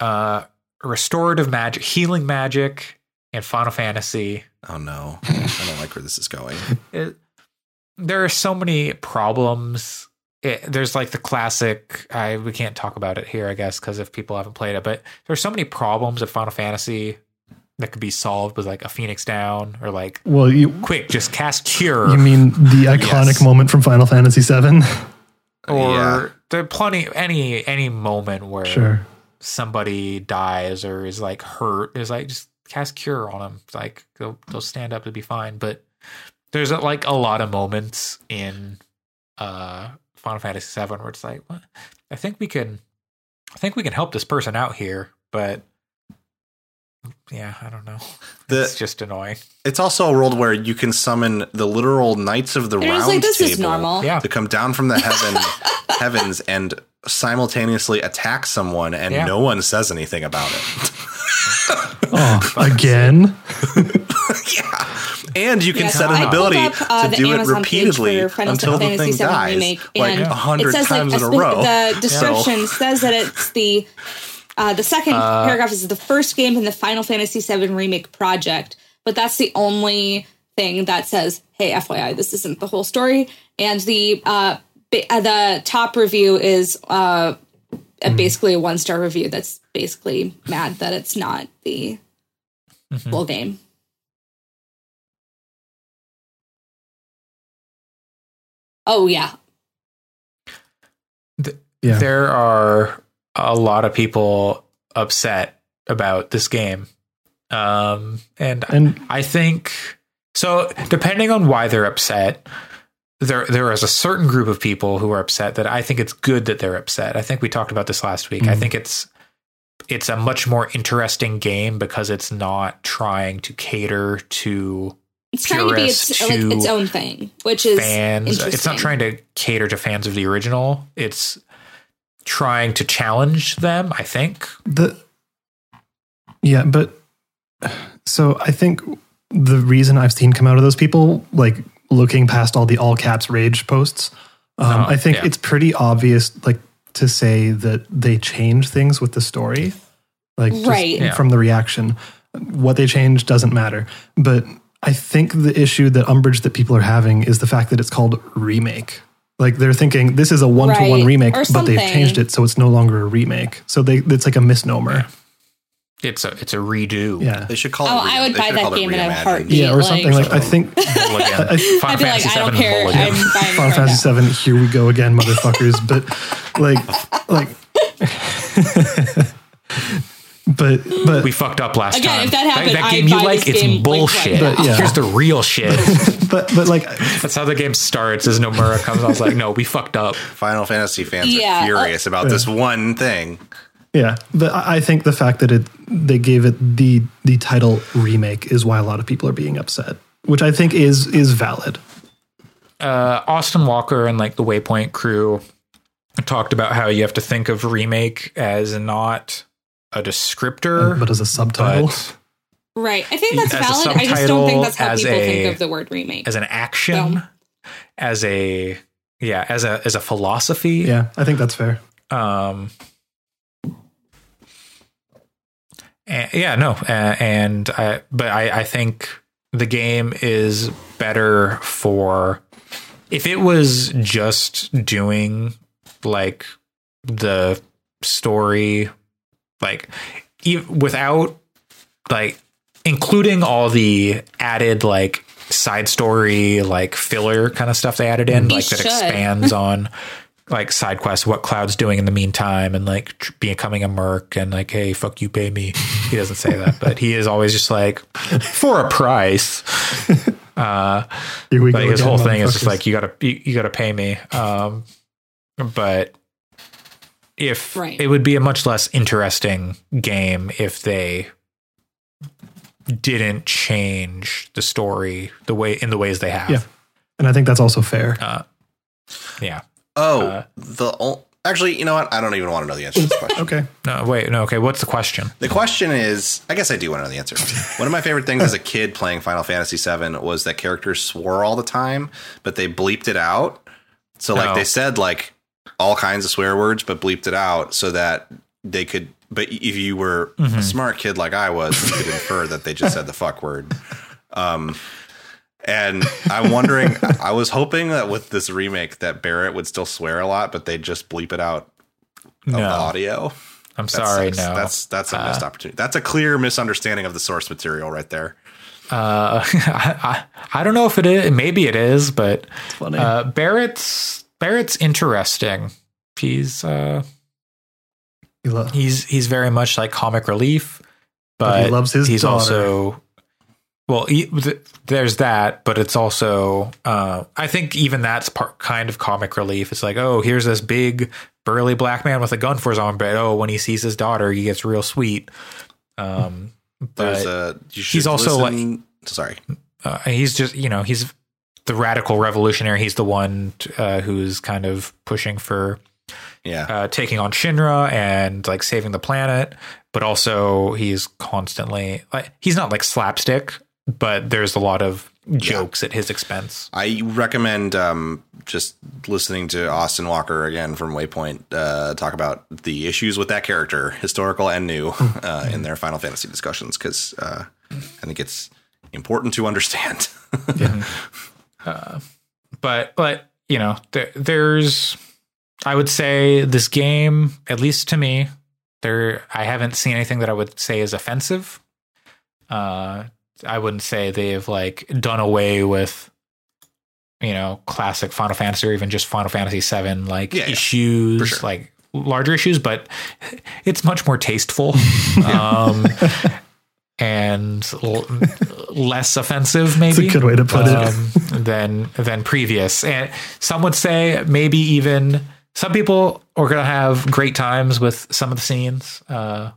uh, restorative magic, healing magic, and Final Fantasy. Oh no i don't like where this is going It, there are so many problems. It, there's like the classic. I we can't talk about it here, I guess, because if people haven't played it, but there's so many problems of Final Fantasy that could be solved with like a Phoenix Down or like well, you, quick, just cast Cure. you mean the iconic Yes. moment from Final Fantasy 7? or Yeah. there are plenty any any moment where sure. somebody dies or is like hurt is like just cast cure on them like they'll, they'll stand up to be fine but there's like a lot of moments in uh final fantasy 7 where it's like what? i think we can i think we can help this person out here but yeah i don't know The- it's just annoying It's also a world where you can summon the literal knights of the They're round like, this table is normal. yeah to come down from the heaven heavens and simultaneously attack someone, and Yeah. no one says anything about it. Oh, again? yeah, and you can Yeah, set so an I ability up, uh, to do Amazon it page repeatedly for Final until the Fantasy thing VII dies, remake, like and a hundred it says, times like, in a spe- row. The description says that it's the uh, the second paragraph is the first game in the Final Fantasy VII remake project, but that's the only thing that says, "Hey, FYI, this isn't the whole story." And the uh, uh, the top review is uh, a- basically a one star review. That's basically mad that it's not the full game. Oh yeah, Yeah. there are a lot of people upset about this game Um, and, And- I think so. Depending on why they're upset, there there is a certain group of people who are upset that I think it's good that they're upset. I think we talked about this last week. I think it's it's a much more interesting game because it's not trying to cater to It's trying to be its, purists like, to its own thing, which is fans. It's not trying to cater to fans of the original. It's trying to challenge them. I think. The yeah, but so I think the reason I've seen come out of those people, like looking past all the all caps rage posts, um, Oh, I think yeah. it's pretty obvious, like to say that they change things with the story, like just Right. Yeah. from the reaction. What they change doesn't matter, but I think the issue that umbrage that people are having is the fact that it's called remake. Like they're thinking this is a one to one remake, but they've changed it so it's no longer a remake. So they it's like a misnomer. It's a it's a redo. Yeah. They should call it. Oh, it. I would buy should that game in a Reimagined. heartbeat. Yeah, or like- something like I think Mulligan. I- I'd Final be like, Fantasy I don't care. I'm buying it Final Fantasy now. Seven. Here we go again, motherfuckers. But like, like, but but we fucked up last Again, time. if that happened, that I'd game you buy like, this it's game, bullshit. right now. Yeah. Here's the real shit. but but like, That's how the game starts. As Nomura comes, I was like, no, we fucked up. Final Fantasy fans Yeah, are furious about this one thing. Yeah. But I I think the fact that it they gave it the the title remake is why a lot of people are being upset, which I think is is valid. uh, Austin Walker and like the Waypoint crew talked about how you have to think of remake as not a descriptor, But as a subtitle, but Right. I think that's valid. I just don't think that's how as people a- think of the word remake. as an action, Film. as a yeah, as a as a philosophy. yeah, I think that's fair. Um. And- yeah, no, uh, and I, but I, I think the game is better for if it was just doing like the story, like e- without like including all the added like side story like filler kind of stuff they added in You like that expands on like side quests what cloud's doing in the meantime and like tr- becoming a merc and like hey fuck you pay me he doesn't say that but he is always just like for a price Here we like go. his whole thing is just like you gotta you, you gotta pay me um but if Right. it would be a much less interesting game if they didn't change the story the way in the ways they have Yeah. and I think that's also fair. yeah Oh, Uh, the ol- actually, you know what? I don't even want to know the answer to this question. Okay, no wait no okay what's the question The question is, I guess I do want to know the answer. One of my favorite things as a kid playing Final Fantasy VII was that characters swore all the time, but they bleeped it out. So like Oh. they said like all kinds of swear words, but bleeped it out so that they could. But if you were a smart kid like I was, you could infer that they just said the fuck word. Um, and I'm wondering, I was hoping that with this remake that Barret would still swear a lot, but they'd just bleep it out of no the audio. i'm That sorry sucks. no Uh, That's that's a missed opportunity. That's a clear misunderstanding of the source material right there. uh I, I, I don't know if it is maybe it is but funny. uh Barret's Barret's interesting he's uh He lo- he's he's very much like comic relief, But but, he loves his he's daughter. also well. There's that, but it's also uh, I think even that's part kind of comic relief. It's like oh, here's this big burly black man with a gun for his arm, but oh, when he sees his daughter, he gets real sweet. Um, There's but a he's also listen- sorry. uh, he's just you know he's the radical revolutionary. He's the one uh, who's kind of pushing for Yeah. uh, taking on Shinra and like saving the planet, but also he's constantly like he's not like slapstick, but there's a lot of jokes at his expense. I recommend um, just listening to Austin Walker again from Waypoint uh, talk about the issues with that character, historical and new, uh, in their Final Fantasy discussions because uh, I think it's important to understand. But but you know there, there's I would say this game at least to me there I haven't seen anything that I would say is offensive. Uh, I wouldn't say they've like done away with you know classic Final Fantasy or even just Final Fantasy VII like Yeah, issues sure. like larger issues, but it's much more tasteful. um, and l- less offensive, maybe. a good way to put it. um, than than previous. And some would say maybe even some people are going to have great times with some of the scenes. Uh,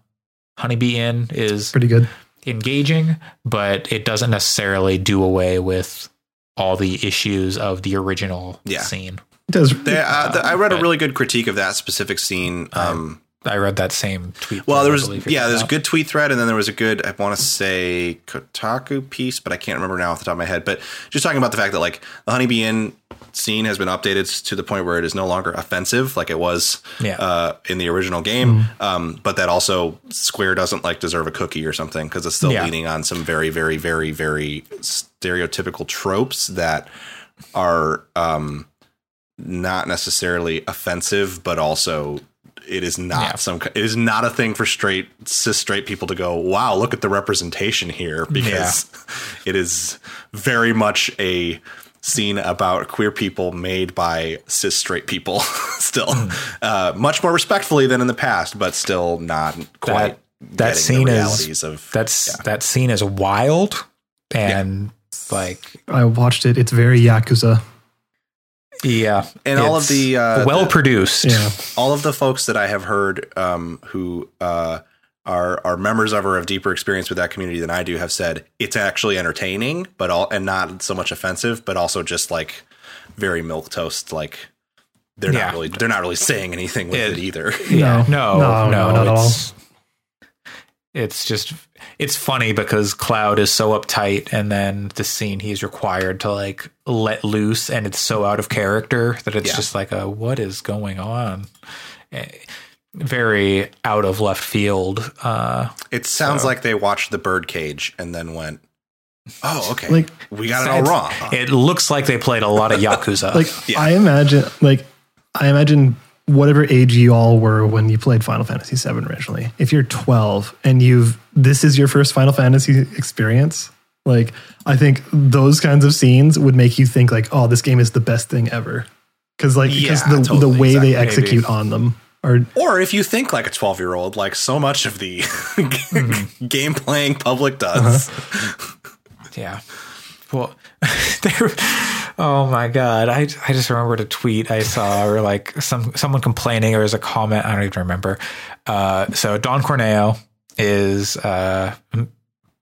Honeybee Inn is Pretty good. Engaging, but it doesn't necessarily do away with all the issues of the original Yeah. scene. It does. They, uh, the, I read a really good critique of that specific scene. Um, I read that same tweet. well, there was yeah, there's a good tweet thread, and then there was a good I want to say Kotaku piece, but I can't remember now off the top of my head. But just talking about the fact that like the Honeybee Inn scene has been updated to the point where it is no longer offensive like it was Yeah. uh, in the original game, um, but that also Square doesn't like deserve a cookie or something because it's still Yeah. leaning on some very very very very stereotypical tropes that are um, not necessarily offensive, but also it is not Yeah. some. It is not a thing for straight cis straight people to go. Wow, look at the representation here because it is very much a scene about queer people made by cis straight people. still, uh, much more respectfully than in the past, but still not quite. that getting scene the is of That's that scene is wild and like I watched it. It's very yakuza. yeah, and all of the uh, well produced. Yeah. all of the folks that I have heard um, who uh, are are members of or have deeper experience with that community than I do have said it's actually entertaining, but all and not so much offensive, but also just like very milk toast. Like they're Yeah. not really they're not really saying anything with It- it, either. Yeah, no, no, No, no, not at all. it's, it's just it's funny because Cloud is so uptight, and then the scene he's required to like let loose, and it's so out of character that it's Yeah. just like a what is going on. Eh, Very out of left field. Uh, It sounds So- like they watched the Birdcage and then went, "Oh, okay, Like- we got it all it's- wrong." It looks like they played a lot of Yakuza. Like Yeah. I imagine, like I imagine whatever age you all were when you played Final Fantasy VII originally. If you're 12 and you've this is your first Final Fantasy experience, like I think those kinds of scenes would make you think like, oh, this game is the best thing ever. Because like because the totally, the way they exactly. execute on them are Or if you think like a 12 year old, like so much of the game playing public does. Yeah. Well, there. Oh my god! I I just remembered a tweet I saw, or like some someone complaining, or as a comment. I don't even remember. Uh, so Don Corneo is uh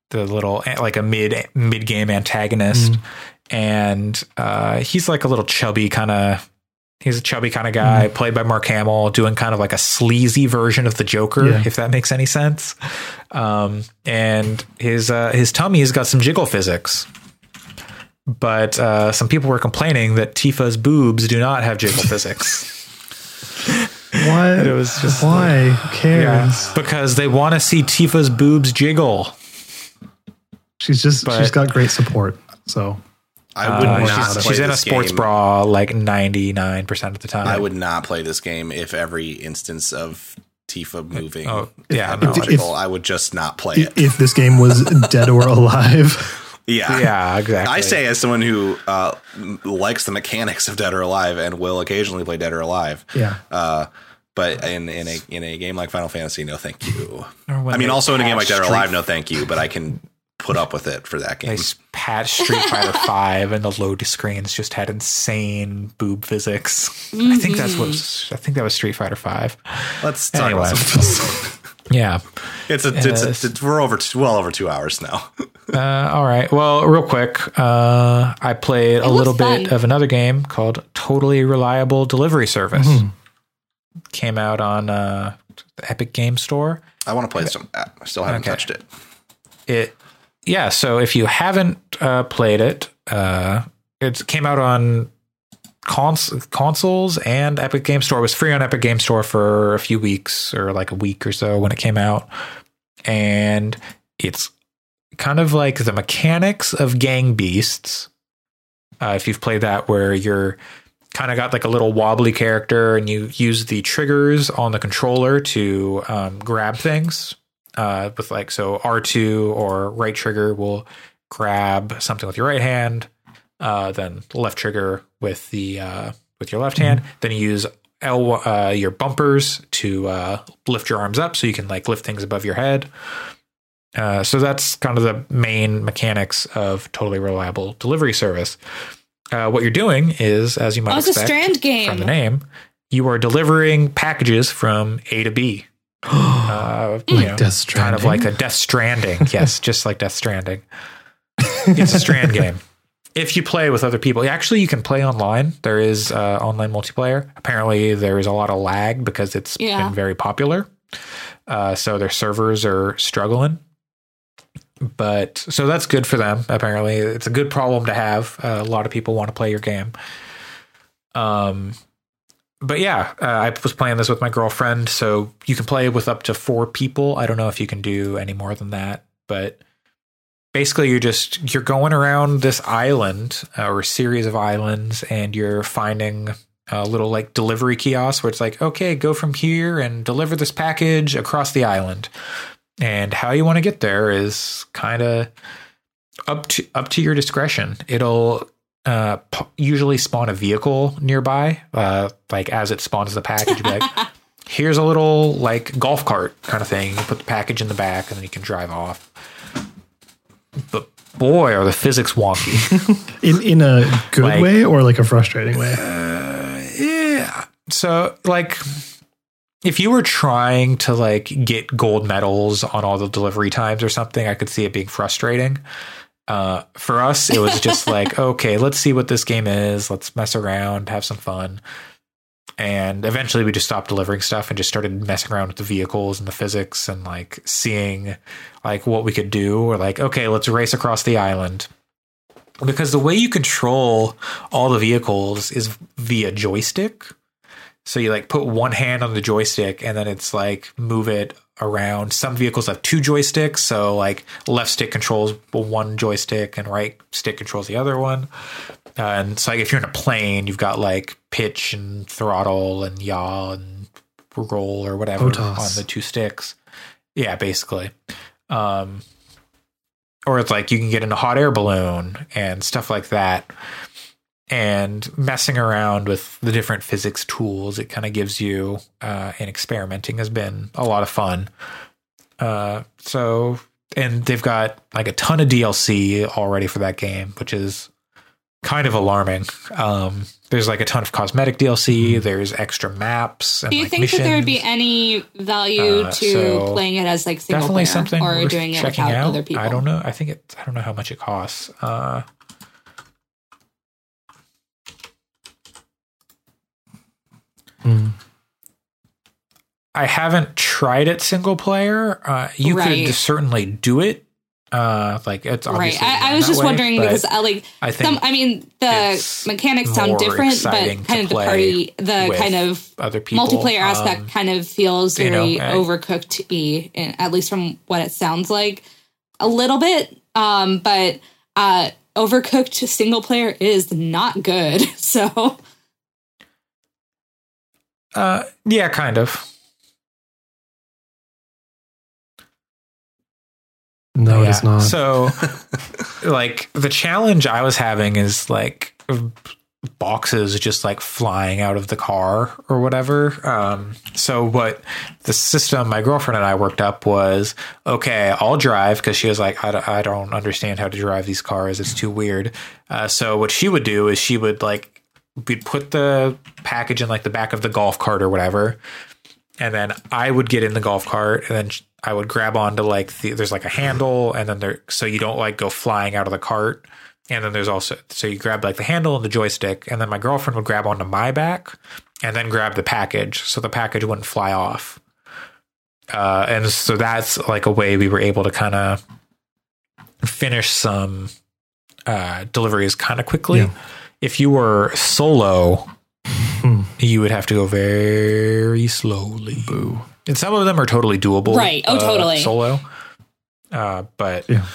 the little like a mid mid game antagonist, and uh, he's like a little chubby kind of. He's a chubby kind of guy, played by Mark Hamill, doing kind of like a sleazy version of the Joker, Yeah. if that makes any sense. Um, and his uh, his tummy has got some jiggle physics. But uh, some people were complaining that Tifa's boobs do not have jiggle physics. what It was just why? Who cares? because they want to see Tifa's boobs jiggle. She's just But- she's got great support. So I would Uh, not she's play she's in a this sports game. bra like 99% of the time. I would not play this game if every instance of Tifa moving Oh, yeah, had no. been If- I would just not play it. if this game was dead or alive, Yeah. Yeah, exactly. I say as someone who uh, likes the mechanics of Dead or Alive and will occasionally play Dead or Alive. yeah. Uh, but in, in a in a game like Final Fantasy, no thank you. I mean, also in a game like Dead or Alive, no thank you. But I can put up with it for that game. They s- patched Street Fighter Five, and the load screens just had insane boob physics. I think that's what. was- I think that was Street Fighter Five. Let's talk Anyway. about something else. Yeah. It's a, it's, a, Yes. it's we're over two, well over two hours now. Uh, all right. Well, real quick, uh, I played a was little bit of another game called Totally Reliable Delivery Service. Came out on uh, the Epic Game Store. I want to play some. I still haven't Okay. touched it. It, yeah. So if you haven't uh, played it, uh, it came out on cons- consoles and Epic Game Store. It was free on Epic Game Store for a few weeks or like a week or so when it came out, and it's kind of like the mechanics of Gang Beasts. Uh, if you've played that, where you're kind of got like a little wobbly character and you use the triggers on the controller to um, grab things uh, with like so R2 or right trigger will grab something with your right hand, uh, then left trigger with the uh, with your left hand. Then you use L uh, your bumpers to uh, lift your arms up so you can like lift things above your head. Uh, so that's kind of the main mechanics of totally reliable delivery service. Uh, what you're doing is, as you might Oh, expect Strand game. from the name, you are delivering packages from A to B. Uh, you Like know, Death kind of like a Death Stranding. yes, just like Death Stranding. It's a Strand game. If you play with other people, actually, you can play online. There is uh, online multiplayer. Apparently, there is a lot of lag because it's Yeah. been very popular. Uh, so their servers are struggling. But so that's good for them. Apparently, it's a good problem to have. Uh, a lot of people want to play your game. Um, but yeah, uh, I was playing this with my girlfriend, so you can play with up to four people. I don't know if you can do any more than that, but basically, you're just you're going around this island uh, or a series of islands, and you're finding a little like delivery kiosk where it's like, okay, go from here and deliver this package across the island. And how you want to get there is kind of up to up to your discretion. It'll uh, p- usually spawn a vehicle nearby, uh, like as it spawns the package. be like, here's a little like golf cart kind of thing. You put the package in the back, and then you can drive off. But boy, are the physics wonky. In in a good Like- way or like a frustrating way? yeah. So like if you were trying to like get gold medals on all the delivery times or something, I could see it being frustrating. Uh, for us, it was just like, okay, let's see what this game is. Let's mess around, have some fun. And eventually we just stopped delivering stuff and just started messing around with the vehicles and the physics and like seeing like what we could do. Or like, okay, let's race across the island because the way you control all the vehicles is via joystick. So you like put one hand on the joystick and then it's like move it around. Some vehicles have two joysticks, so like left stick controls one joystick and right stick controls the other one. Uh, and so like if you're in a plane, you've got like pitch and throttle and yaw and roll or whatever OTOS. on the two sticks. Yeah, basically. Um, or it's like you can get in a hot air balloon and stuff like that. And messing around with the different physics tools, it kind of gives you, uh, and experimenting has been a lot of fun. Uh, so, and they've got like a ton of DLC already for that game, which is kind of alarming. Um, there's like a ton of cosmetic DLC. There's extra maps. And, Do you like, think that there would be any value Uh, to so playing it as like single definitely player something or doing it checking without out. other people? I don't know. I think it. I don't know how much it costs. Uh, Hmm. I haven't tried it single player. Uh, you Right. could certainly do it. Uh, like it's Right. I, I was just way, wondering because I like I think some. I mean, the mechanics sound different, but kind of the party, the kind of other people multiplayer aspect um, kind of feels you know, very overcooked y at least from what it sounds like a little bit um but uh overcooked single player is not good so Uh, yeah, kind of. No, yeah. it's not. So, like, the challenge I was having is like boxes just like flying out of the car or whatever. Um, so, what the system my girlfriend and I worked up was okay, I'll drive because she was like, I, don't- I don't understand how to drive these cars. It's too weird. Uh, so, what she would do is she would like, we'd put the package in like the back of the golf cart or whatever and then I would get in the golf cart, and then I would grab onto like the there's like a handle, and then there so you don't like go flying out of the cart, and then there's also so you grab like the handle and the joystick, and then my girlfriend would grab onto my back, and then grab the package, so the package wouldn't fly off. Uh, and so that's like a way we were able to kind of finish some uh, deliveries kind of quickly. Yeah. If you were solo, you would have to go very slowly. Boo. And some of them are totally doable. Right. Oh, uh, totally. Solo. Uh, but Yeah.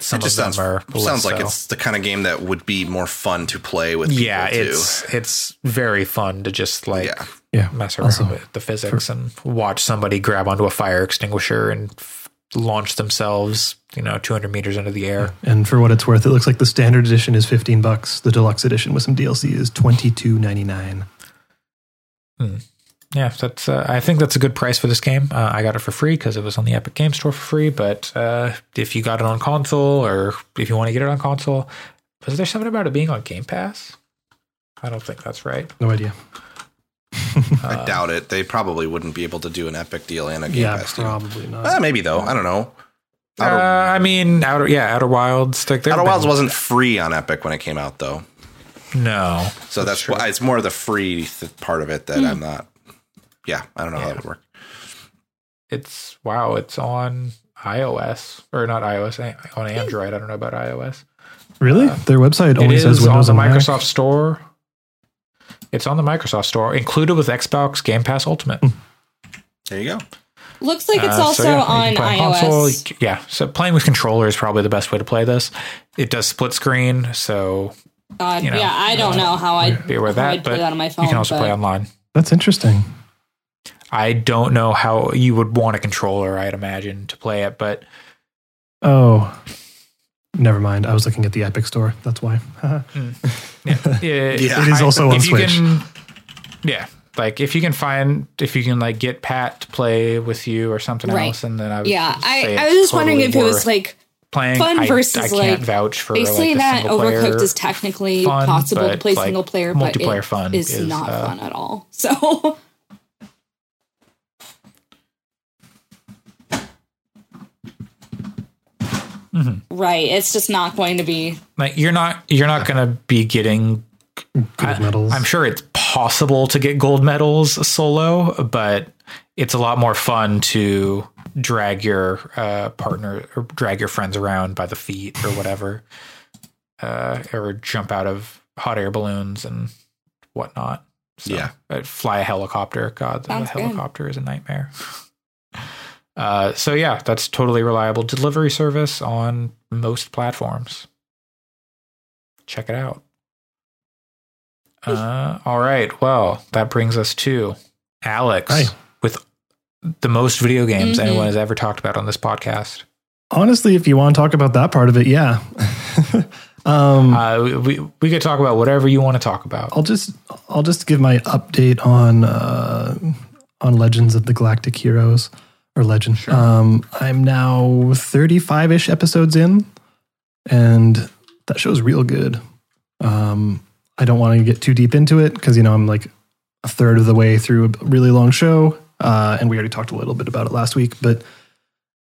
some it just of sounds them are sounds less like so. it's the kind of game that would be more fun to play with. People yeah, too. it's it's very fun to just like Yeah. Yeah. mess around Also, with the physics and watch somebody grab onto a fire extinguisher and f- launch themselves, you know, 200 meters into the air. And for what it's worth, it looks like the standard edition is 15 bucks. The deluxe edition with some DLC is 22.99. yeah, that's. Uh, I think that's a good price for this game. Uh, I got it for free because it was on the Epic Game Store for free. But uh, if you got it on console, or if you want to get it on console, was there something about it being on Game Pass? I don't think that's right. No idea. I doubt it. They probably wouldn't be able to do an Epic deal and a Game yeah, Pass deal. probably not. Uh, maybe though. I don't know. Uh, I mean, Outer yeah, Outer Wilds. Like, they've Outer been- Wilds wasn't free on Epic when it came out though, No, so that's, why it's more the free th- part of it that I'm not. Yeah, I don't know how that would work. it's wow. It's on iOS or not iOS eh, on Android. I don't know about iOS. really? Their website It only says is on the and Mac. Microsoft Store. It's on the Microsoft Store, included with Xbox Game Pass Ultimate. There you go. Looks like it's Uh, so also yeah, on can play iOS. Yeah, so playing with controller is probably the best way to play this. It does split screen, so God, you know, yeah, I don't know how I'd be aware of that. I'd play But that on my phone. you can also but play online. That's interesting. I don't know how you would want a controller. I'd imagine to play it, but Oh, never mind. I was looking at the Epic Store. That's why. yeah, yeah, It is also on if you Switch. Can, yeah, like if you can find if you can like get Pat to play with you or something Right. else, and then I would yeah, say I, I was just wondering if it was like playing fun I, versus, I can't like, vouch for basically like, that Overcooked is technically fun, possible to play like, single player, but multiplayer it fun is, is, not uh, fun at all. So Mm-hmm. right, it's just not going to be. like you're not you're not going to be getting Gold medals. I'm sure it's possible to get gold medals solo, but it's a lot more fun to drag your uh, partner or drag your friends around by the feet or whatever, uh, or jump out of hot air balloons and whatnot. So, Yeah. uh, fly a helicopter. God, the Sounds good. helicopter is a nightmare. Uh, so yeah, that's totally reliable delivery service on most platforms. Check it out. Uh, all right. Well, that brings us to Alex Hi. with the most video games Mhm. anyone has ever talked about on this podcast. Honestly, if you want to talk about that part of it, yeah. um, Uh, we, we we could talk about whatever you want to talk about. I'll just I'll just give my update on uh, on Legends of the Galactic Heroes or Legend. Um, I'm now 35 ish episodes in, and that show's real good. Um, I don't want to get too deep into it because you know I'm like a third of the way through a really long show, uh, and we already talked a little bit about it last week. But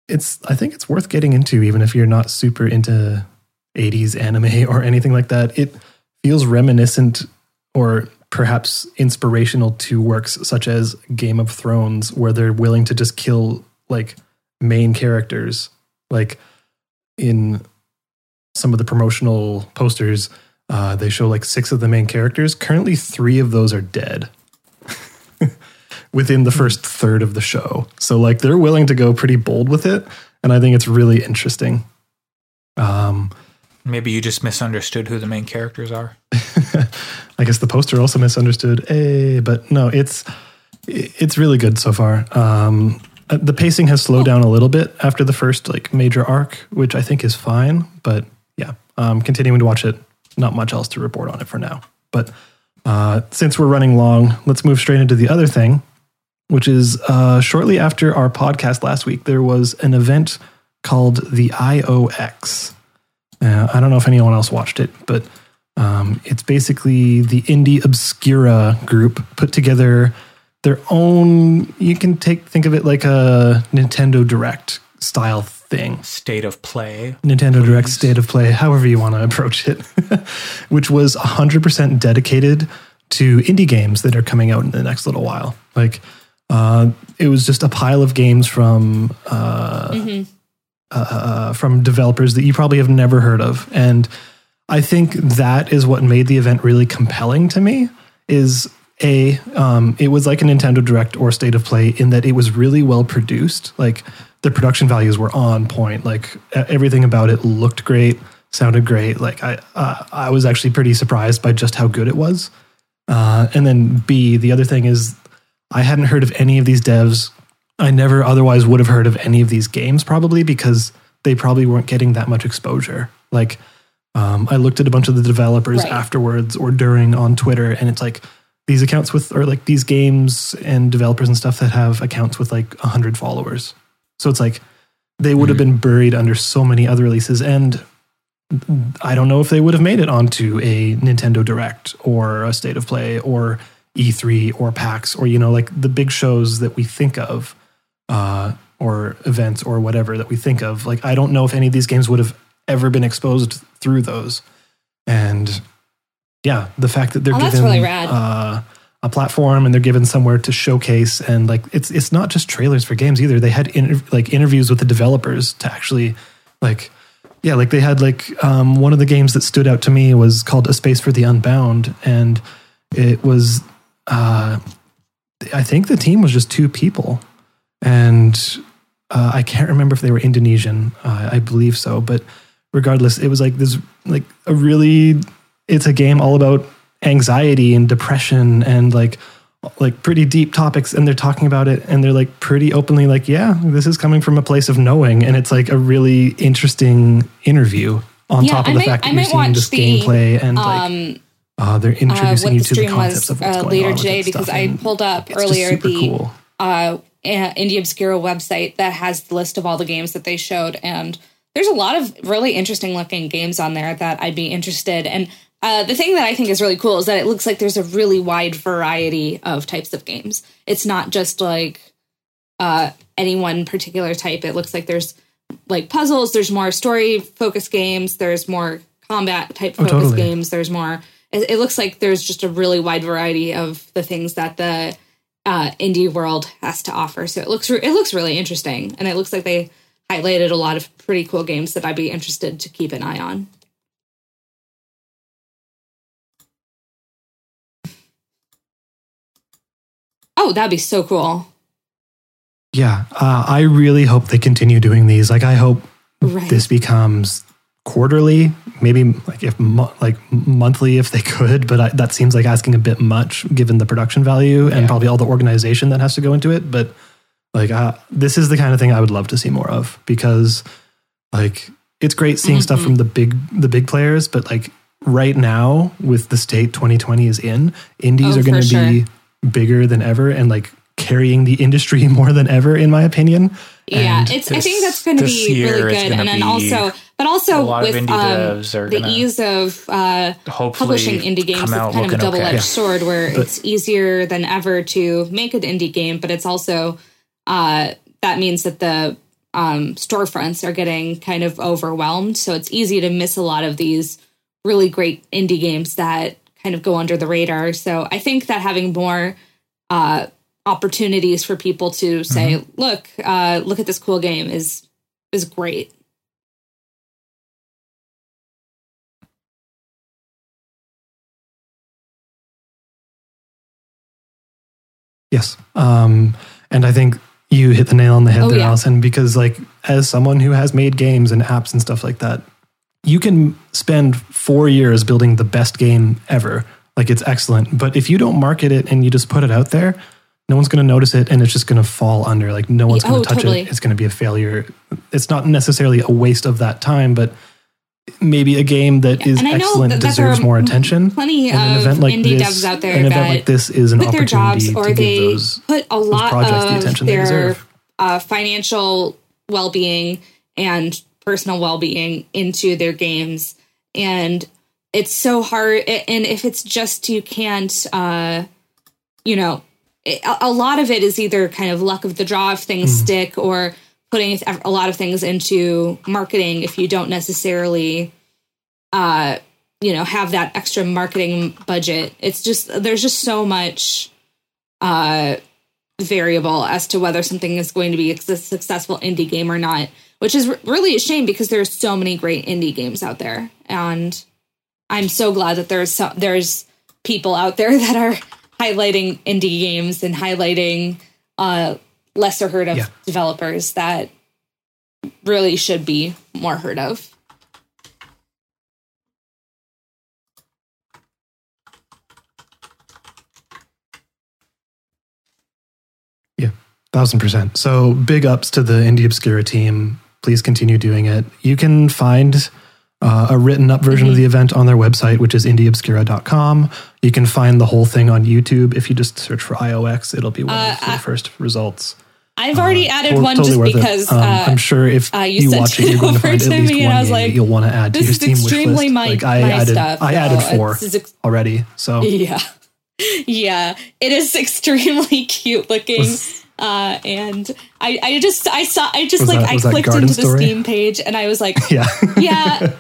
it's I think it's worth getting into even if you're not super into 80s anime or anything like that. It feels reminiscent or perhaps inspirational to works such as Game of Thrones, where they're willing to just kill like main characters. Like in some of the promotional posters, uh, they show like six of the main characters. Currently, three of those are dead within the first third of the show. So, like, they're willing to go pretty bold with it. And I think it's really interesting. Um, Maybe you just misunderstood who the main characters are. I guess the poster also misunderstood. Eh, but no, it's it's really good so far. Um, the pacing has slowed down a little bit after the first like major arc, which I think is fine. But yeah, um, continuing to watch it. Not much else to report on it for now. But uh, since we're running long, let's move straight into the other thing, which is uh, shortly after our podcast last week, there was an event called the IOX. Uh, I don't know if anyone else watched it, but um, it's basically the indie obscura group put together their own. You can take think of it like a Nintendo Direct style thing. State of play. Nintendo Direct State of Play, however you want to approach it, which was 100% dedicated to indie games that are coming out in the next little while. Like, uh, it was just a pile of games from uh, uh, from developers that you probably have never heard of, and I think that is what made the event really compelling to me. Is a um, it was like a Nintendo Direct or State of Play in that it was really well produced. Like the production values were on point. Like everything about it looked great, sounded great. Like I uh, I was actually pretty surprised by just how good it was. Uh, and then B, the other thing is I hadn't heard of any of these devs. I never otherwise would have heard of any of these games probably because they probably weren't getting that much exposure. Like um, I looked at a bunch of the developers Right. afterwards or during on Twitter, and it's like these accounts with or like these games and developers and stuff that have accounts with like 100 followers so it's like they would have been buried under so many other releases and i don't know if they would have made it onto a nintendo direct or a state of play or e3 or pax or you know like the big shows that we think of uh, or events or whatever that we think of like i don't know if any of these games would have ever been exposed through those and yeah, the fact that they're Oh, given really. Uh, a platform and they're given somewhere to showcase and like it's it's not just trailers for games either. They had inter- like interviews with the developers to actually like yeah, like they had like um, one of the games that stood out to me was called A Space for the Unbound, and it was uh, I think the team was just two people, and uh, I can't remember if they were Indonesian. Uh, I believe so, but regardless, it was like this like a really it's a game all about anxiety and depression and like like pretty deep topics and they're talking about it and they're like pretty openly like yeah this is coming from a place of knowing and it's like a really interesting interview on Yeah, top of I the might- fact I that you're seeing this the, gameplay and like um, uh, they're uh, introducing what you the to the stream concepts was of what's uh, going later on today because stuff, I pulled up earlier the cool. uh, uh, Indie Obscura website that has the list of all the games that they showed, and there's a lot of really interesting looking games on there that I'd be interested. And uh, the thing that I think is really cool is that it looks like there's a really wide variety of types of games. It's not just like uh, any one particular type. It looks like there's like puzzles. There's more story focused games. There's more combat type Oh, focused totally. games. There's more. It, it looks like there's just a really wide variety of the things that the uh, indie world has to offer. So it looks re- it looks really interesting, and it looks like they highlighted a lot of pretty cool games that I'd be interested to keep an eye on. Oh, that'd be so cool! Yeah, uh, I really hope they continue doing these. Like, I hope Right. this becomes quarterly, maybe like if mo- like monthly if they could. But I, that seems like asking a bit much given the production value and probably all the organization that has to go into it. But like, uh, this is the kind of thing I would love to see more of because like it's great seeing stuff from the big the big players, but like right now with the state 2020 is in, indies Oh, are going for to be bigger than ever and like carrying the industry more than ever, in my opinion. Yeah, And it's. I think that's going to be really good, and then be also, but also with um, the ease of uh, publishing indie games is kind of a double edged okay. sword, where it's easier than ever to make an indie game, but it's also uh, that means that the um, storefronts are getting kind of overwhelmed, so it's easy to miss a lot of these really great indie games that kind of go under the radar. So I think that having more uh, opportunities for people to say, Mm-hmm. "Look, uh, look at this cool game," is is great. Yes. Um, and I think you hit the nail on the head Oh, there, yeah. Allyson, because like as someone who has made games and apps and stuff like that, you can spend four years building the best game ever. Like it's excellent. But if you don't market it and you just put it out there, no one's going to notice it and it's just going to fall under. Like no one's going oh, to touch totally. it. It's going to be a failure. It's not necessarily a waste of that time, but maybe a game that is and I know excellent that- deserves more attention. plenty And an of event like indie this- devs out there An event that like this is an quit their jobs or they those put a lot projects the of their uh, financial well-being and personal well-being into their games and it's so hard and if it's just you can't uh you know a lot of it is either kind of luck of the draw if things Hmm. stick or putting a lot of things into marketing if you don't necessarily uh you know have that extra marketing budget. It's just there's just so much uh variable as to whether something is going to be a successful indie game or not which is really a shame because there's so many great indie games out there. And i'm so glad that there's so, there's people out there that are highlighting indie games and highlighting uh lesser heard of Yeah. developers that really should be more heard of Yeah, thousand percent. So big ups to the Indie Obscura team. Please continue doing it. You can find uh, a written up version of Mm-hmm. the event on their website, which is indieobscura.com. You can find the whole thing on YouTube. If you just search for IOX, it'll be one Uh, of the I- first results. I've already added one totally just because Um, uh, I'm sure if uh, you you, watch it you're going to find at least me, one and I was like, you'll want to add to this your is Steam wish extremely list. my- like I my added, stuff, I added so four ex- already. So yeah, yeah, it is extremely cute looking. Uh, and I, I just, I saw, I just like, that- I clicked into the Story? Steam page and I was like, yeah, yeah,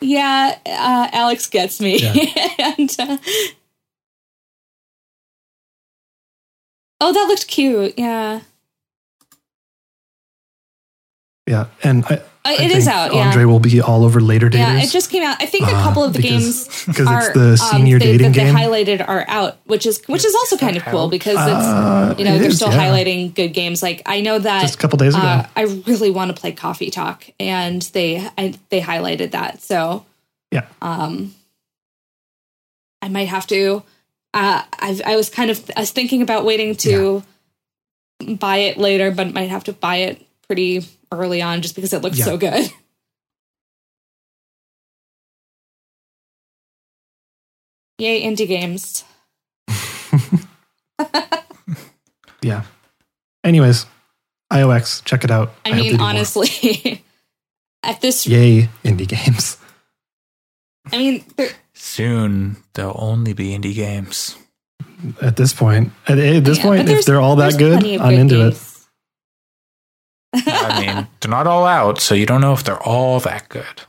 yeah, uh, Alex gets me. and uh, oh, that looked cute. Yeah, yeah, and I, uh, I it is think out. Yeah, Andre will be all over later daters. yeah, it just came out. I think a Uh, couple of the because- games because are it's the senior um, they, dating that they game. highlighted are out, which is which is also kind of cool out? because it's Uh, you know it they're is, still yeah. highlighting good games. Like I know that Just a couple days ago. uh, I really want to play Coffee Talk, and they I, they highlighted that. So Yeah. um, I might have to. Uh, I I was kind of I was thinking about waiting to buy it later, but might have to buy it pretty early on just because it looked Yeah. so good. Yay, indie games. yeah. Anyways, IOX, check it out. I hope they mean, honestly, at this, yay indie games. I mean, there, Soon there'll only be indie games. At this point, at, at this yeah, point, if they're all that there's good, I'm good into it. I mean, they're not all out, so you don't know if they're all that good.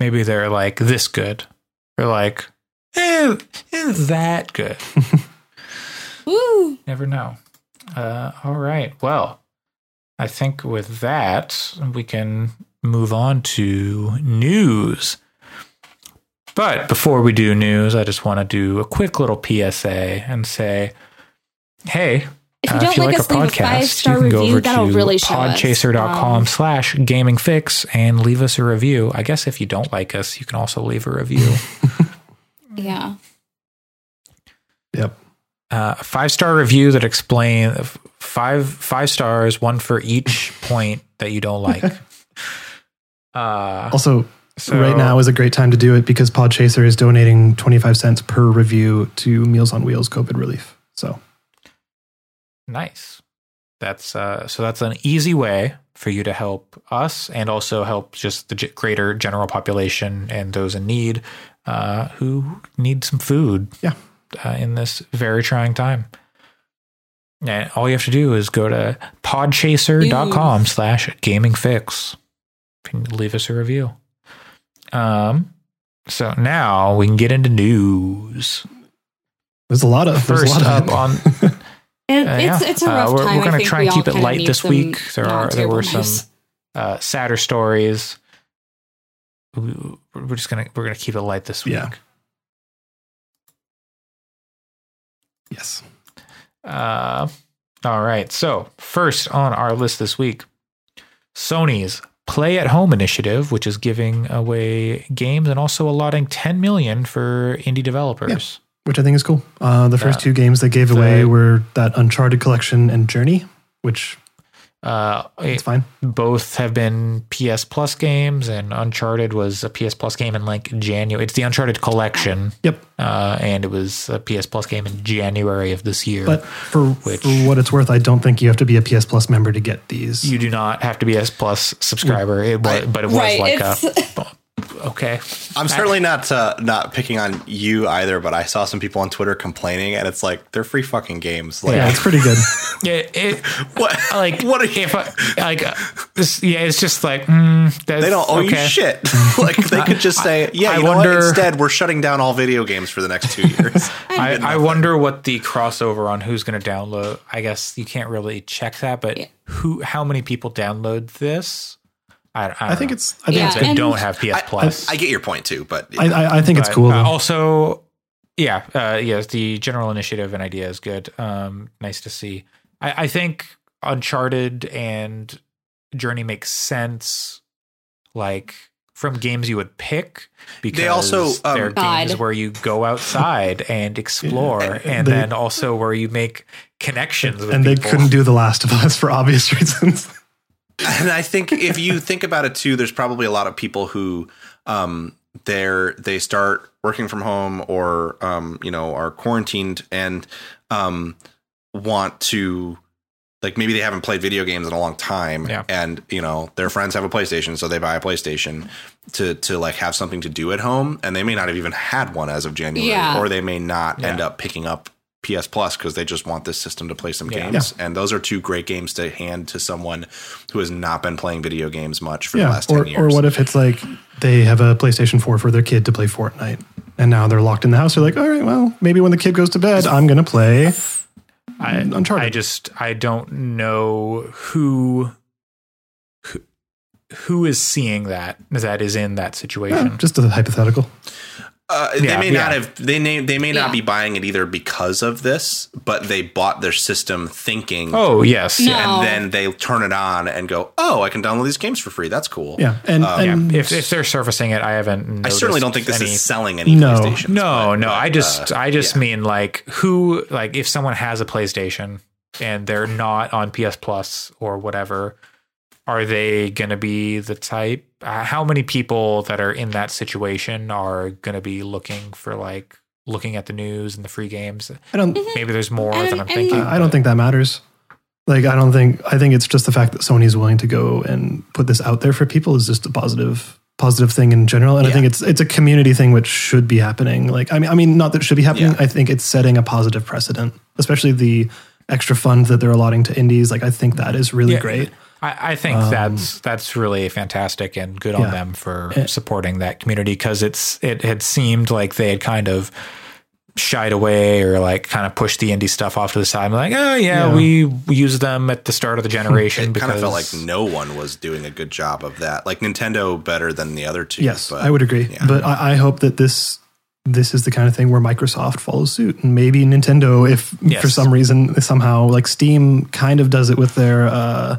Maybe they're like this good. They're like, eh, eh, that good. Woo! Never know. Uh, all right. Well, I think with that, we can move on to news. But before we do news, I just want to do a quick little PSA and say, hey, If you uh, don't if you like like, us, a leave a podcast, five-star you can go review. over That'll to really show us. podchaser.com Um, slash gaming Fyx and leave us a review. I guess if you don't like us, you can also leave a review. Yeah. yep. uh, five star review that explain five five stars, one for each point that you don't like. Uh, Also, so right now is a great time to do it because Podchaser is donating 25 cents per review to Meals on Wheels COVID relief. So, nice. That's uh, so that's an easy way for you to help us and also help just the greater general population and those in need uh, who need some food. Yeah. uh, in this very trying time. And all you have to do is go to podchaser.com slash gaming Fyx and leave us a review. Um, so now we can get into news. there's a lot of there's a First lot up of on It, uh, it's, yeah. it's a Uh, rough we're, time. we're gonna try we and keep it light this week. There are there were some uh, sadder stories. We, we're just gonna we're gonna keep it light this week. Yeah. yes. Uh, all right. So first on our list this week, Sony's Play at Home initiative, which is giving away games and also allotting 10 million for indie developers. Which I think is cool. Uh, the first Yeah. two games they gave The- away were that Uncharted collection and Journey, which Uh, is fine. both have been PS Plus games, and Uncharted was a PS Plus game in like January. It's the Uncharted collection, Yep. uh, and it was a PS Plus game in January of this year. But for, Which- for what it's worth, I don't think you have to be a PS Plus member to get these. you do not have to be a S Plus subscriber, it was, but it was Right, like it's- a okay. I'm certainly not uh, not picking on you either, but I saw some people on Twitter complaining, and it's like they're free fucking games. Like, yeah, it's pretty good. Yeah, it, what? like What are if I, like uh, this, yeah, it's just like mm, that's, They don't owe okay. you shit. like they could just say, "Yeah, I you know wonder- what? Instead, we're shutting down all video games for the next two years." I, I wonder what the crossover on who's going to download. I guess you can't really check that, but Yeah. who, how many people download this? I, I, I think know. it's. I think Yeah, it's good. don't have PS Plus. I get your point too, but I, I, I think it's cool. uh, also, yeah, uh, yes, the general initiative and idea is good. Um, nice to see. I, I think Uncharted and Journey makes sense, like from games you would pick because they also, um, they're games where you go outside and explore, and They- then also where you make connections with and they couldn't do The Last of Us for obvious reasons. And I think if you think about it too, there's probably a lot of people who um, they're they start working from home or um, you know are quarantined and um, want to like maybe they haven't played video games in a long time Yeah. and you know their friends have a PlayStation so they buy a PlayStation to to like have something to do at home and they may not have even had one as of January Yeah. or they may not end up picking up PS Plus because they just want this system to play some Yeah. games and those are two great games to hand to someone who has not been playing video games much for the Yeah. last 10 years. or what if it's like they have a PlayStation 4 for their kid to play Fortnite and now they're locked in the house. They're like, all right, well, maybe when the kid goes to bed, I'm going to play I, Uncharted. I just I don't know who who, who is seeing that that is in that situation. Yeah, just a hypothetical. Uh, Yeah, they may yeah. not have. They may. They may not Yeah. be buying it either because of this, but they bought their system thinking. oh yes, No. and then they turn it on and go, "Oh, I can download these games for free. That's cool." Yeah. And, Um, and Yeah, if, if they're surfacing it, I haven't. I certainly don't think this any, is selling any No. PlayStations. No, but- no. but, I just, uh, I just yeah. mean like who, like if someone has a PlayStation and they're not on PS Plus or whatever, are they going to be the type? Uh, how many people that are in that situation are going to be looking for like looking at the news and the free games? I don't, Maybe there's more And- than I'm and- thinking. I don't think that matters. Like, I don't think, I think it's just the fact that Sony's willing to go and put this out there for people is just a positive, positive thing in general. And I think it's, it's a community thing, which should be happening. Like, I mean, I mean, not that it should be happening. Yeah. I think it's setting a positive precedent, especially the extra fund that they're allotting to indies. Like, I think that is really Yeah. great. I, I think that's that's really fantastic and good on them for Eh. supporting that community because it's it had seemed like they had kind of shied away or like kind of pushed the indie stuff off to the side. Like, oh yeah, Yeah. we used them at the start of the generation. It because kind of felt like no one was doing a good job of that. Like Nintendo better than the other two. Yes, but I would agree. yeah. But I, I hope that this this is the kind of thing where Microsoft follows suit, and maybe Nintendo, if Yes. for some reason somehow like Steam kind of does it with their uh,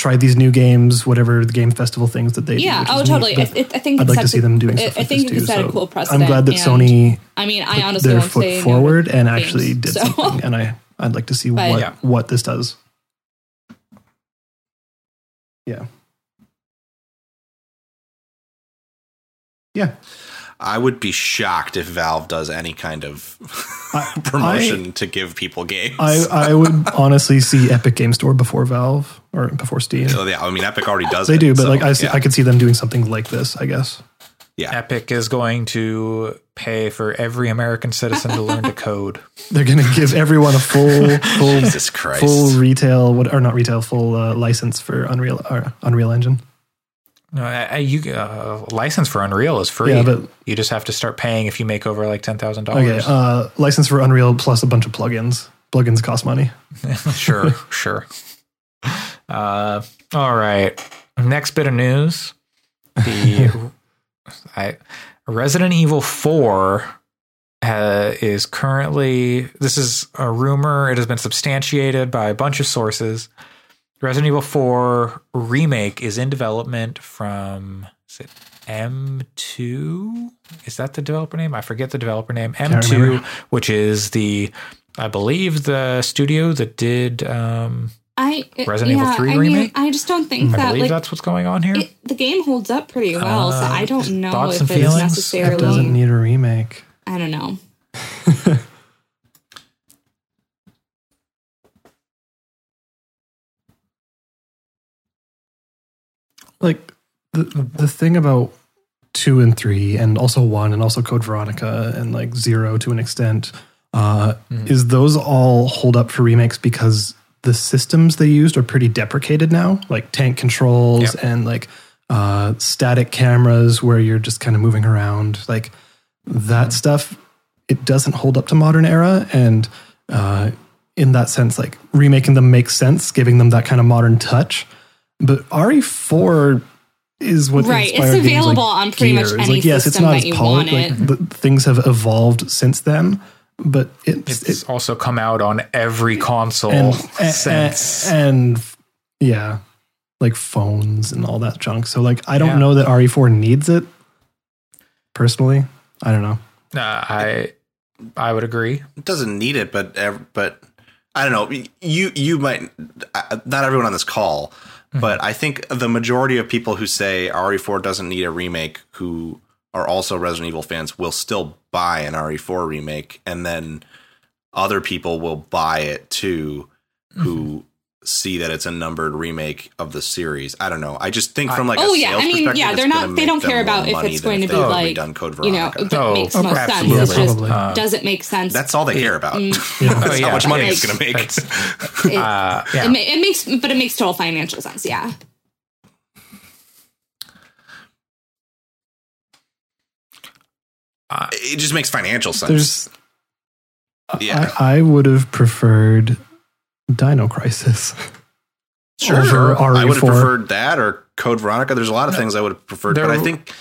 try these new games, whatever the game festival things that they do. Yeah. which Oh, totally. neat, I, I think I'd like to see them doing I, stuff I like think this it could too. set a So cool precedent. I'm glad that and- Sony I mean, I put honestly their foot say no forward to and games, actually did so. something, and I I'd like to see But- what Yeah. what this does. Yeah. Yeah. I would be shocked if Valve does any kind of I- promotion to give people games. I, I would honestly see Epic Game Store before Valve or before Steam. Oh, yeah, I mean, Epic already does. They it, do, but so, like I, see, yeah. I could see them doing something like this. I guess. yeah. Epic is going to pay for every American citizen to learn to code. They're going to give everyone a full, full, Jesus Christ. full retail, what or not retail, full uh, license for Unreal, or Unreal Engine. No, I, you uh, license for Unreal is free. Yeah, but- you just have to start paying if you make over like ten thousand Okay, dollars. uh, license for Unreal plus a bunch of plugins. Plugins cost money. sure, sure. Uh, all right. Next bit of news: the I, Resident Evil Four uh, is currently. This is a rumor. It has been substantiated by a bunch of sources. Resident Evil Four remake is in development from. Is it M2? Is that the developer name? I forget the developer name. M2, which is the, I believe, the studio that did. Um, I Resident Evil 3 I mean, remake? I just don't think I that believe like that's what's going on here. it, the game holds up pretty well. so Uh, I don't know if it's feelings? It It necessarily. doesn't need a remake. I don't know. Like the the thing about two and three, and also one, and also Code Veronica, and like zero to an extent, uh, is those all hold up for remakes because the systems they used are pretty deprecated now, like tank controls Yep. and like uh, static cameras where you're just kind of moving around, like that stuff. It doesn't hold up to modern era, and uh, in that sense, like remaking them makes sense, giving them that kind of modern touch. But RE4 is what Right, it's available like on pretty much Gears. any like, yes, it's system not that as you polished. want Like, the, things have evolved since then, but it's, It's it, also come out on every console and, since. and, and yeah, like phones and all that junk. So like, I don't Yeah. know that RE4 needs it. Personally, I don't know. Uh, I I would agree. It doesn't need it, but but I don't know. You you might uh, not everyone on this call Mm-hmm. But I think the majority of people who say RE4 doesn't need a remake, who are also Resident Evil fans, will still buy an RE4 remake, and then other people will buy it too, who mm-hmm. See that it's a numbered remake of the series. I don't know. I just think from like Oh, a yeah. I mean, yeah, they're not- they don't care about if it's than going to be they like, redone Code you know, Veronica. that Oh, makes most sense. absolutely. It's just Probably. Uh, does it make sense? That's all they care about. Mm. Yeah. That's Oh, yeah. how much money Like, it's going to make. It, uh, yeah. it, it makes, but it makes total financial sense. Yeah. Uh, it just makes financial sense. There's yeah, I, I would have preferred Dino Crisis. sure. I would have preferred that or Code Veronica. There's a lot of things I would have preferred, but I think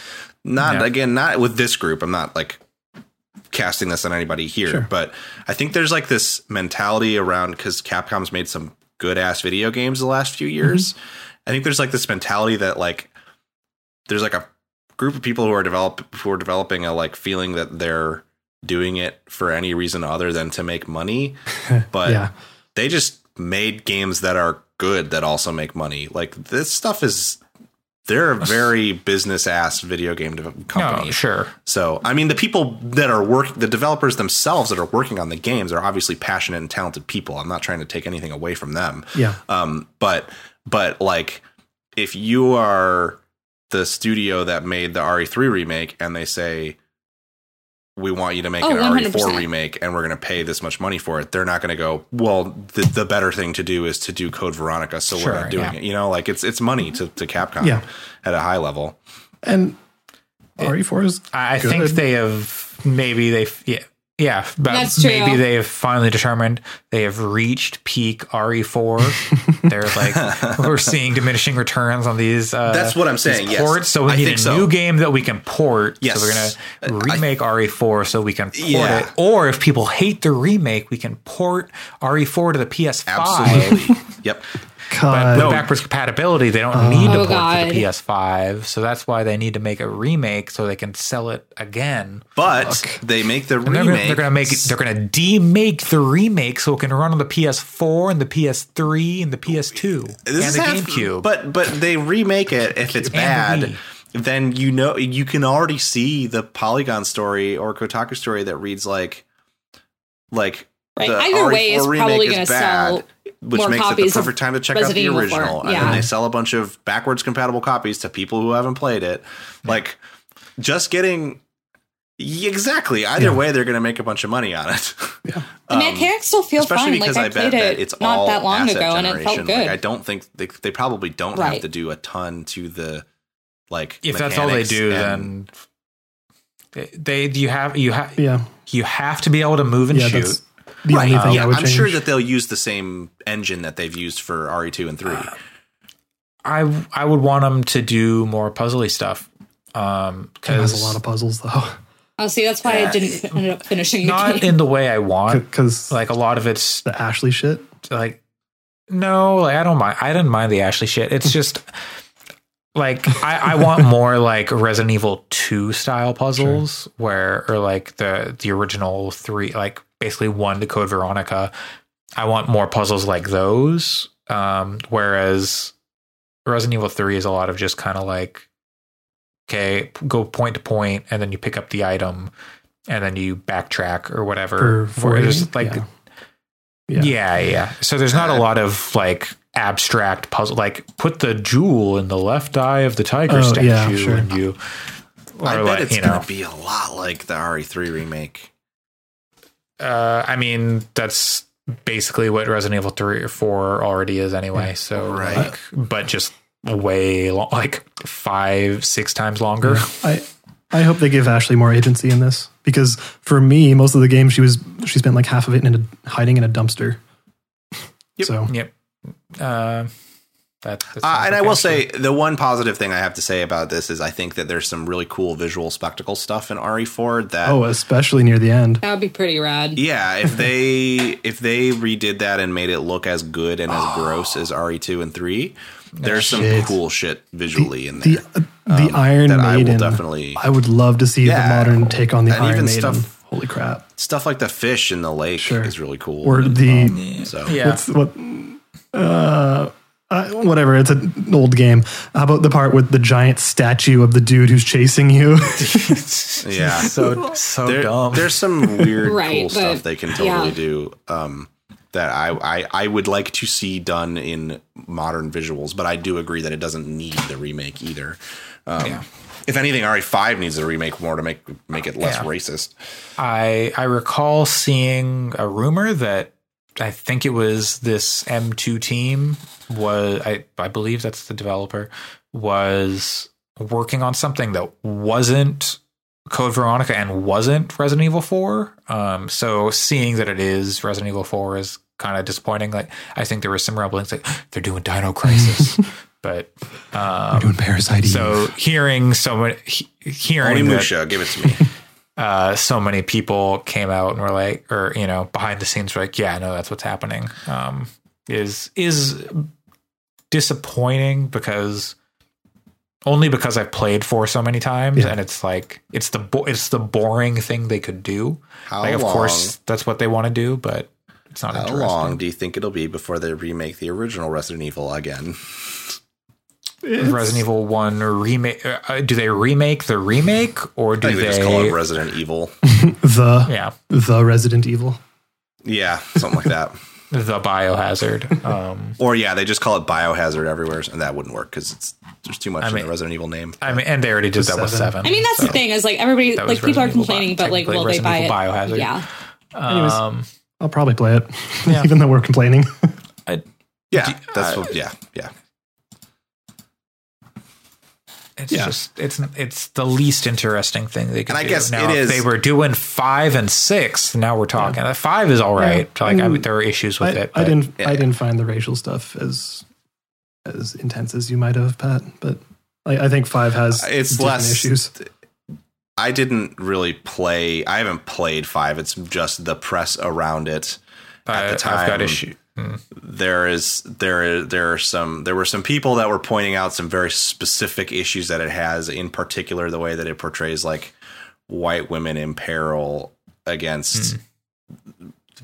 not Yeah. again, not with this group. I'm not like casting this on anybody here, Sure. but I think there's like this mentality around because Capcom's made some good ass video games the last few years. Mm-hmm. I think there's like this mentality that like there's like a group of people who are develop who are developing a like feeling that they're doing it for any reason other than to make money, but yeah. They just made games that are good that also make money. Like this stuff is they're a very business ass video game company. No, sure. So, I mean, the people that are working, the developers themselves that are working on the games are obviously passionate and talented people. I'm not trying to take anything away from them. Yeah. Um, but, but like, if you are the studio that made the RE3 remake and they say, we want you to make Oh, an 100%. RE4 remake and we're going to pay this much money for it, they're not going to go, well, the, the better thing to do is to do Code Veronica. So Sure, we're not doing yeah. it. You know, like it's, it's money to, to Capcom Yeah. at a high level. And RE4 is I good. think they have maybe they've yeah yeah but That's true. maybe they have finally determined they have reached peak RE4. They're like we're seeing diminishing returns on these. Uh, That's what I'm these saying, yes. ports, so we I need a think so. new game that we can port. Yes. so we're gonna I- remake RE4 so we can port Yeah. it. Or if people hate the remake, we can port RE4 to the PS5. Absolutely. yep. But with No. backwards compatibility, they don't oh. need to Oh, port to the PS5. So that's why they need to make a remake so they can sell it again. But they make the And they're remake. gonna, they're gonna make they're gonna demake the remake so it can run on the PS4 and the PS3 and the PS2 and This the is half- GameCube. But but they remake it if it's bad. Then you know you can already see the Polygon story or Kotaku story that reads like like Right. the Either way, RE4 it's remake probably gonna sell which more makes it the perfect time to check out the Evil 4, original. And then they sell a bunch of backwards compatible copies to people who haven't played it. Like just getting exactly either Yeah. way, they're going to make a bunch of money on it. yeah. the mechanics still feel Um, especially fine. because Like I, I, bet played that it it's not all that long asset ago, and it felt good. Like I don't think they they probably don't have to do a ton to the like. if that's all they do, and- then they, they you have you have Yeah. you have to be able to move and Yeah. shoot. That's the right, only thing yeah, I would I'm change. sure that they'll use the same engine that they've used for RE2 and 3. I I would want them to do more puzzly stuff. Um, it because a lot of puzzles though. oh, see, that's why I didn't end up finishing the not game. in the way I want. Because Like a lot of it's the Ashley shit. like no like i don't mind i didn't mind the ashley shit it's just like I, I want more like resident evil 2 style puzzles where or like the the original three like basically one to code veronica i want more puzzles like those um whereas resident evil 3 is a lot of just kind of like okay go point to point and then you pick up the item and then you backtrack or whatever For it's like Yeah. Yeah. yeah, yeah. So there's not a lot of like abstract puzzle. Like put the jewel in the left eye of the tiger Oh, statue, yeah, sure. and you. I bet like, it's you gonna be a lot like the RE3 remake. Uh, I mean, that's basically what Resident Evil three or four already is anyway. So Right. like, but just way long, like five, six times longer. I I hope they give Ashley more agency in this because for me, most of the game she was she spent like half of it in a, hiding in a dumpster. Yep. So yep. Uh, that, that Uh, sounds and I will say the one positive thing I have to say about this is I think that there's some really cool visual spectacle stuff in RE4 that oh, especially near the end. that would be pretty rad. Yeah, if they if they redid that and made it look as good and as gross as RE2 and 3, there's some cool shit visually in there. The the Iron that I will Maiden. definitely- I would love to see Yeah. the modern take on the And Iron even Maiden. stuff- Holy crap! Stuff like the fish in the lake Sure. is really cool. Or the so Yeah. what's what? Uh, Uh, whatever, it's an old game. How about the part with the giant statue of the dude who's chasing you? Yeah. So so There- dumb. There's some weird Right, cool but- stuff they can totally yeah. do. Um, that I, I I would like to see done in modern visuals, but I do agree that it doesn't need the remake either. Um, Yeah. If anything, RE5 needs a remake more to make make it less Yeah. racist. I I recall seeing a rumor that I think it was this M2 team was I I believe that's the developer was working on something that wasn't Code Veronica and wasn't Resident Evil 4. Um, so seeing that it is Resident Evil 4 is kind of disappointing. Like I think there was some rumblings like they're doing Dino Crisis, but um, Doing Parasite so hearing someone many he- hearing that, Onimusha, give it to me. Uh, so many people came out and were like, or you know, behind the scenes were like, yeah, no, that's what's happening. Um, is is disappointing because only because I've played for so many times, Yeah. and it's like it's the bo- it's the boring thing they could do. How like, of long? course, that's what they want to do, but it's not How interesting. long do you think it'll be before they remake the original Resident Evil again? Resident Evil One remake? Uh, do they remake the remake, or I do think they they? just call it Resident Evil. the yeah, the Resident Evil. Yeah, something like that. the Biohazard. Um, Or yeah, they just call it Biohazard everywhere, and that wouldn't work because it's there's too much in mean- the Resident Evil name. I mean, and they already did that with Seven. seven. I mean, that's the thing is like everybody, That like people are Resident Evil complaining, Bio- but like, will they technically buy it? Biohazard. Yeah. Anyways, Um, I'll probably play it, Yeah. even though we're complaining. I, Yeah, that's what. Yeah, yeah. It's Yeah. just it's it's the least interesting thing they could And I do. guess now, it if is- they were doing five and six, now we're talking. Uh, Five is all right. Yeah. Like I, Mm. mean, there are issues with I, it. I didn't. yeah. I didn't find the racial stuff as as intense as you might have, Pat. But I, I think five has It's less- issues. I didn't really play. I haven't played five. It's just the press around it. I, at the time. I've got time- issue. Mm. There is there there are some there were some people that were pointing out some very specific issues that it has. In particular, the way that it portrays like white women in peril against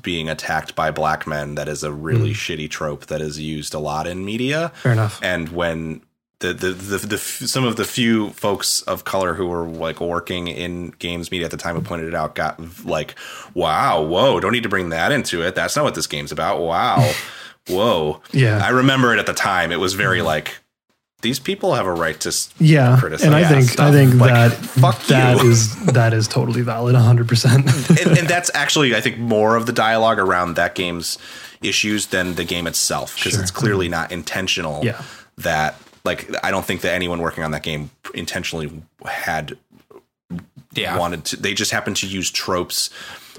being attacked by black men. That is a really shitty trope that is used a lot in media. Fair enough. and when the the, the the some of the few folks of color who were like working in games media at the time who pointed it out got like wow whoa don't need to bring that into it that's not what this game's about wow whoa Yeah. i remember it at the time it was very mm-hmm. like these people have a right to Yeah, criticize and I think stuff. I think Like, that fuck that is that is totally valid, hundred percent. and, and that's actually i think more of the dialogue around that game's issues than the game itself because Sure. it's clearly not intentional Yeah. that like i don't think that anyone working on that game intentionally had Yeah. wanted to they just happened to use tropes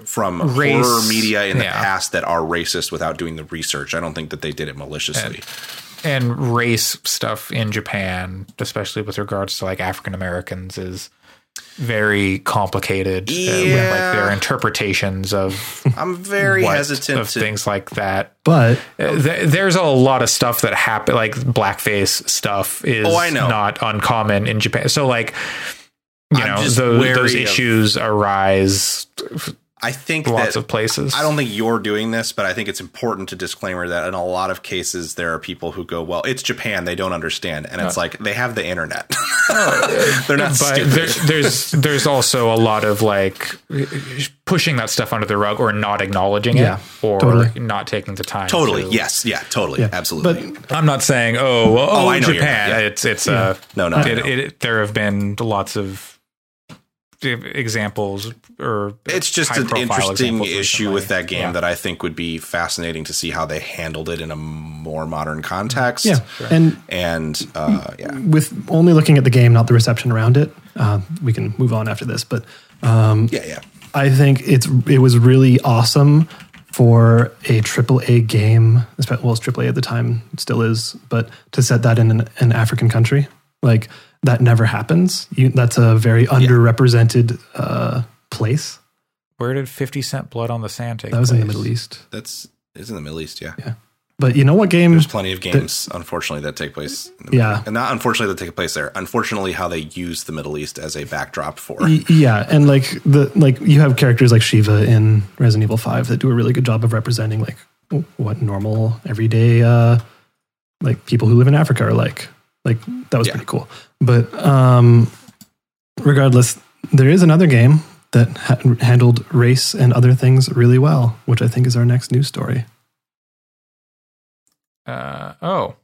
from Race, horror media in the yeah. past that are racist without doing the research i don't think that they did it maliciously and race stuff in Japan, especially with regards to like African Americans, is very complicated. uh, with, Yeah. like their interpretations of i'm very what- hesitant of to things like that. But Uh, th- there's a lot of stuff that happen, like blackface stuff is Oh, I know. not uncommon in Japan. So like, you I'm know, just those, wary those of- issues arise i think lots that of places. I don't think you're doing this, but I think it's important to disclaimer that in a lot of cases there are people who go, "Well, it's Japan; they don't understand," and it's like they have the internet. They're not but stupid. there, there's there's also a lot of like pushing that stuff under the rug or not acknowledging Yeah, it or totally. not taking the time. totally, to- yes, yeah, totally, yeah, absolutely. But I'm not saying oh well, oh, I know Japan. not, yeah. It's it's uh no, no, I it, it, there have been lots of examples or it's just an interesting issue with that game Yeah. that I think would be fascinating to see how they handled it in a more modern context. yeah, and and uh, yeah, with only looking at the game, not the reception around it, uh, we can move on after this. But um, yeah, yeah. I think it's it was really awesome for a triple A game. espe- Well, it's triple A at the time, it still is, but to set that in an, an African country, like that never happens. You, that's a very underrepresented uh, place. Where did 50 Cent Blood on the Sand take That was in the place? Middle East. That's it's in the Middle East. Yeah, But you know what game? there's plenty of games, unfortunately, that take place. In the Yeah. And not unfortunately that take place there. Unfortunately, how they use the Middle East as a backdrop for. Yeah, and like the like you have characters like Sheva in Resident Evil Five that do a really good job of representing like what normal everyday uh, like people who live in Africa are like. Like that was Yeah. pretty cool. But um, regardless, there is another game that ha- handled race and other things really well, which I think is our next news story. Uh, oh,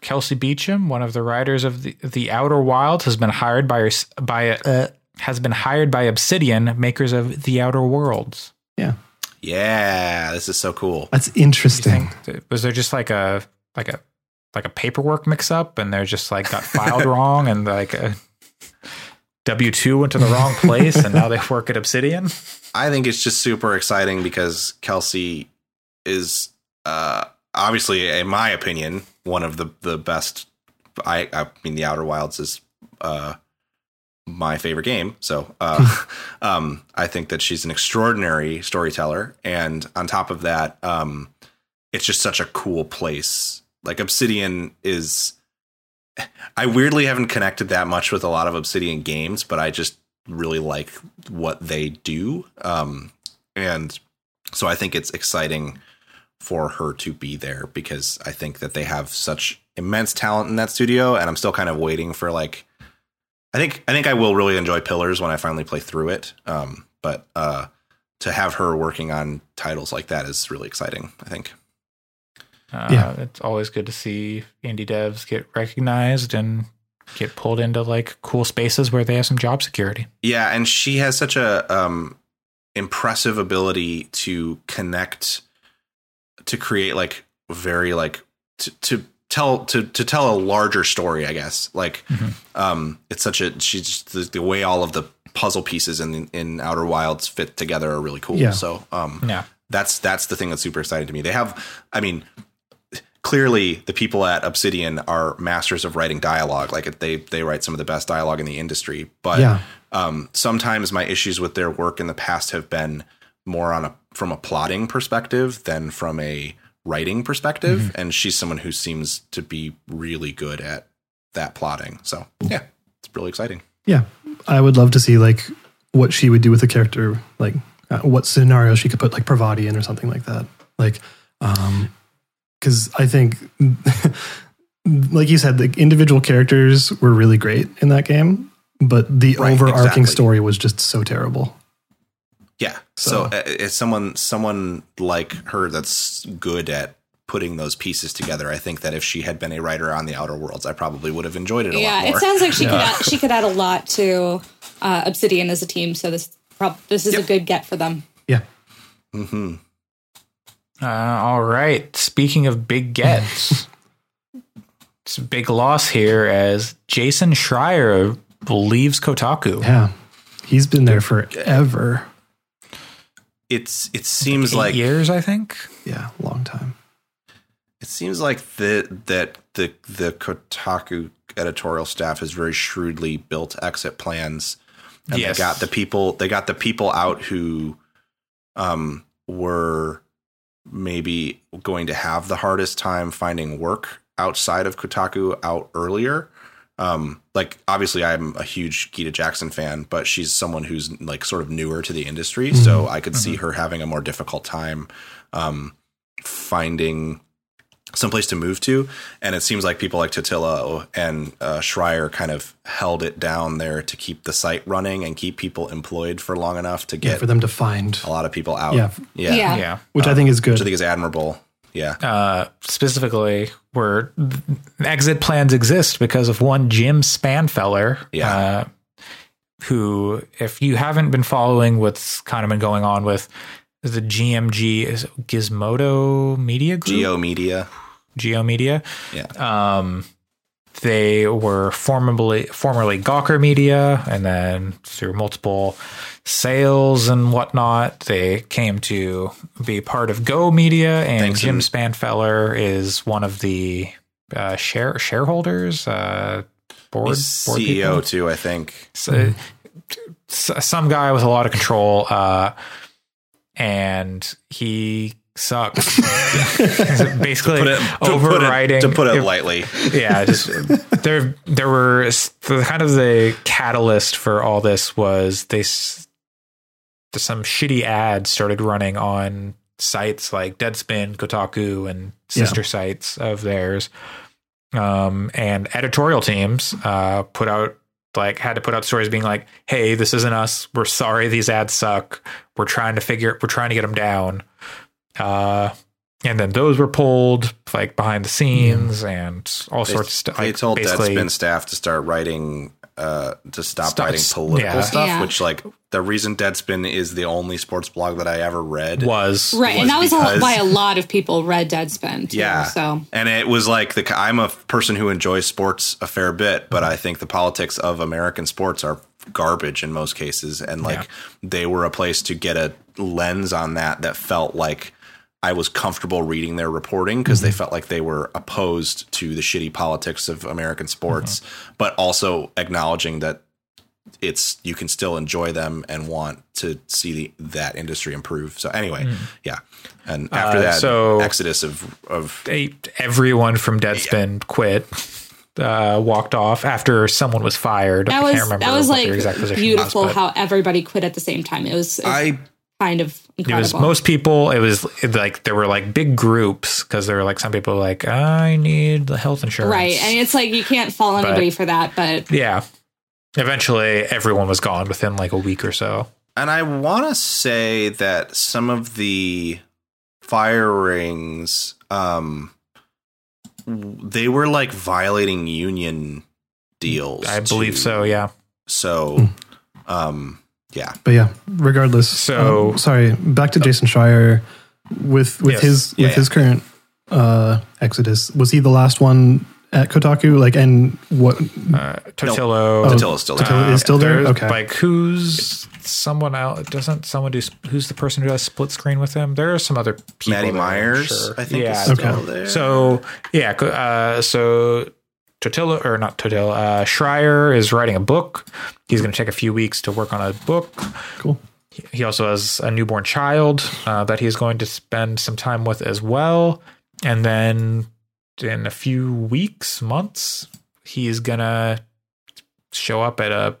Kelsey Beachum, one of the writers of the the Outer Wilds, has been hired by by uh, has been hired by Obsidian, makers of the Outer Worlds. Yeah, Yeah, this is so cool. that's interesting. think was there just like a like a like a paperwork mix up, and they're just like got filed wrong, and like a W two went to the wrong place, and now they work at Obsidian. I think it's just super exciting because Kelsey is uh, obviously, in my opinion, one of the the best. I I mean, The Outer Wilds is uh, my favorite game, so uh, um, I think that she's an extraordinary storyteller, and on top of that, um, it's just such a cool place. Like Obsidian is. I weirdly haven't connected that much with a lot of Obsidian games, but I just really like what they do. Um, and so I think it's exciting for her to be there because I think that they have such immense talent in that studio. And I'm still kind of waiting for like, I think, I think I will really enjoy Pillars when I finally play through it. Um, but, uh, to have her working on titles like that is really exciting. I think. Uh, Yeah. it's always good to see indie devs get recognized and get pulled into like cool spaces where they have some job security. Yeah, and she has such a um impressive ability to connect to create like very like to, to tell to to tell a larger story, I guess. Like um it's such a she's the, the way all of the puzzle pieces in in Outer Wilds fit together are really cool. Yeah. So um Yeah. that's that's the thing that's super exciting to me. They have, I mean, clearly the people at Obsidian are masters of writing dialogue. Like they they write some of the best dialogue in the industry. But Yeah. um, sometimes my issues with their work in the past have been more on a from a plotting perspective than from a writing perspective. And she's someone who seems to be really good at that plotting. So yeah, it's really exciting. Yeah, I would love to see like what she would do with a character, like uh, what scenario she could put like Parvati in or something like that. Like, um, because I think, like you said, the individual characters were really great in that game, but the Right, overarching exactly. story was just so terrible. Yeah. So, So- uh, it's someone someone like her that's good at putting those pieces together. I think that if she had been a writer on the Outer Worlds, I probably would have enjoyed it a yeah, lot more. it sounds like she could add, she could add a lot to uh, Obsidian as a team. So this prob- this is a good get for them. Yeah, hmm Uh, all right. Speaking of big gets, it's a big loss here as Jason Schreier leaves Kotaku. yeah, he's been there forever. It's it seems Eight like years, I think. Yeah, long time. it seems like the that the the Kotaku editorial staff has very shrewdly built exit plans. And Yes. they got the people they got the people out who um were maybe going to have the hardest time finding work outside of Kotaku out earlier. Um like obviously I'm a huge Gita Jackson fan, but she's someone who's like sort of newer to the industry, so I could see her having a more difficult time um finding someplace to move to. And it seems like people like Totilo and uh, Schreier kind of held it down there to keep the site running and keep people employed for long enough to Yeah, get for them to find, a lot of people out. Yeah. Yeah. Yeah. Yeah. which I think is good. Which I think is admirable. Yeah. Uh, specifically, where exit plans exist because of one Jim Spanfeller. Yeah. Uh, who, if you haven't been following what's kind of been going on with the GMG, is Gizmodo Media Group? G/O Media. G/O Media. Yeah. Um, they were formerly formerly Gawker Media, and then through multiple sales and whatnot, they came to be part of G/O Media. And Thanks, Jim Spanfeller is one of the uh, share shareholders, uh, board, board CEO people. too, I think. So, s- some guy with a lot of control, uh, and he sucks. Basically, Put it, to put it- overriding to put it, lightly. yeah, just there. There were the kind of the catalyst for all this was they some shitty ads started running on sites like Deadspin, Kotaku, and sister sites of theirs. Um, and editorial teams uh, put out like had to put out stories being like, "Hey, this isn't us. We're sorry. These ads suck. We're trying to figure. We're trying to get them down." Uh, and then those were pulled like behind the scenes and all They, sorts of stuff. they like, told Deadspin staff to start writing, uh, to stop, Stop- writing political yeah. stuff. Yeah. Which, like, the reason Deadspin is the only sports blog that I ever read was Right, was and that was a, because- why a lot of people read Deadspin. Too, Yeah. So And it was like the I'm a person who enjoys sports a fair bit, but I think the politics of American sports are garbage in most cases and like Yeah. they were a place to get a lens on that that felt like I was comfortable reading their reporting because they felt like they were opposed to the shitty politics of American sports, but also acknowledging that it's you can still enjoy them and want to see the, that industry improve. So anyway, yeah. And after Uh, that so- exodus of of they, everyone from Deadspin quit. Uh, walked off after someone was fired. that I was can't remember that was what like their exact position beautiful was, how everybody quit at the same time. It was, it was I kind of It was most people. It was like there were like big groups because there were like some people like I need the health insurance, right, and it's like you can't fault But- anybody for that, but yeah. Eventually, everyone was gone within like a week or so. And I want to say that some of the firings, um, they were like violating union deals. I believe too. so. Yeah. So, um, yeah. But yeah, regardless. So- um, sorry, back to Jason Schreier with with Yes. his Yeah, with his current uh Exodus. Was he the last one at Kotaku? Like, and what? Uh, Totilo. Totilo's still there. Totilo is still there. there's, Okay. Like who's someone out? Doesn't someone do? Who's the person who does split screen with him? There are some other people. Maddie I'm Myers, sure. I think, Yeah. is still Okay. there. So yeah, uh, so Totilo or not Totilo, uh, Schreier is writing a book. He's going to take a few weeks to work on a book. Cool. He also has a newborn child uh, that he's going to spend some time with as well. And then in a few weeks, months, he's gonna show up at a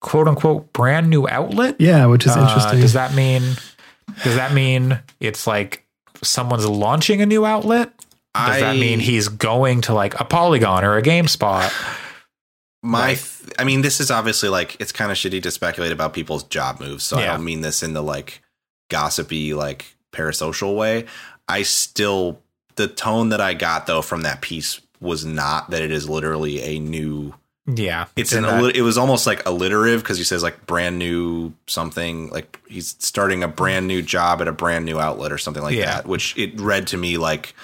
quote unquote brand new outlet. Yeah, which is Uh, interesting. does that mean? Does that mean it's like someone's launching a new outlet? Does that I- mean he's going to like a Polygon or a GameSpot? My, Right. th- I mean, this is obviously like it's kind of shitty to speculate about people's job moves. So I don't mean this in the like gossipy, like parasocial way. I still the tone that I got though from that piece was not that it is literally a new. Yeah, It's an. that- it was almost like alliterative because he says like brand new something like he's starting a brand new job at a brand new outlet or something like Yeah. that. Which it read to me like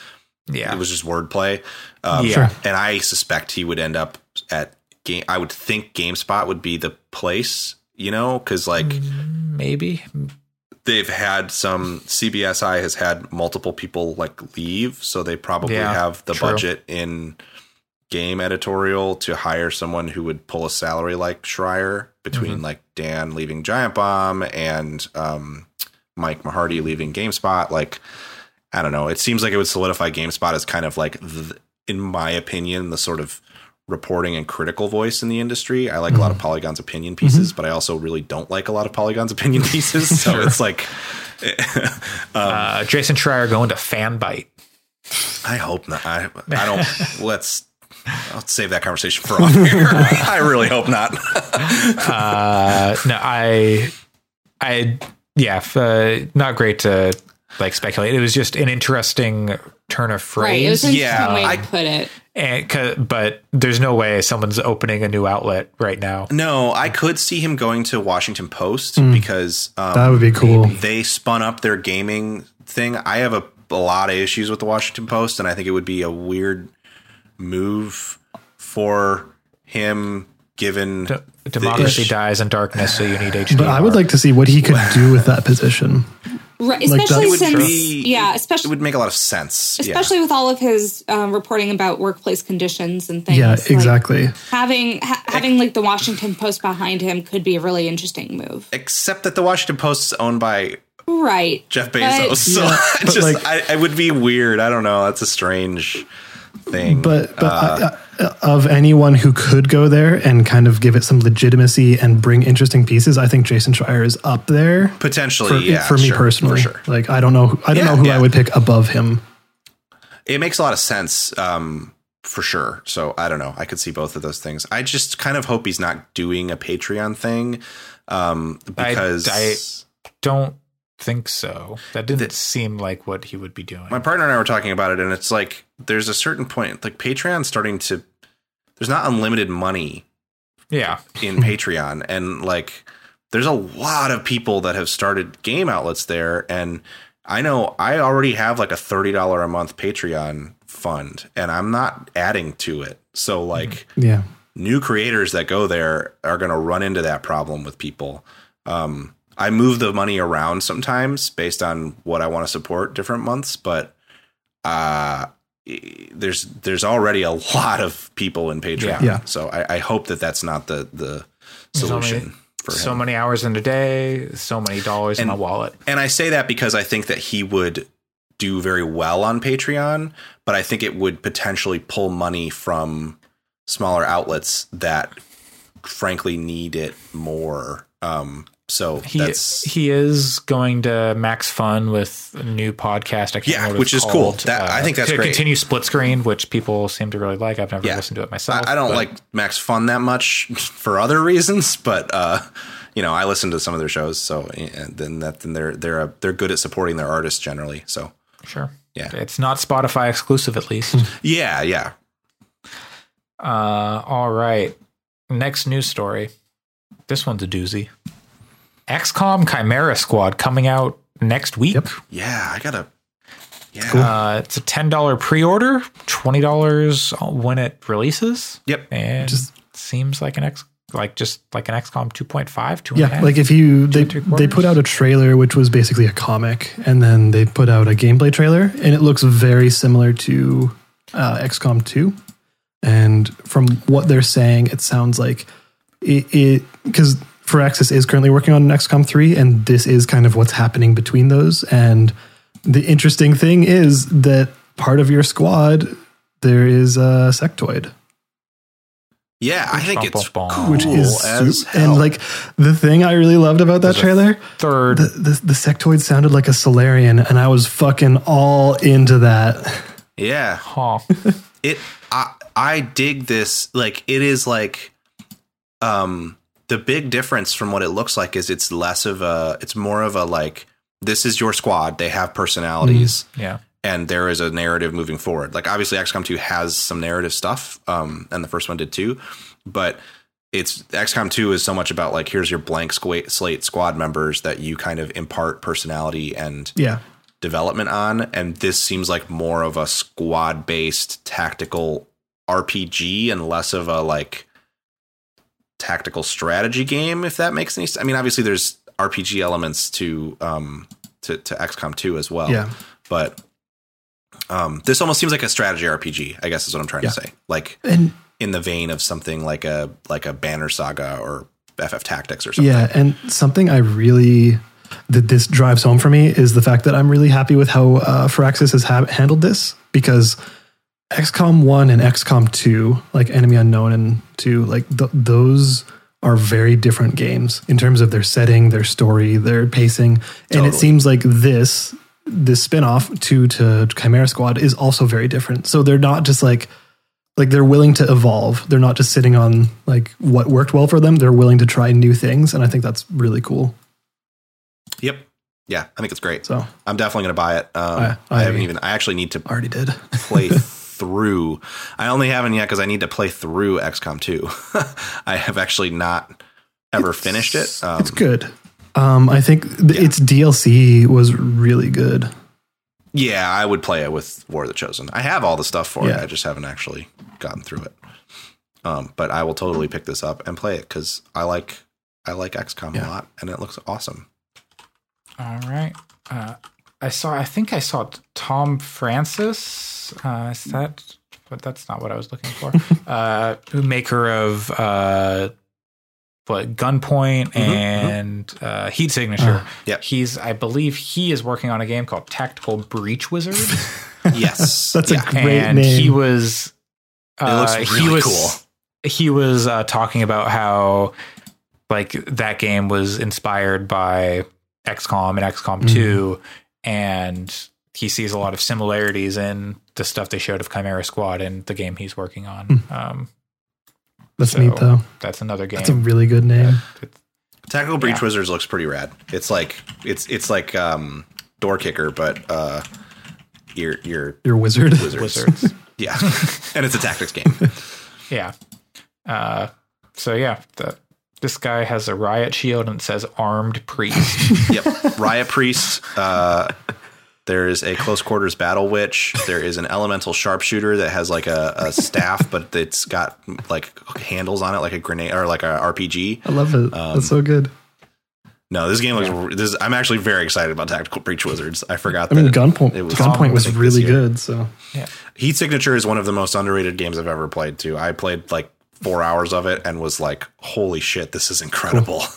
yeah, it was just wordplay. Um, Yeah. And I suspect he would end up at game. I would think GameSpot would be the place, you know, because like Mm. maybe. they've had some CBSI has had multiple people like leave, so they probably Yeah, have the true. budget in game editorial to hire someone who would pull a salary like Schreier between Mm-hmm. like Dan leaving Giant Bomb and um, Mike Mahardy leaving GameSpot. Like, I don't know. It seems like it would solidify GameSpot as kind of like, the, in my opinion, the sort of reporting and critical voice in the industry. I like a lot of Polygon's opinion pieces, but I also really don't like a lot of Polygon's opinion pieces. So it's like, Uh, Jason Schreier going to Fanbyte. I hope not. I, I don't. let's. I'll save that conversation for off air. I really hope not. Uh, no, I, I, yeah, uh, not great to like speculate. It was just an interesting turn of phrase. right. It was an Yeah, way I- to put it. And, 'cause- but there's no way someone's opening a new outlet right now. No, I could see him going to Washington Post because um, that would be cool. they spun up their gaming thing. I have a, a lot of issues with the Washington Post, and I think it would be a weird move for him given D- democracy dies in darkness, so you need HDR. But I would like to see what he could do with that position. Right. Especially that would since, be- yeah, it would make a lot of sense. Yeah. especially with all of his um, reporting about workplace conditions and things. Yeah, like, exactly. having ha- having like the Washington Post behind him could be a really interesting move. Except that the Washington Post is owned by Right. Jeff But- Bezos. so Yeah, just like- I, it would be weird. I don't know. That's a strange thing. But but Uh, I, I, of anyone who could go there and kind of give it some legitimacy and bring interesting pieces, I think Jason Schreier is up there Potentially, for, yeah, for me sure, personally. for sure. Like I don't know, I don't Yeah, know who yeah. I would pick above him. It makes a lot of sense, um, for sure. So I don't know. I could see both of those things. I just kind of hope he's not doing a Patreon thing, um, because I- Don't think so. That didn't seem like what he would be doing. my partner and I were talking about it, and it's like there's a certain point, like Patreon starting to. There's not unlimited money yeah. in Patreon, and like there's a lot of people that have started game outlets there, and I know I already have like a thirty dollar a month Patreon fund, and I'm not adding to it. So like Yeah. new creators that go there are going to run into that problem with people. Um, I move the money around sometimes based on what I want to support different months, but uh, there's there's already a lot of people in Patreon. Yeah. Yeah. So I, I hope that that's not the the solution for him. So many hours in a day, so many dollars in And- my wallet. And I say that because I think that he would do very well on Patreon, but I think it would potentially pull money from smaller outlets that frankly need it more. Um, so He that's he is going to Max Fun with a new podcast. Yeah, which is cool. called. That- I think that's to great. Continue split screen, which people seem to really like. I've never Yeah. listened to it myself. I, I don't but- like Max Fun that much for other reasons, but uh, you know, I listen to some of their shows, so and then that then they're they're a, they're good at supporting their artists generally. So Sure. Yeah. It's not Spotify exclusive, at least. yeah, yeah, uh, all right. Next news story. This one's a doozy. XCOM Chimera Squad coming out next week. Yep. yeah. I gotta. Yeah. Uh, it's a ten dollar pre order, twenty dollars when it releases, Yep. and Just- seems like an X, like just like an XCOM 2.5, two Yeah, like if you they they put out a trailer which was basically a comic, and then they put out a gameplay trailer, and it looks very similar to uh, XCOM two. And from what they're saying, it sounds like it because Firaxis is currently working on an XCOM three, and this is kind of what's happening between those. And the interesting thing is that part of your squad there is a sectoid. Yeah, I think it's Bum, bum, cool which is as hell. and like the thing I really loved about that There's trailer, third. the, the the sectoid sounded like a Solarian, and I was fucking all into that. yeah, huh. it I I dig this. Like it is like um the big difference from what it looks like is it's less of a it's more of a like this is your squad. They have personalities. Yeah. and there is a narrative moving forward. Like obviously XCOM 2 has some narrative stuff, um, and the first one did too, but it's XCOM 2 is so much about like here's your blank squa- slate squad members that you kind of impart personality and Yeah, development on, and this seems like more of a squad based tactical RPG and less of a like tactical strategy game. If that makes any sense. I mean, obviously there's RPG elements to um to, to XCOM 2 as well yeah, but um, this almost seems like a strategy RPG. I guess is what I'm trying Yeah. to say. Like and in the vein of something like a like a Banner Saga or FF Tactics or something. yeah, and something I really that this drives home for me is the fact that I'm really happy with how uh, Firaxis has ha- handled this because XCOM one and XCOM two, like Enemy Unknown and two, like th- those are very different games in terms of their setting, their story, their pacing, and it seems like this this spin-off two to Chimera Squad is also very different. So they're not just like like they're willing to evolve. They're not just sitting on like what worked well for them. They're willing to try new things, and I think that's really cool. Yep. Yeah, I think it's great. So I'm definitely going to buy it. Um, I- I, I- haven't even. I actually need to already did. play through. I only haven't yet because I need to play through XCOM 2. I have actually not ever finished it. Um, it's good. Um, I think th- its DLC was really good. Yeah, I would play it with War of the Chosen. I have all the stuff for it. I just haven't actually gotten through it. Um, but I will totally pick this up and play it because I like I like XCOM a lot and it looks awesome. All right. Uh, I saw. I think I saw Tom Francis. Uh, is that? But that's not what I was looking for. uh, who maker of uh, what Gunpoint and uh, Heat Signature. Yep. He's. I believe he is working on a game called Tactical Breach Wizard, Yes, That's yeah. a great and name. he was looks uh, really he was cool. he was uh, talking about how like that game was inspired by XCOM and XCOM 2 and he sees a lot of similarities in the stuff they showed of Chimera Squad and the game he's working on. Um, That's so neat though. That's another game. That's a really good name. Tactical Breach Yeah. Wizards looks pretty rad. It's like it's it's like um, door kicker, but uh, you're you're You're a wizard. wizards. Wizards. Yeah, and it's a tactics game. yeah. Uh, so yeah, the, this guy has a riot shield and it says armed priest. yep, Riot Priest. Uh, there is a close quarters battle witch. There is an elemental sharpshooter that has like a, a staff, but it's got like handles on it, like a grenade or like a RPG. I love it. Um, That's so good. No, this game looks. This, I'm actually very excited about Tactical Breach Wizards. I forgot. I mean, Gunpoint. it was- Gunpoint was I think this really good. So Heat Signature is one of the most underrated games I've ever played. Too. I played like four hours of it and was like, "Holy shit, this is incredible!"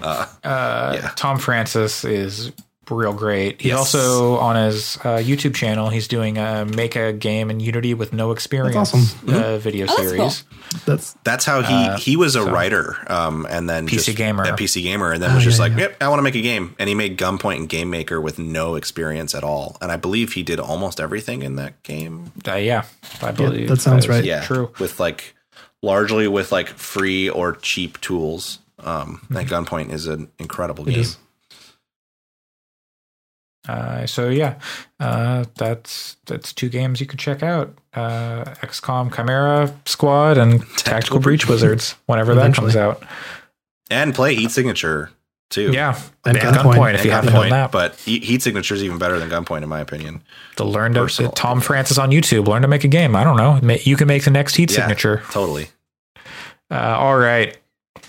Uh, Yeah. Tom Francis is real great. He's Yes. also on his uh, YouTube channel. He's doing a make a game in Unity with no experience awesome. uh, video Oh, that's series. that's That's how he he was a writer, um, and then PC just, Gamer. at PC Gamer, and then was Oh, just yeah, like, yeah. "Yep, I want to make a game." And he made Gunpoint and Game Maker with no experience at all, and I believe he did almost everything in that game. Uh, yeah, I believe that sounds is right. Yeah, True. With like largely with like free or cheap tools. Um, that Gunpoint is an incredible Mm-hmm. it game. is. Uh, so yeah, uh, that's that's two games you could check out: uh, XCOM Chimera Squad and Tactical, Breach Wizards. Whenever that comes out, And play Heat Signature too. yeah, And and Gunpoint. Gunpoint if And you haven't done that. but Heat Heat Signature is even better than Gunpoint in my opinion. to learn to personal Tom Francis on YouTube, learn to make a game. I don't know. You can make the next Heat Yeah, signature. totally. Uh, all right.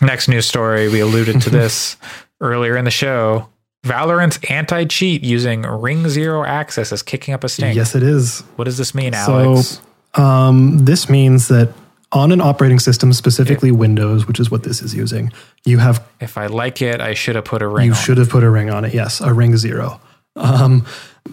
Next news story. We alluded to this earlier in the show. Valorant's anti cheat using Ring Zero access is kicking up a stink. Yes, it is. What does this mean, So, Alex? Um, this means that on an operating system, specifically Windows, which is what this is using, you have if I like it, I should have put a ring you should have put a ring on it. Yes, a ring zero. Um,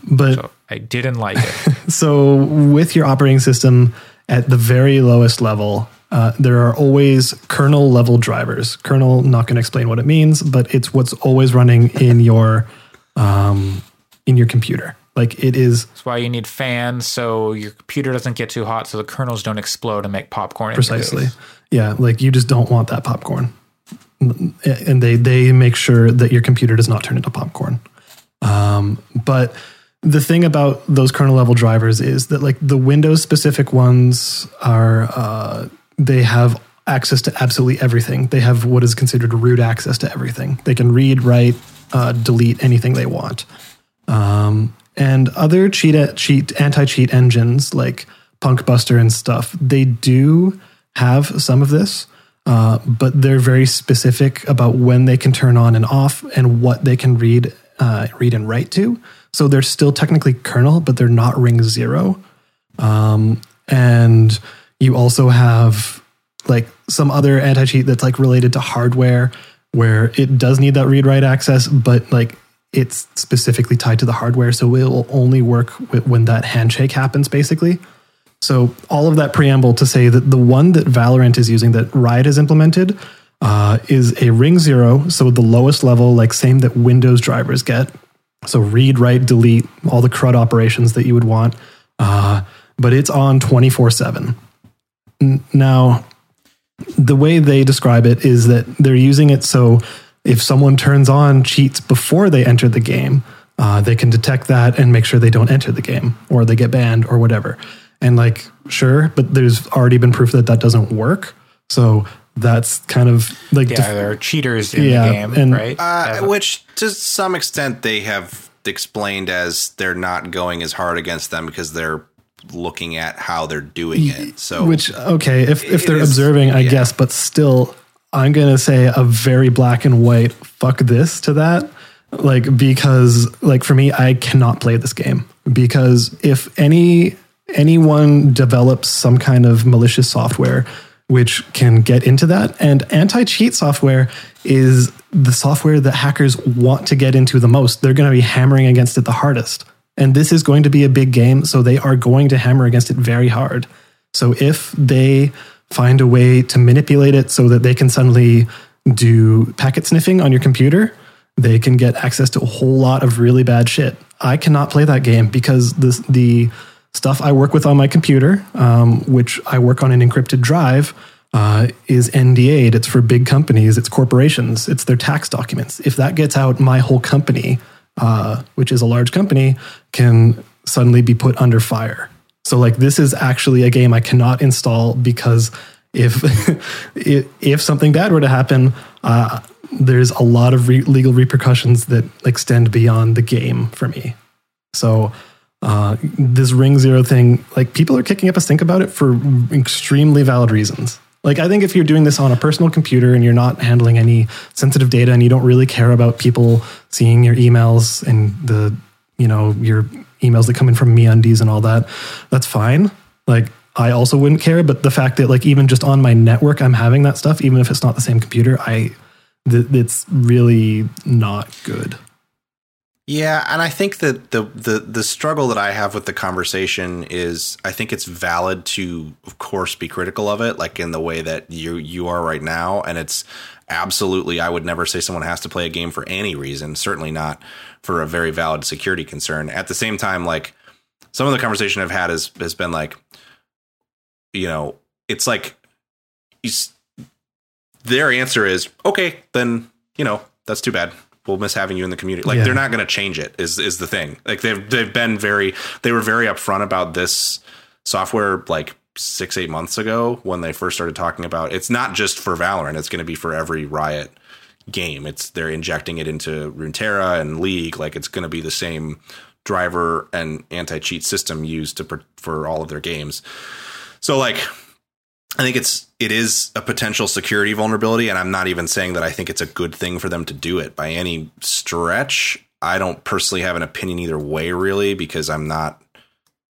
but So I didn't like it. So, with your operating system at the very lowest level, uh, there are always kernel level drivers. Kernel, not going to explain what it means, but it's what's always running in your um, in your computer. Like it is That's why you need fans so your computer doesn't get too hot so the kernels don't explode and make popcorn. precisely, yeah. Like you just don't want that popcorn, and they they make sure that your computer does not turn into popcorn. Um, but the thing about those kernel level drivers is that like the Windows specific ones are uh, they have access to absolutely everything. They have what is considered root access to everything. They can read, write, uh, delete anything they want. Um, and other cheat cheat anti cheat engines like Punkbuster and stuff, they do have some of this, uh, but they're very specific about when they can turn on and off and what they can read uh, read and write to. So they're still technically kernel, but they're not ring zero. Um, and you also have like some other anti cheat that's like related to hardware where it does need that read write access, but like it's specifically tied to the hardware. So it will only work when that handshake happens, basically. So all of that preamble to say that the one that Valorant is using that Riot has implemented uh, is a ring zero. So the lowest level, like same that Windows drivers get. So read, write, delete, all the CRUD operations that you would want. Uh, but it's on 24 7. Now, the way they describe it is that they're using it so if someone turns on cheats before they enter the game, uh, they can detect that and make sure they don't enter the game or they get banned or whatever. And like, sure, but there's already been proof that that doesn't work. So that's kind of like, Yeah, def- there are cheaters in Yeah, the game, and- right? Uh, Yeah. which to some extent they have explained as they're not going as hard against them because they're looking at how they're doing it. So which okay, if if they're is- observing, I yeah. guess, but still, I'm gonna say a very black and white fuck this to that. Like because like for me, I cannot play this game. Because if any anyone develops some kind of malicious software which can get into that and anti-cheat software is the software that hackers want to get into the most. They're going to be hammering against it the hardest. And this is going to be a big game so they are going to hammer against it very hard. So if they find a way to manipulate it so that they can suddenly do packet sniffing on your computer, they can get access to a whole lot of really bad shit. I cannot play that game because this, the stuff I work with on my computer, um, which I work on an encrypted drive, uh, is NDA'd. It's for big companies, it's corporations, it's their tax documents. If that gets out, my whole company, uh, which is a large company, can suddenly be put under fire. So, like, this is actually a game I cannot install because if if, something bad were to happen, uh, there's a lot of re- legal repercussions that extend beyond the game for me. So uh, this Ring Zero thing, like people are kicking up a stink about it for extremely valid reasons. Like I think if you're doing this on a personal computer and you're not handling any sensitive data and you don't really care about people seeing your emails and the you know your emails that come in from me MeUndies and all that, that's fine. Like I also wouldn't care, but the fact that like even just on my network I'm having that stuff, even if it's not the same computer, I th- it's really not good. Yeah, and I think that the, the the struggle that I have with the conversation is I think it's valid to of course be critical of it like in the way that you you are right now and it's absolutely I would never say someone has to play a game for any reason, certainly not for a very valid security concern. At the same time like some of the conversation I've had has has been like you know, it's like their answer is okay, then, you know, that's too bad we'll miss having you in the community. Like yeah. they're not going to change it. Is is the thing? Like they've they've been very they were very upfront about this software like six eight months ago when they first started talking about it's not just for Valorant. It's going to be for every Riot game. It's they're injecting it into Runeterra and League. Like it's going to be the same driver and anti cheat system used to for all of their games. So like I think it's it is a potential security vulnerability, and I'm not even saying that I think it's a good thing for them to do it by any stretch. I don't personally have an opinion either way, really, because I'm not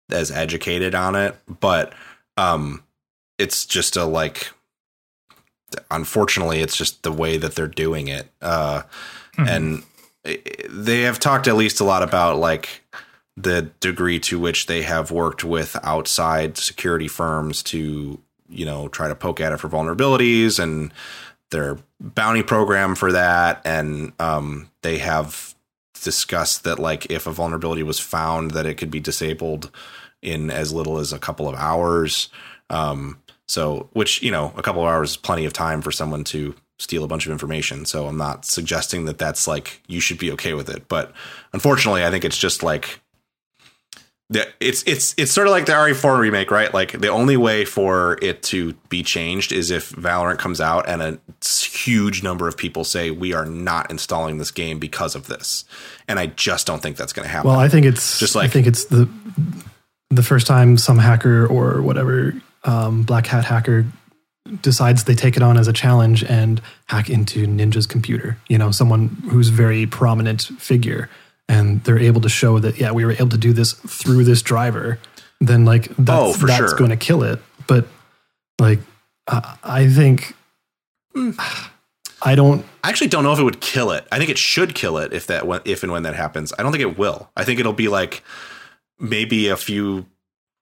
as educated on it. But um, it's just a like, unfortunately, it's just the way that they're doing it, uh, mm-hmm. and they have talked at least a lot about like the degree to which they have worked with outside security firms to you know try to poke at it for vulnerabilities and their bounty program for that and um, they have discussed that like if a vulnerability was found that it could be disabled in as little as a couple of hours um, so which you know a couple of hours is plenty of time for someone to steal a bunch of information so i'm not suggesting that that's like you should be okay with it but unfortunately i think it's just like it's it's it's sort of like the RE4 remake, right? Like the only way for it to be changed is if Valorant comes out and a huge number of people say we are not installing this game because of this, and I just don't think that's going to happen. Well, I think it's just like I think it's the the first time some hacker or whatever um, black hat hacker decides they take it on as a challenge and hack into Ninja's computer. You know, someone who's very prominent figure and they're able to show that yeah we were able to do this through this driver then like that's, oh, that's sure. going to kill it but like I, I think I don't. I actually don't know if it would kill it. I think it should kill it if that if and when that happens. I don't think it will. I think it'll be like maybe a few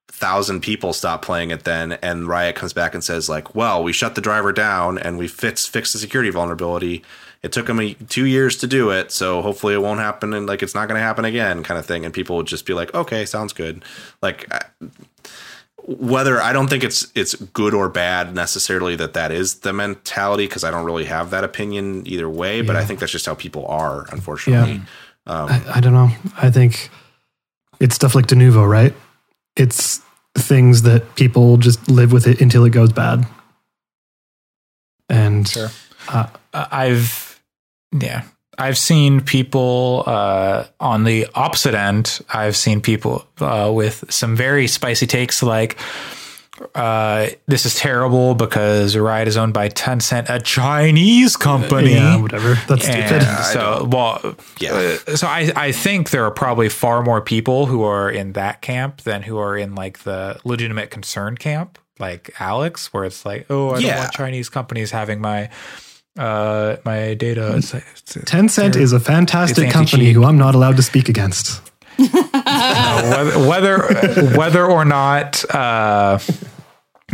thousand people stop playing it then, and Riot comes back and says like, "Well, we shut the driver down and we fix fixed the security vulnerability, it took them a, two years to do it, so hopefully it won't happen and like it's not going to happen again, kind of thing. And people would just be like, okay, sounds good. Like whether I don't think it's it's good or bad necessarily that that is the mentality because I don't really have that opinion either way. Yeah. But I think that's just how people are, unfortunately. Yeah. Um, I, I don't know. I think it's stuff like Denuvo, right? It's things that people just live with it until it goes bad. And sure. uh, I've yeah. I've seen people uh, on the opposite end. I've seen people uh, with some very spicy takes like, uh, this is terrible because Riot is owned by Tencent, a Chinese company. Yeah, whatever. That's stupid. so, well, yeah. Uh, so I, I think there are probably far more people who are in that camp than who are in like the legitimate concern camp, like Alex, where it's like, oh, I yeah. don't want Chinese companies having my uh, my data. It's, it's, Tencent is a fantastic company who I'm not allowed to speak against. Uh, whether, whether whether or not uh,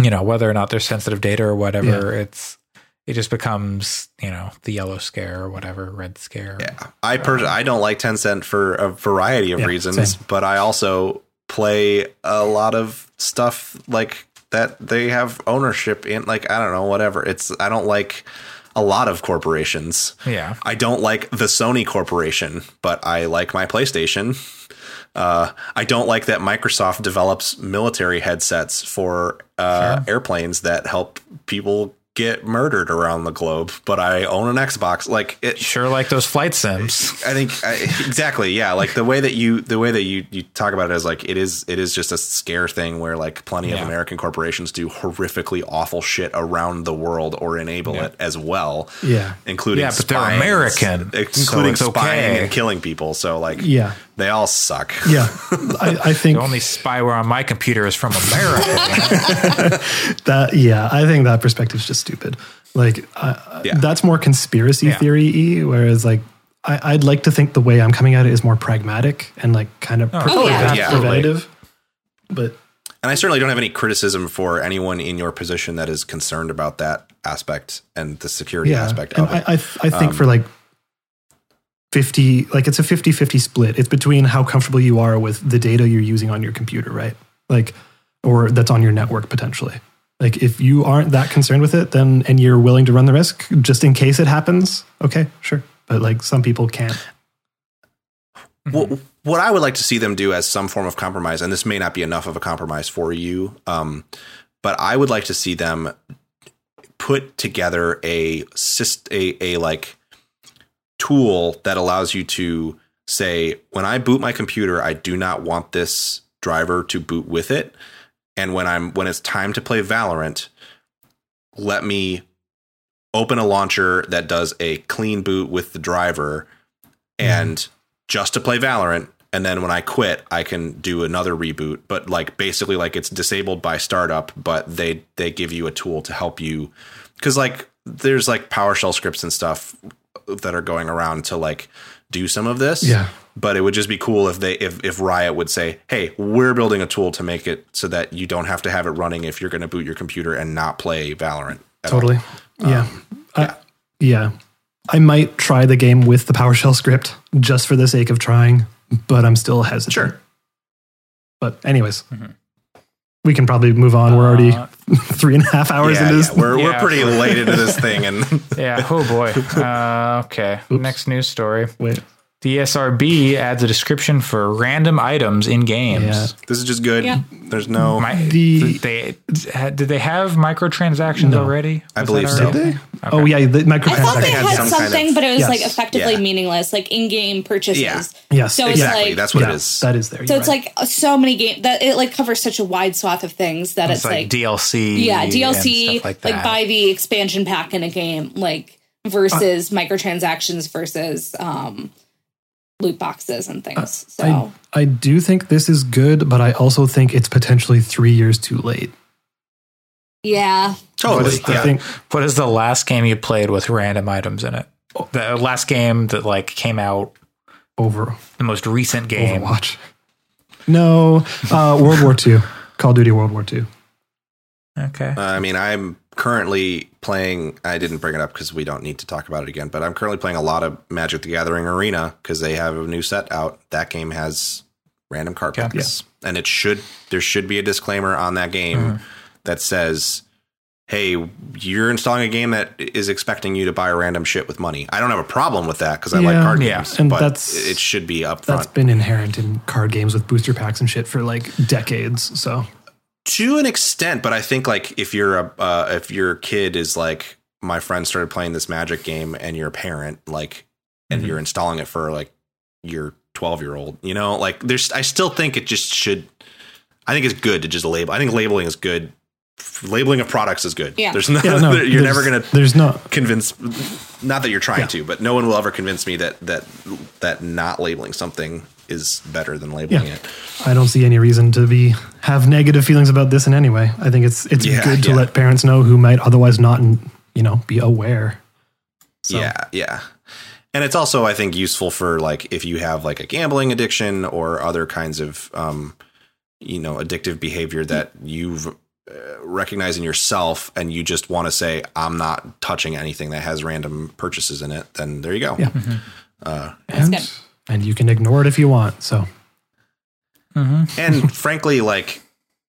you know, whether or not there's sensitive data or whatever, it's it just becomes, you know, the yellow scare or whatever, red scare. Yeah, I per- I don't like Tencent for a variety of Yeah, reasons, same. but I also play a lot of stuff like that. They have ownership in, like I don't know, whatever. It's I don't like a lot of corporations. Yeah. I don't like the Sony corporation, but I like my PlayStation. Uh, I don't like that Microsoft develops military headsets for uh, airplanes that help people get murdered around the globe. But I own an Xbox. Like it, Sure like those flight sims. I think I, exactly, yeah. Like the way that you the way that you you talk about it is like it is it is just a scare thing where like plenty of American corporations do horrifically awful shit around the world or enable it as well. Yeah. including Yeah, but they're American, including it's spying okay. and killing people. So like, Yeah. They all suck. Yeah. I, I think The only spyware on my computer is from America. that, yeah, I think that perspective is just stupid. Like, uh, Yeah. that's more conspiracy Yeah. theory whereas, like, I, I'd like to think the way I'm coming at it is more pragmatic and, like, kind of pre- Oh, yeah. Yeah. preventative. But And I certainly don't have any criticism for anyone in your position that is concerned about that aspect and the security yeah, aspect and of I, it. I, I think for like 50, like it's a 50 50 split. It's between how comfortable you are with the data you're using on your computer, right? Like, or that's on your network potentially. Like, if you aren't that concerned with it, then and you're willing to run the risk just in case it happens, okay, sure. But like some people can't. what, what I would like to see them do as some form of compromise, and this may not be enough of a compromise for you, um, but I would like to see them put together a a a like tool that allows you to say when I boot my computer, I do not want this driver to boot with it, and when I'm when it's time to play Valorant, let me open a launcher that does a clean boot with the driver hmm. and just to play Valorant. And then when I quit, I can do another reboot. But like basically, like it's disabled by startup, but they they give you a tool to help you because like there's like PowerShell scripts and stuff that are going around to like do some of this. Yeah. But it would just be cool if they if if Riot would say, "Hey, we're building a tool to make it so that you don't have to have it running if you're going to boot your computer and not play Valorant." at all." Totally. Um, yeah. I, yeah. I might try the game with the PowerShell script just for the sake of trying, but I'm still hesitant. Sure. But anyways, mm-hmm. We can probably move on. We're already Uh, three and a half hours Yeah, into yeah, this. we're we're Yeah. pretty late into this thing, and yeah. Oh boy. Uh, okay. Next news story. Wait. The ESRB adds a description for random items in games. Yeah. this is just good. Yeah. There's no. My, The- they did they have microtransactions No. already? I believe so. Did they? Oh yeah, the I thought they had had some something, kind of- but it was Yes. like effectively Yeah. meaningless, like in-game purchases. Yeah. Yes. So it's exactly. like- That's what yeah, it is. That is there. So you're it's right. like so many games that it like covers such a wide swath of things that It's it's, like, like, DLC. yeah, and DLC stuff like like, buy the expansion pack in a game, like versus microtransactions versus um loot boxes and things. So I, I do think this is good, but I also think it's potentially three years too late. yeah, totally. I Yeah. think What is the last game you played with random items in it? The last game that like came out, over the most recent game. Overwatch. No, uh, World War II, Call of Duty World War II. Okay. Uh, I mean, I'm currently playing. I didn't bring it up because we don't need to talk about it again. But I'm currently playing a lot of Magic: The Gathering Arena because they have a new set out. That game has random card Yeah. packs, and it should there should be a disclaimer on that game Mhm. that says. Hey, you're installing a game that is expecting you to buy random shit with money. I don't have a problem with that because I like card Yeah. games, And but that's- it should be upfront. That's been inherent in card games with booster packs and shit for like decades. So to an extent but i think like if you're a uh, if your kid is like my friend started playing this magic game and you're a parent like and Mhm. you're installing it for like your 12 year old you know like there's i still think it just should i think it's good to just label i think labeling is good labeling of products is good Yeah. there's no, yeah, no, you're there's- never gonna There's not. convince not that you're trying Yeah. to but no one will ever convince me that that that not labeling something is better than labeling Yeah. it I don't see any reason to be have negative feelings about this in any way. I think it's it's Yeah, good to yeah. let parents know who might otherwise not, you know, be aware. So, Yeah, yeah. And it's also, I think, useful for like if you have like a gambling addiction or other kinds of, um, you know, addictive behavior that you've uh, recognizing yourself and you just want to say i'm not touching anything that has random purchases in it then there you go Yeah. Mm-hmm. Uh, and, good. and you can ignore it if you want. So and frankly like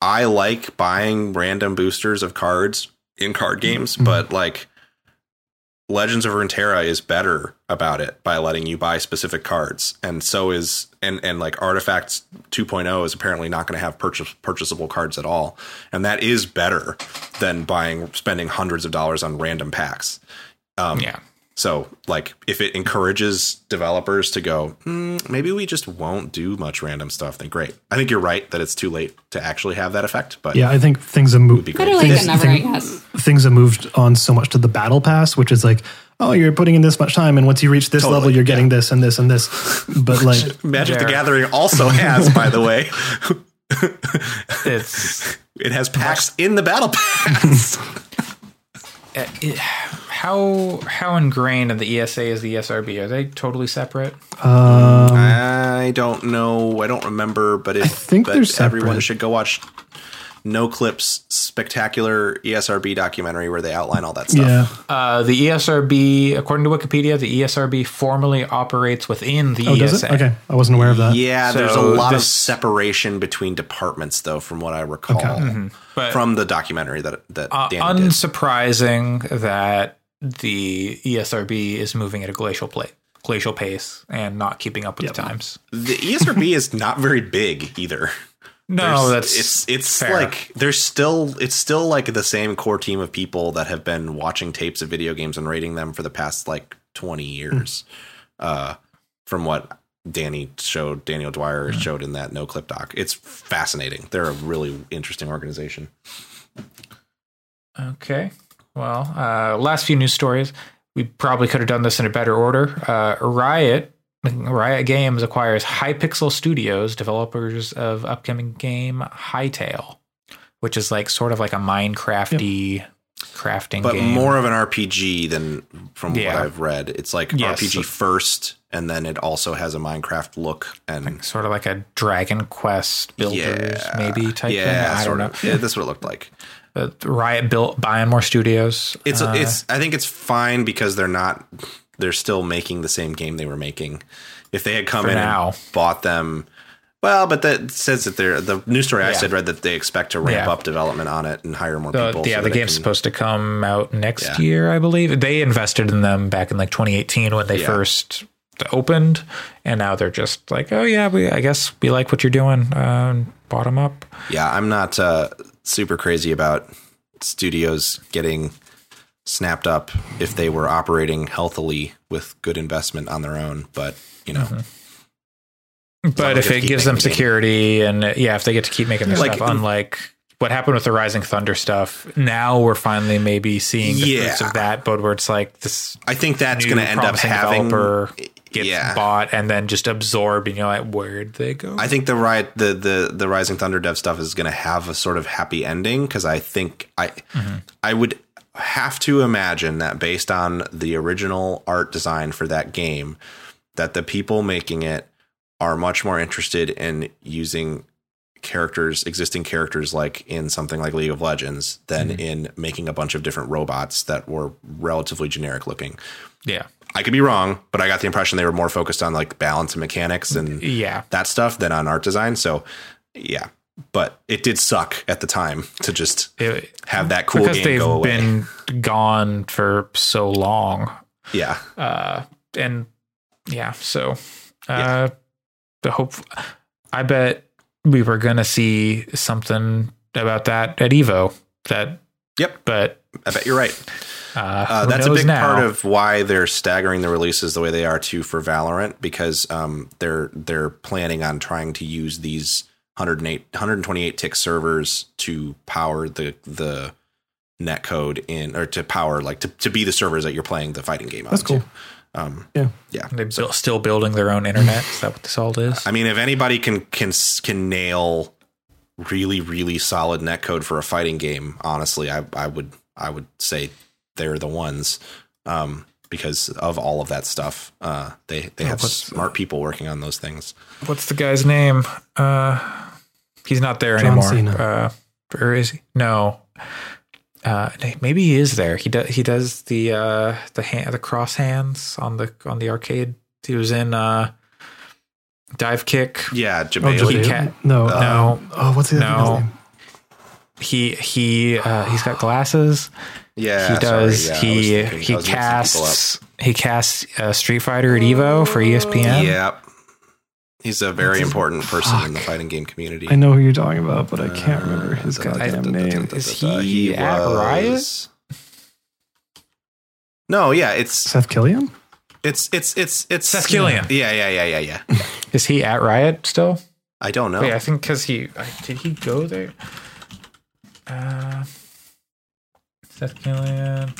i like buying random boosters of cards in card games but like legends of runeterra is better about it by letting you buy specific cards and so is and and like artifacts 2.0 is apparently not going to have purchase purchasable cards at all and that is better than buying spending hundreds of dollars on random packs um Yeah. So, like, if it encourages developers to go, "Hmm, maybe we just won't do much random stuff, then great. I think you're right that it's too late to actually have that effect, but yeah, I think things have moved. be Better great. late Things- than never, I thing- guess. Things have moved on so much to the battle pass, which is like, oh, you're putting in this much time, and once you reach this Totally, level, you're yeah. getting this and this and this. But like, Magic the Gathering also has, by the way, It's it has packs in the battle pass. Uh, it, how how ingrained in the ESA is the ESRB? Are they totally separate? um, I don't know. I don't remember, but if think but they're separate. everyone should go watch Noclip's spectacular ESRB documentary where they outline all that stuff. yeah. Uh, the ESRB, according to Wikipedia, the ESRB formally operates within the Oh, does ESA. it? Okay, I wasn't aware of that. Yeah, there's a So lot of separation between departments, though, from what I recall But from the documentary that that uh, Danny did. unsurprising that the ESRB is moving at a glacial play, glacial pace and not keeping up with the times. The ESRB is not very big either. No, that's it's it's fair. like there's still it's still like the same core team of people that have been watching tapes of video games and rating them for the past like 20 years. Uh, from what Danny showed, Daniel Dwyer showed in that Noclip doc. It's fascinating. They're a really interesting organization. Okay. Well, uh, last few news stories. We probably could have done this in a better order. Uh, Riot, Riot Games acquires Hypixel Studios, developers of upcoming game Hytale, which is like sort of like a Minecrafty crafting but game. more of an RPG than from Yeah. what I've read. It's like Yes. RPG first, and then it also has a Minecraft look and sort of like a Dragon Quest builders, yeah, maybe type yeah, thing. I don't sort know. of. Yeah, that's what it looked like. But Riot built buying more studios. It's Uh, it's. I think it's fine because they're not. They're still making the same game they were making. If they had come For in now. and bought them, well, but that says that they're the news story I said read that they expect to ramp Yeah. up development on it and hire more the, people. yeah, so the game's can- supposed to come out next Yeah. year, I believe. They invested in them back in like 2018 when they Yeah. first opened, and now they're just like, oh yeah, we I guess we like what you're doing. Uh, bottom up. Yeah, I'm not uh, super crazy about studios getting snapped up if they were operating healthily with good investment on their own. But you know, Mm-hmm. But if it gives them making the game. security and yeah, if they get to keep making their Like- stuff, unlike what happened with the Rising Thunder stuff, now we're finally maybe seeing the fruits of that. But where it's like this I think that's going to end up having. gets yeah. bought and then just absorbed, and you're like, where'd they go? I think the right the the the Rising Thunder dev stuff is going to have a sort of happy ending because I think I I would have to imagine that based on the original art design for that game, that the people making it are much more interested in using characters existing characters like in something like League of Legends than mm-hmm. in making a bunch of different robots that were relatively generic looking. yeah. I could be wrong, but I got the impression they were more focused on like balance and mechanics and Yeah. that stuff than on art design. So yeah, but it did suck at the time to just It- have that cool because game they've go away. been gone for so long. yeah, Uh, and yeah, so uh, the hope. I bet we were gonna see something about that at Evo. That, yep. but I bet you're right. uh, Uh, that's a big now? part of why they're staggering the releases the way they are too for Valorant because um, they're they're planning on trying to use these 108 128 tick servers to power the the net code in or to power like to, to be the servers that you're playing the fighting game on. That's cool. Um, Yeah. yeah. They're buil- still building their own internet. Is that what this all is? I mean, if anybody can can can nail really really solid netcode for a fighting game, honestly, I I would I would say they're the ones um, because of all of that stuff. Uh, they they have smart people working on those things. What's the guy's name? Uh, he's not there John anymore. Cena. Uh, or is he? No. Uh, maybe he is there. He does. He does the uh, the hand, the cross hands on the on the arcade. He was in uh, dive kick. Yeah, Oh, Jabali. He Jabali? can't- no, no. um, oh, what's the No. other name? He he uh, he's got glasses. yeah, he does. sorry, yeah, he he was mixing people casts he casts uh, Street Fighter at Evo for. ESPN. Yeah, he's a very important person in the fighting game community. I know who you're talking about, but I can't remember his Uh, goddamn name. Is he at Riot? No, yeah, it's Seth Killian? it's it's it's it's Seth Killian. Yeah, yeah, yeah, yeah, yeah. Is he at Riot still? I don't know. Wait, I think because he I- did he go there. Uh, Seth Killian.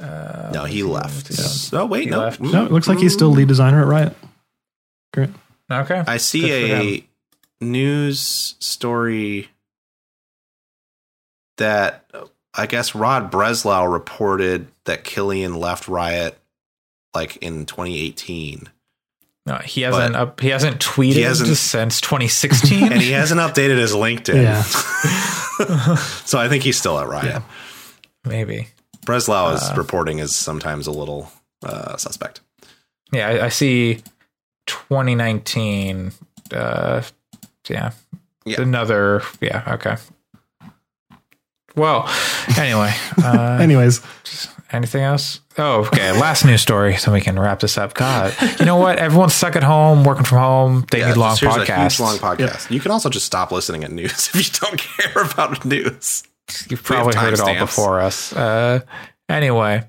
Uh, no, he left. Yeah. Oh wait, He no. left. Mm. No, it looks like he's still lead designer at Riot. Great. Okay. I see a him. news story that I guess Rod Breslau reported that Killian left Riot like in 2018. No, he hasn't up. He hasn't tweeted He hasn't- since 2016. And he hasn't updated his LinkedIn. Yeah. so I think he's still at Riot. Yeah. Maybe. Breslau Uh, is reporting is sometimes a little uh, suspect. Yeah, I, I see 2019. Uh, yeah. Yeah. Another. Yeah. Okay. Well, anyway. Uh, Anyways, Anything else? Oh, okay. Last news story, so we can wrap this up. God, you know what? Everyone's stuck at home, working from home. They Yeah, need long just- here's a huge podcasts. long podcast. You can also just stop listening at news if you don't care about news. You've probably heard it all before us. Uh, anyway,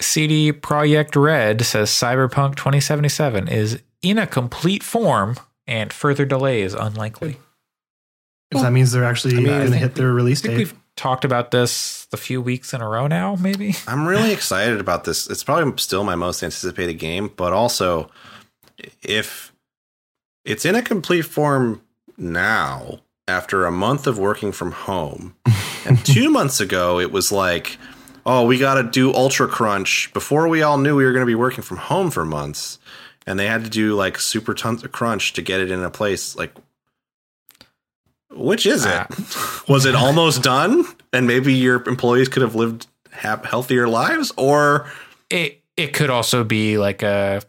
CD Projekt Red says Cyberpunk 2077 is in a complete form, and further delay is unlikely. if that means they're actually I mean, going to hit their release I think date. we've talked about this a few weeks in a row now. Maybe. I'm really excited about this. It's probably still my most anticipated game, but also if it's in a complete form now after a month of working from home, and two months ago it was like, oh, we got to do Ultra Crunch before we all knew we were going to be working from home for months, and they had to do like super tons of crunch to get it in a place like. Which is it? Ah. Was it almost done, and maybe your employees could have lived have healthier lives, or it it could also be like a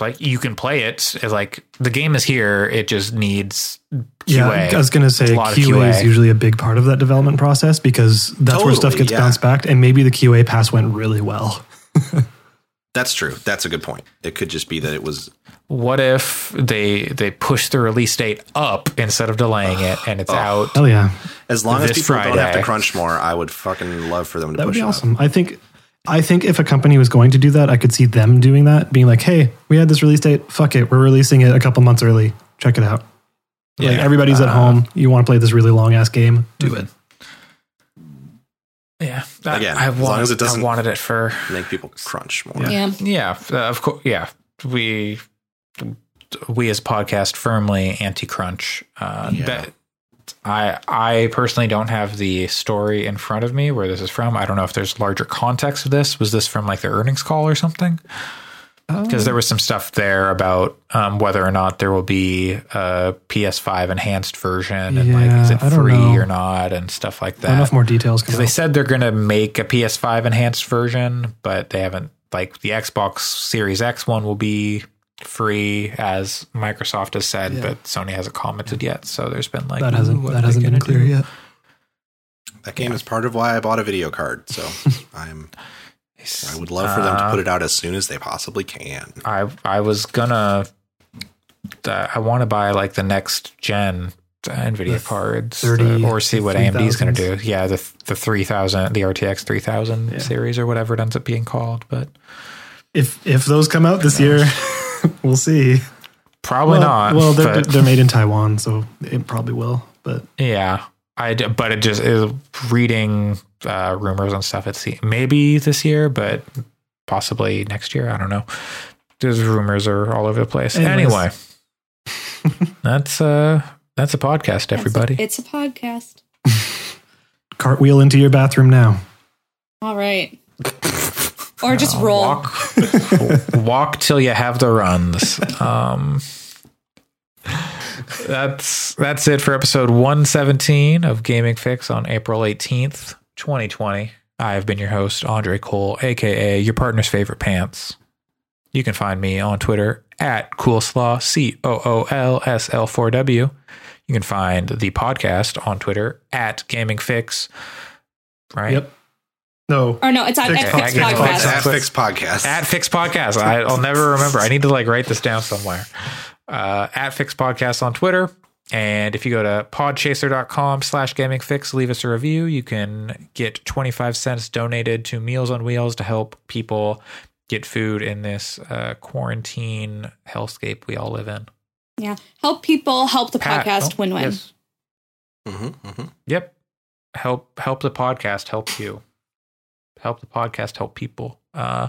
like you can play it like the game is here it just needs QA. Yeah, I was going to say It's a lot of QA, is usually a big part of that development process because that's where stuff gets yeah. bounced back, and maybe the QA pass went really well. that's true. That's a good point. It could just be that it was what if they they push the release date up instead of delaying it and it's out Hell yeah, as long as This people don't have to crunch more. I would fucking love for them to that would push be it up. awesome. I think, I think if a company was going to do that, I could see them doing that, being like, "Hey, we had this release date. Fuck it, we're releasing it a couple months early. Check it out." Like Yeah. everybody's at Uh, home, you want to play this really long ass game, do it. yeah Again, I, I, as long as it doesn't- I wanted it for Make people crunch more. Yeah. yeah uh, of course yeah we we as podcast firmly anti crunch uh Yeah. that I I personally don't have the story in front of me where this is from. I don't know if there's larger context of this. Was this from like the earnings call or something? Because there was some stuff there about um, whether or not there will be a PS5 enhanced version and like is it free know. or not and stuff like I don't know if that. more details Because they said they're going to make a PS5 enhanced version, but they haven't. Like the Xbox Series X one will be free, as Microsoft has said, Yeah. but Sony hasn't commented yet. So there's been like that hasn't what that hasn't been clear do?" yet. That game is part of why I bought a video card. So I'm I would love for them to Uh, put it out as soon as they possibly can. I I was gonna. Uh, I want to buy like the next gen uh, Nvidia The cards, 30 uh, or see what AMD is going to do. Yeah, the the three thousand, the RTX three thousand Yeah. series or whatever it ends up being called, but If if those come out this year, we'll see. probably well, not. Well, they're but- they're made in Taiwan, so it probably will. But Yeah, I d- but it just is reading uh, rumors and stuff. It's maybe this year, but possibly next year. I don't know. There's rumors are all over the place. Anyways. Anyway, that's uh that's a podcast, everybody. It's a podcast. cartwheel into your bathroom now. All right. Or just roll. Walk, walk till you have the runs. Um, that's that's it for episode 117 of Gaming Fyx on April 18th, 2020. I have been your host, Andre Cole, aka your partner's favorite pants. You can find me on Twitter at Coolslaw, C O O L S L 4 W. You can find the podcast on Twitter at Gaming Fyx. Right? Yep. No. Or no, it's at Fyx Fyx, Podcast. Podcast. Podcast. At Fyx Podcast. At Fyx Podcast. I, I'll never remember. I need to like write this down somewhere. Uh, at Fyx Podcast on Twitter. And if you go to podchaser.com slash gaming Fyx, leave us a review. You can get 25 cents donated to Meals on Wheels to help people get food in this uh, quarantine hellscape we all live in. Yeah. Help people, help the Pat- podcast oh, win win. yes. hmm hmm Yep. Help help the podcast help you. Help the podcast help people. Uh,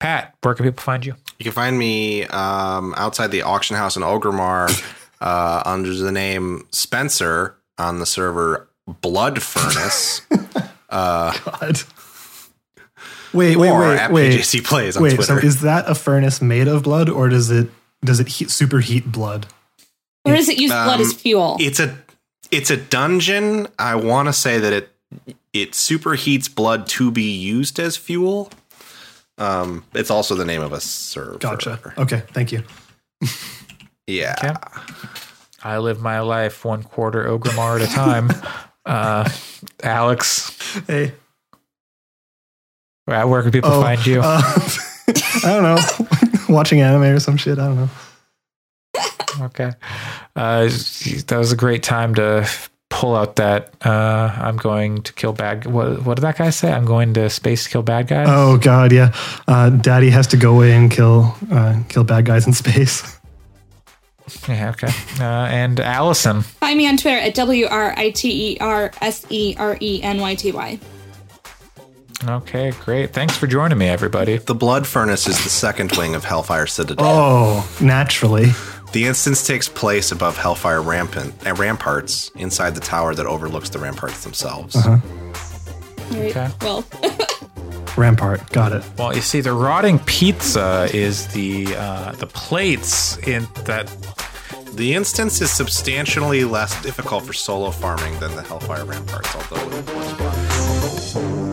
Pat, where can people find you? You can find me um, outside the auction house in Orgrimmar uh, under the name Spencer on the server Blood Furnace. uh, God. Wait, wait, wait, at wait. PJC Plays on Wait, Twitter. so is that a furnace made of blood or does it does it heat, superheat blood? Or does it use blood as Um, fuel? it's a it's a dungeon. I want to say that it it superheats blood to be used as fuel. Um, it's also the name of a server. Gotcha. Okay, thank you. Yeah. Okay. I live my life one quarter Orgrimmar at a time. uh, Alex, Hey. where where can people Oh, find you? uh, I don't know. Watching anime or some shit. I don't know. okay. Uh, that was a great time to pull out that uh, I'm going to kill bad. What, what did that guy say? I'm going to space to kill bad guys. Oh god, yeah. Uh, Daddy has to go away and kill uh, kill bad guys in space. Yeah, okay. Uh, and Allyson. Find me on Twitter at W R I T E R S E R E N Y T Y. Okay, great. Thanks for joining me, everybody. The Blood Furnace is the second wing of Hellfire Citadel. Oh, naturally. The instance takes place above Hellfire rampant, uh, ramparts inside the tower that overlooks the ramparts themselves. Uh-huh. Right. Okay. Well, Rampart. Got it. Well, you see, the rotting pizza is the uh, the plates in that. The instance is substantially less difficult for solo farming than the Hellfire ramparts, although it works well.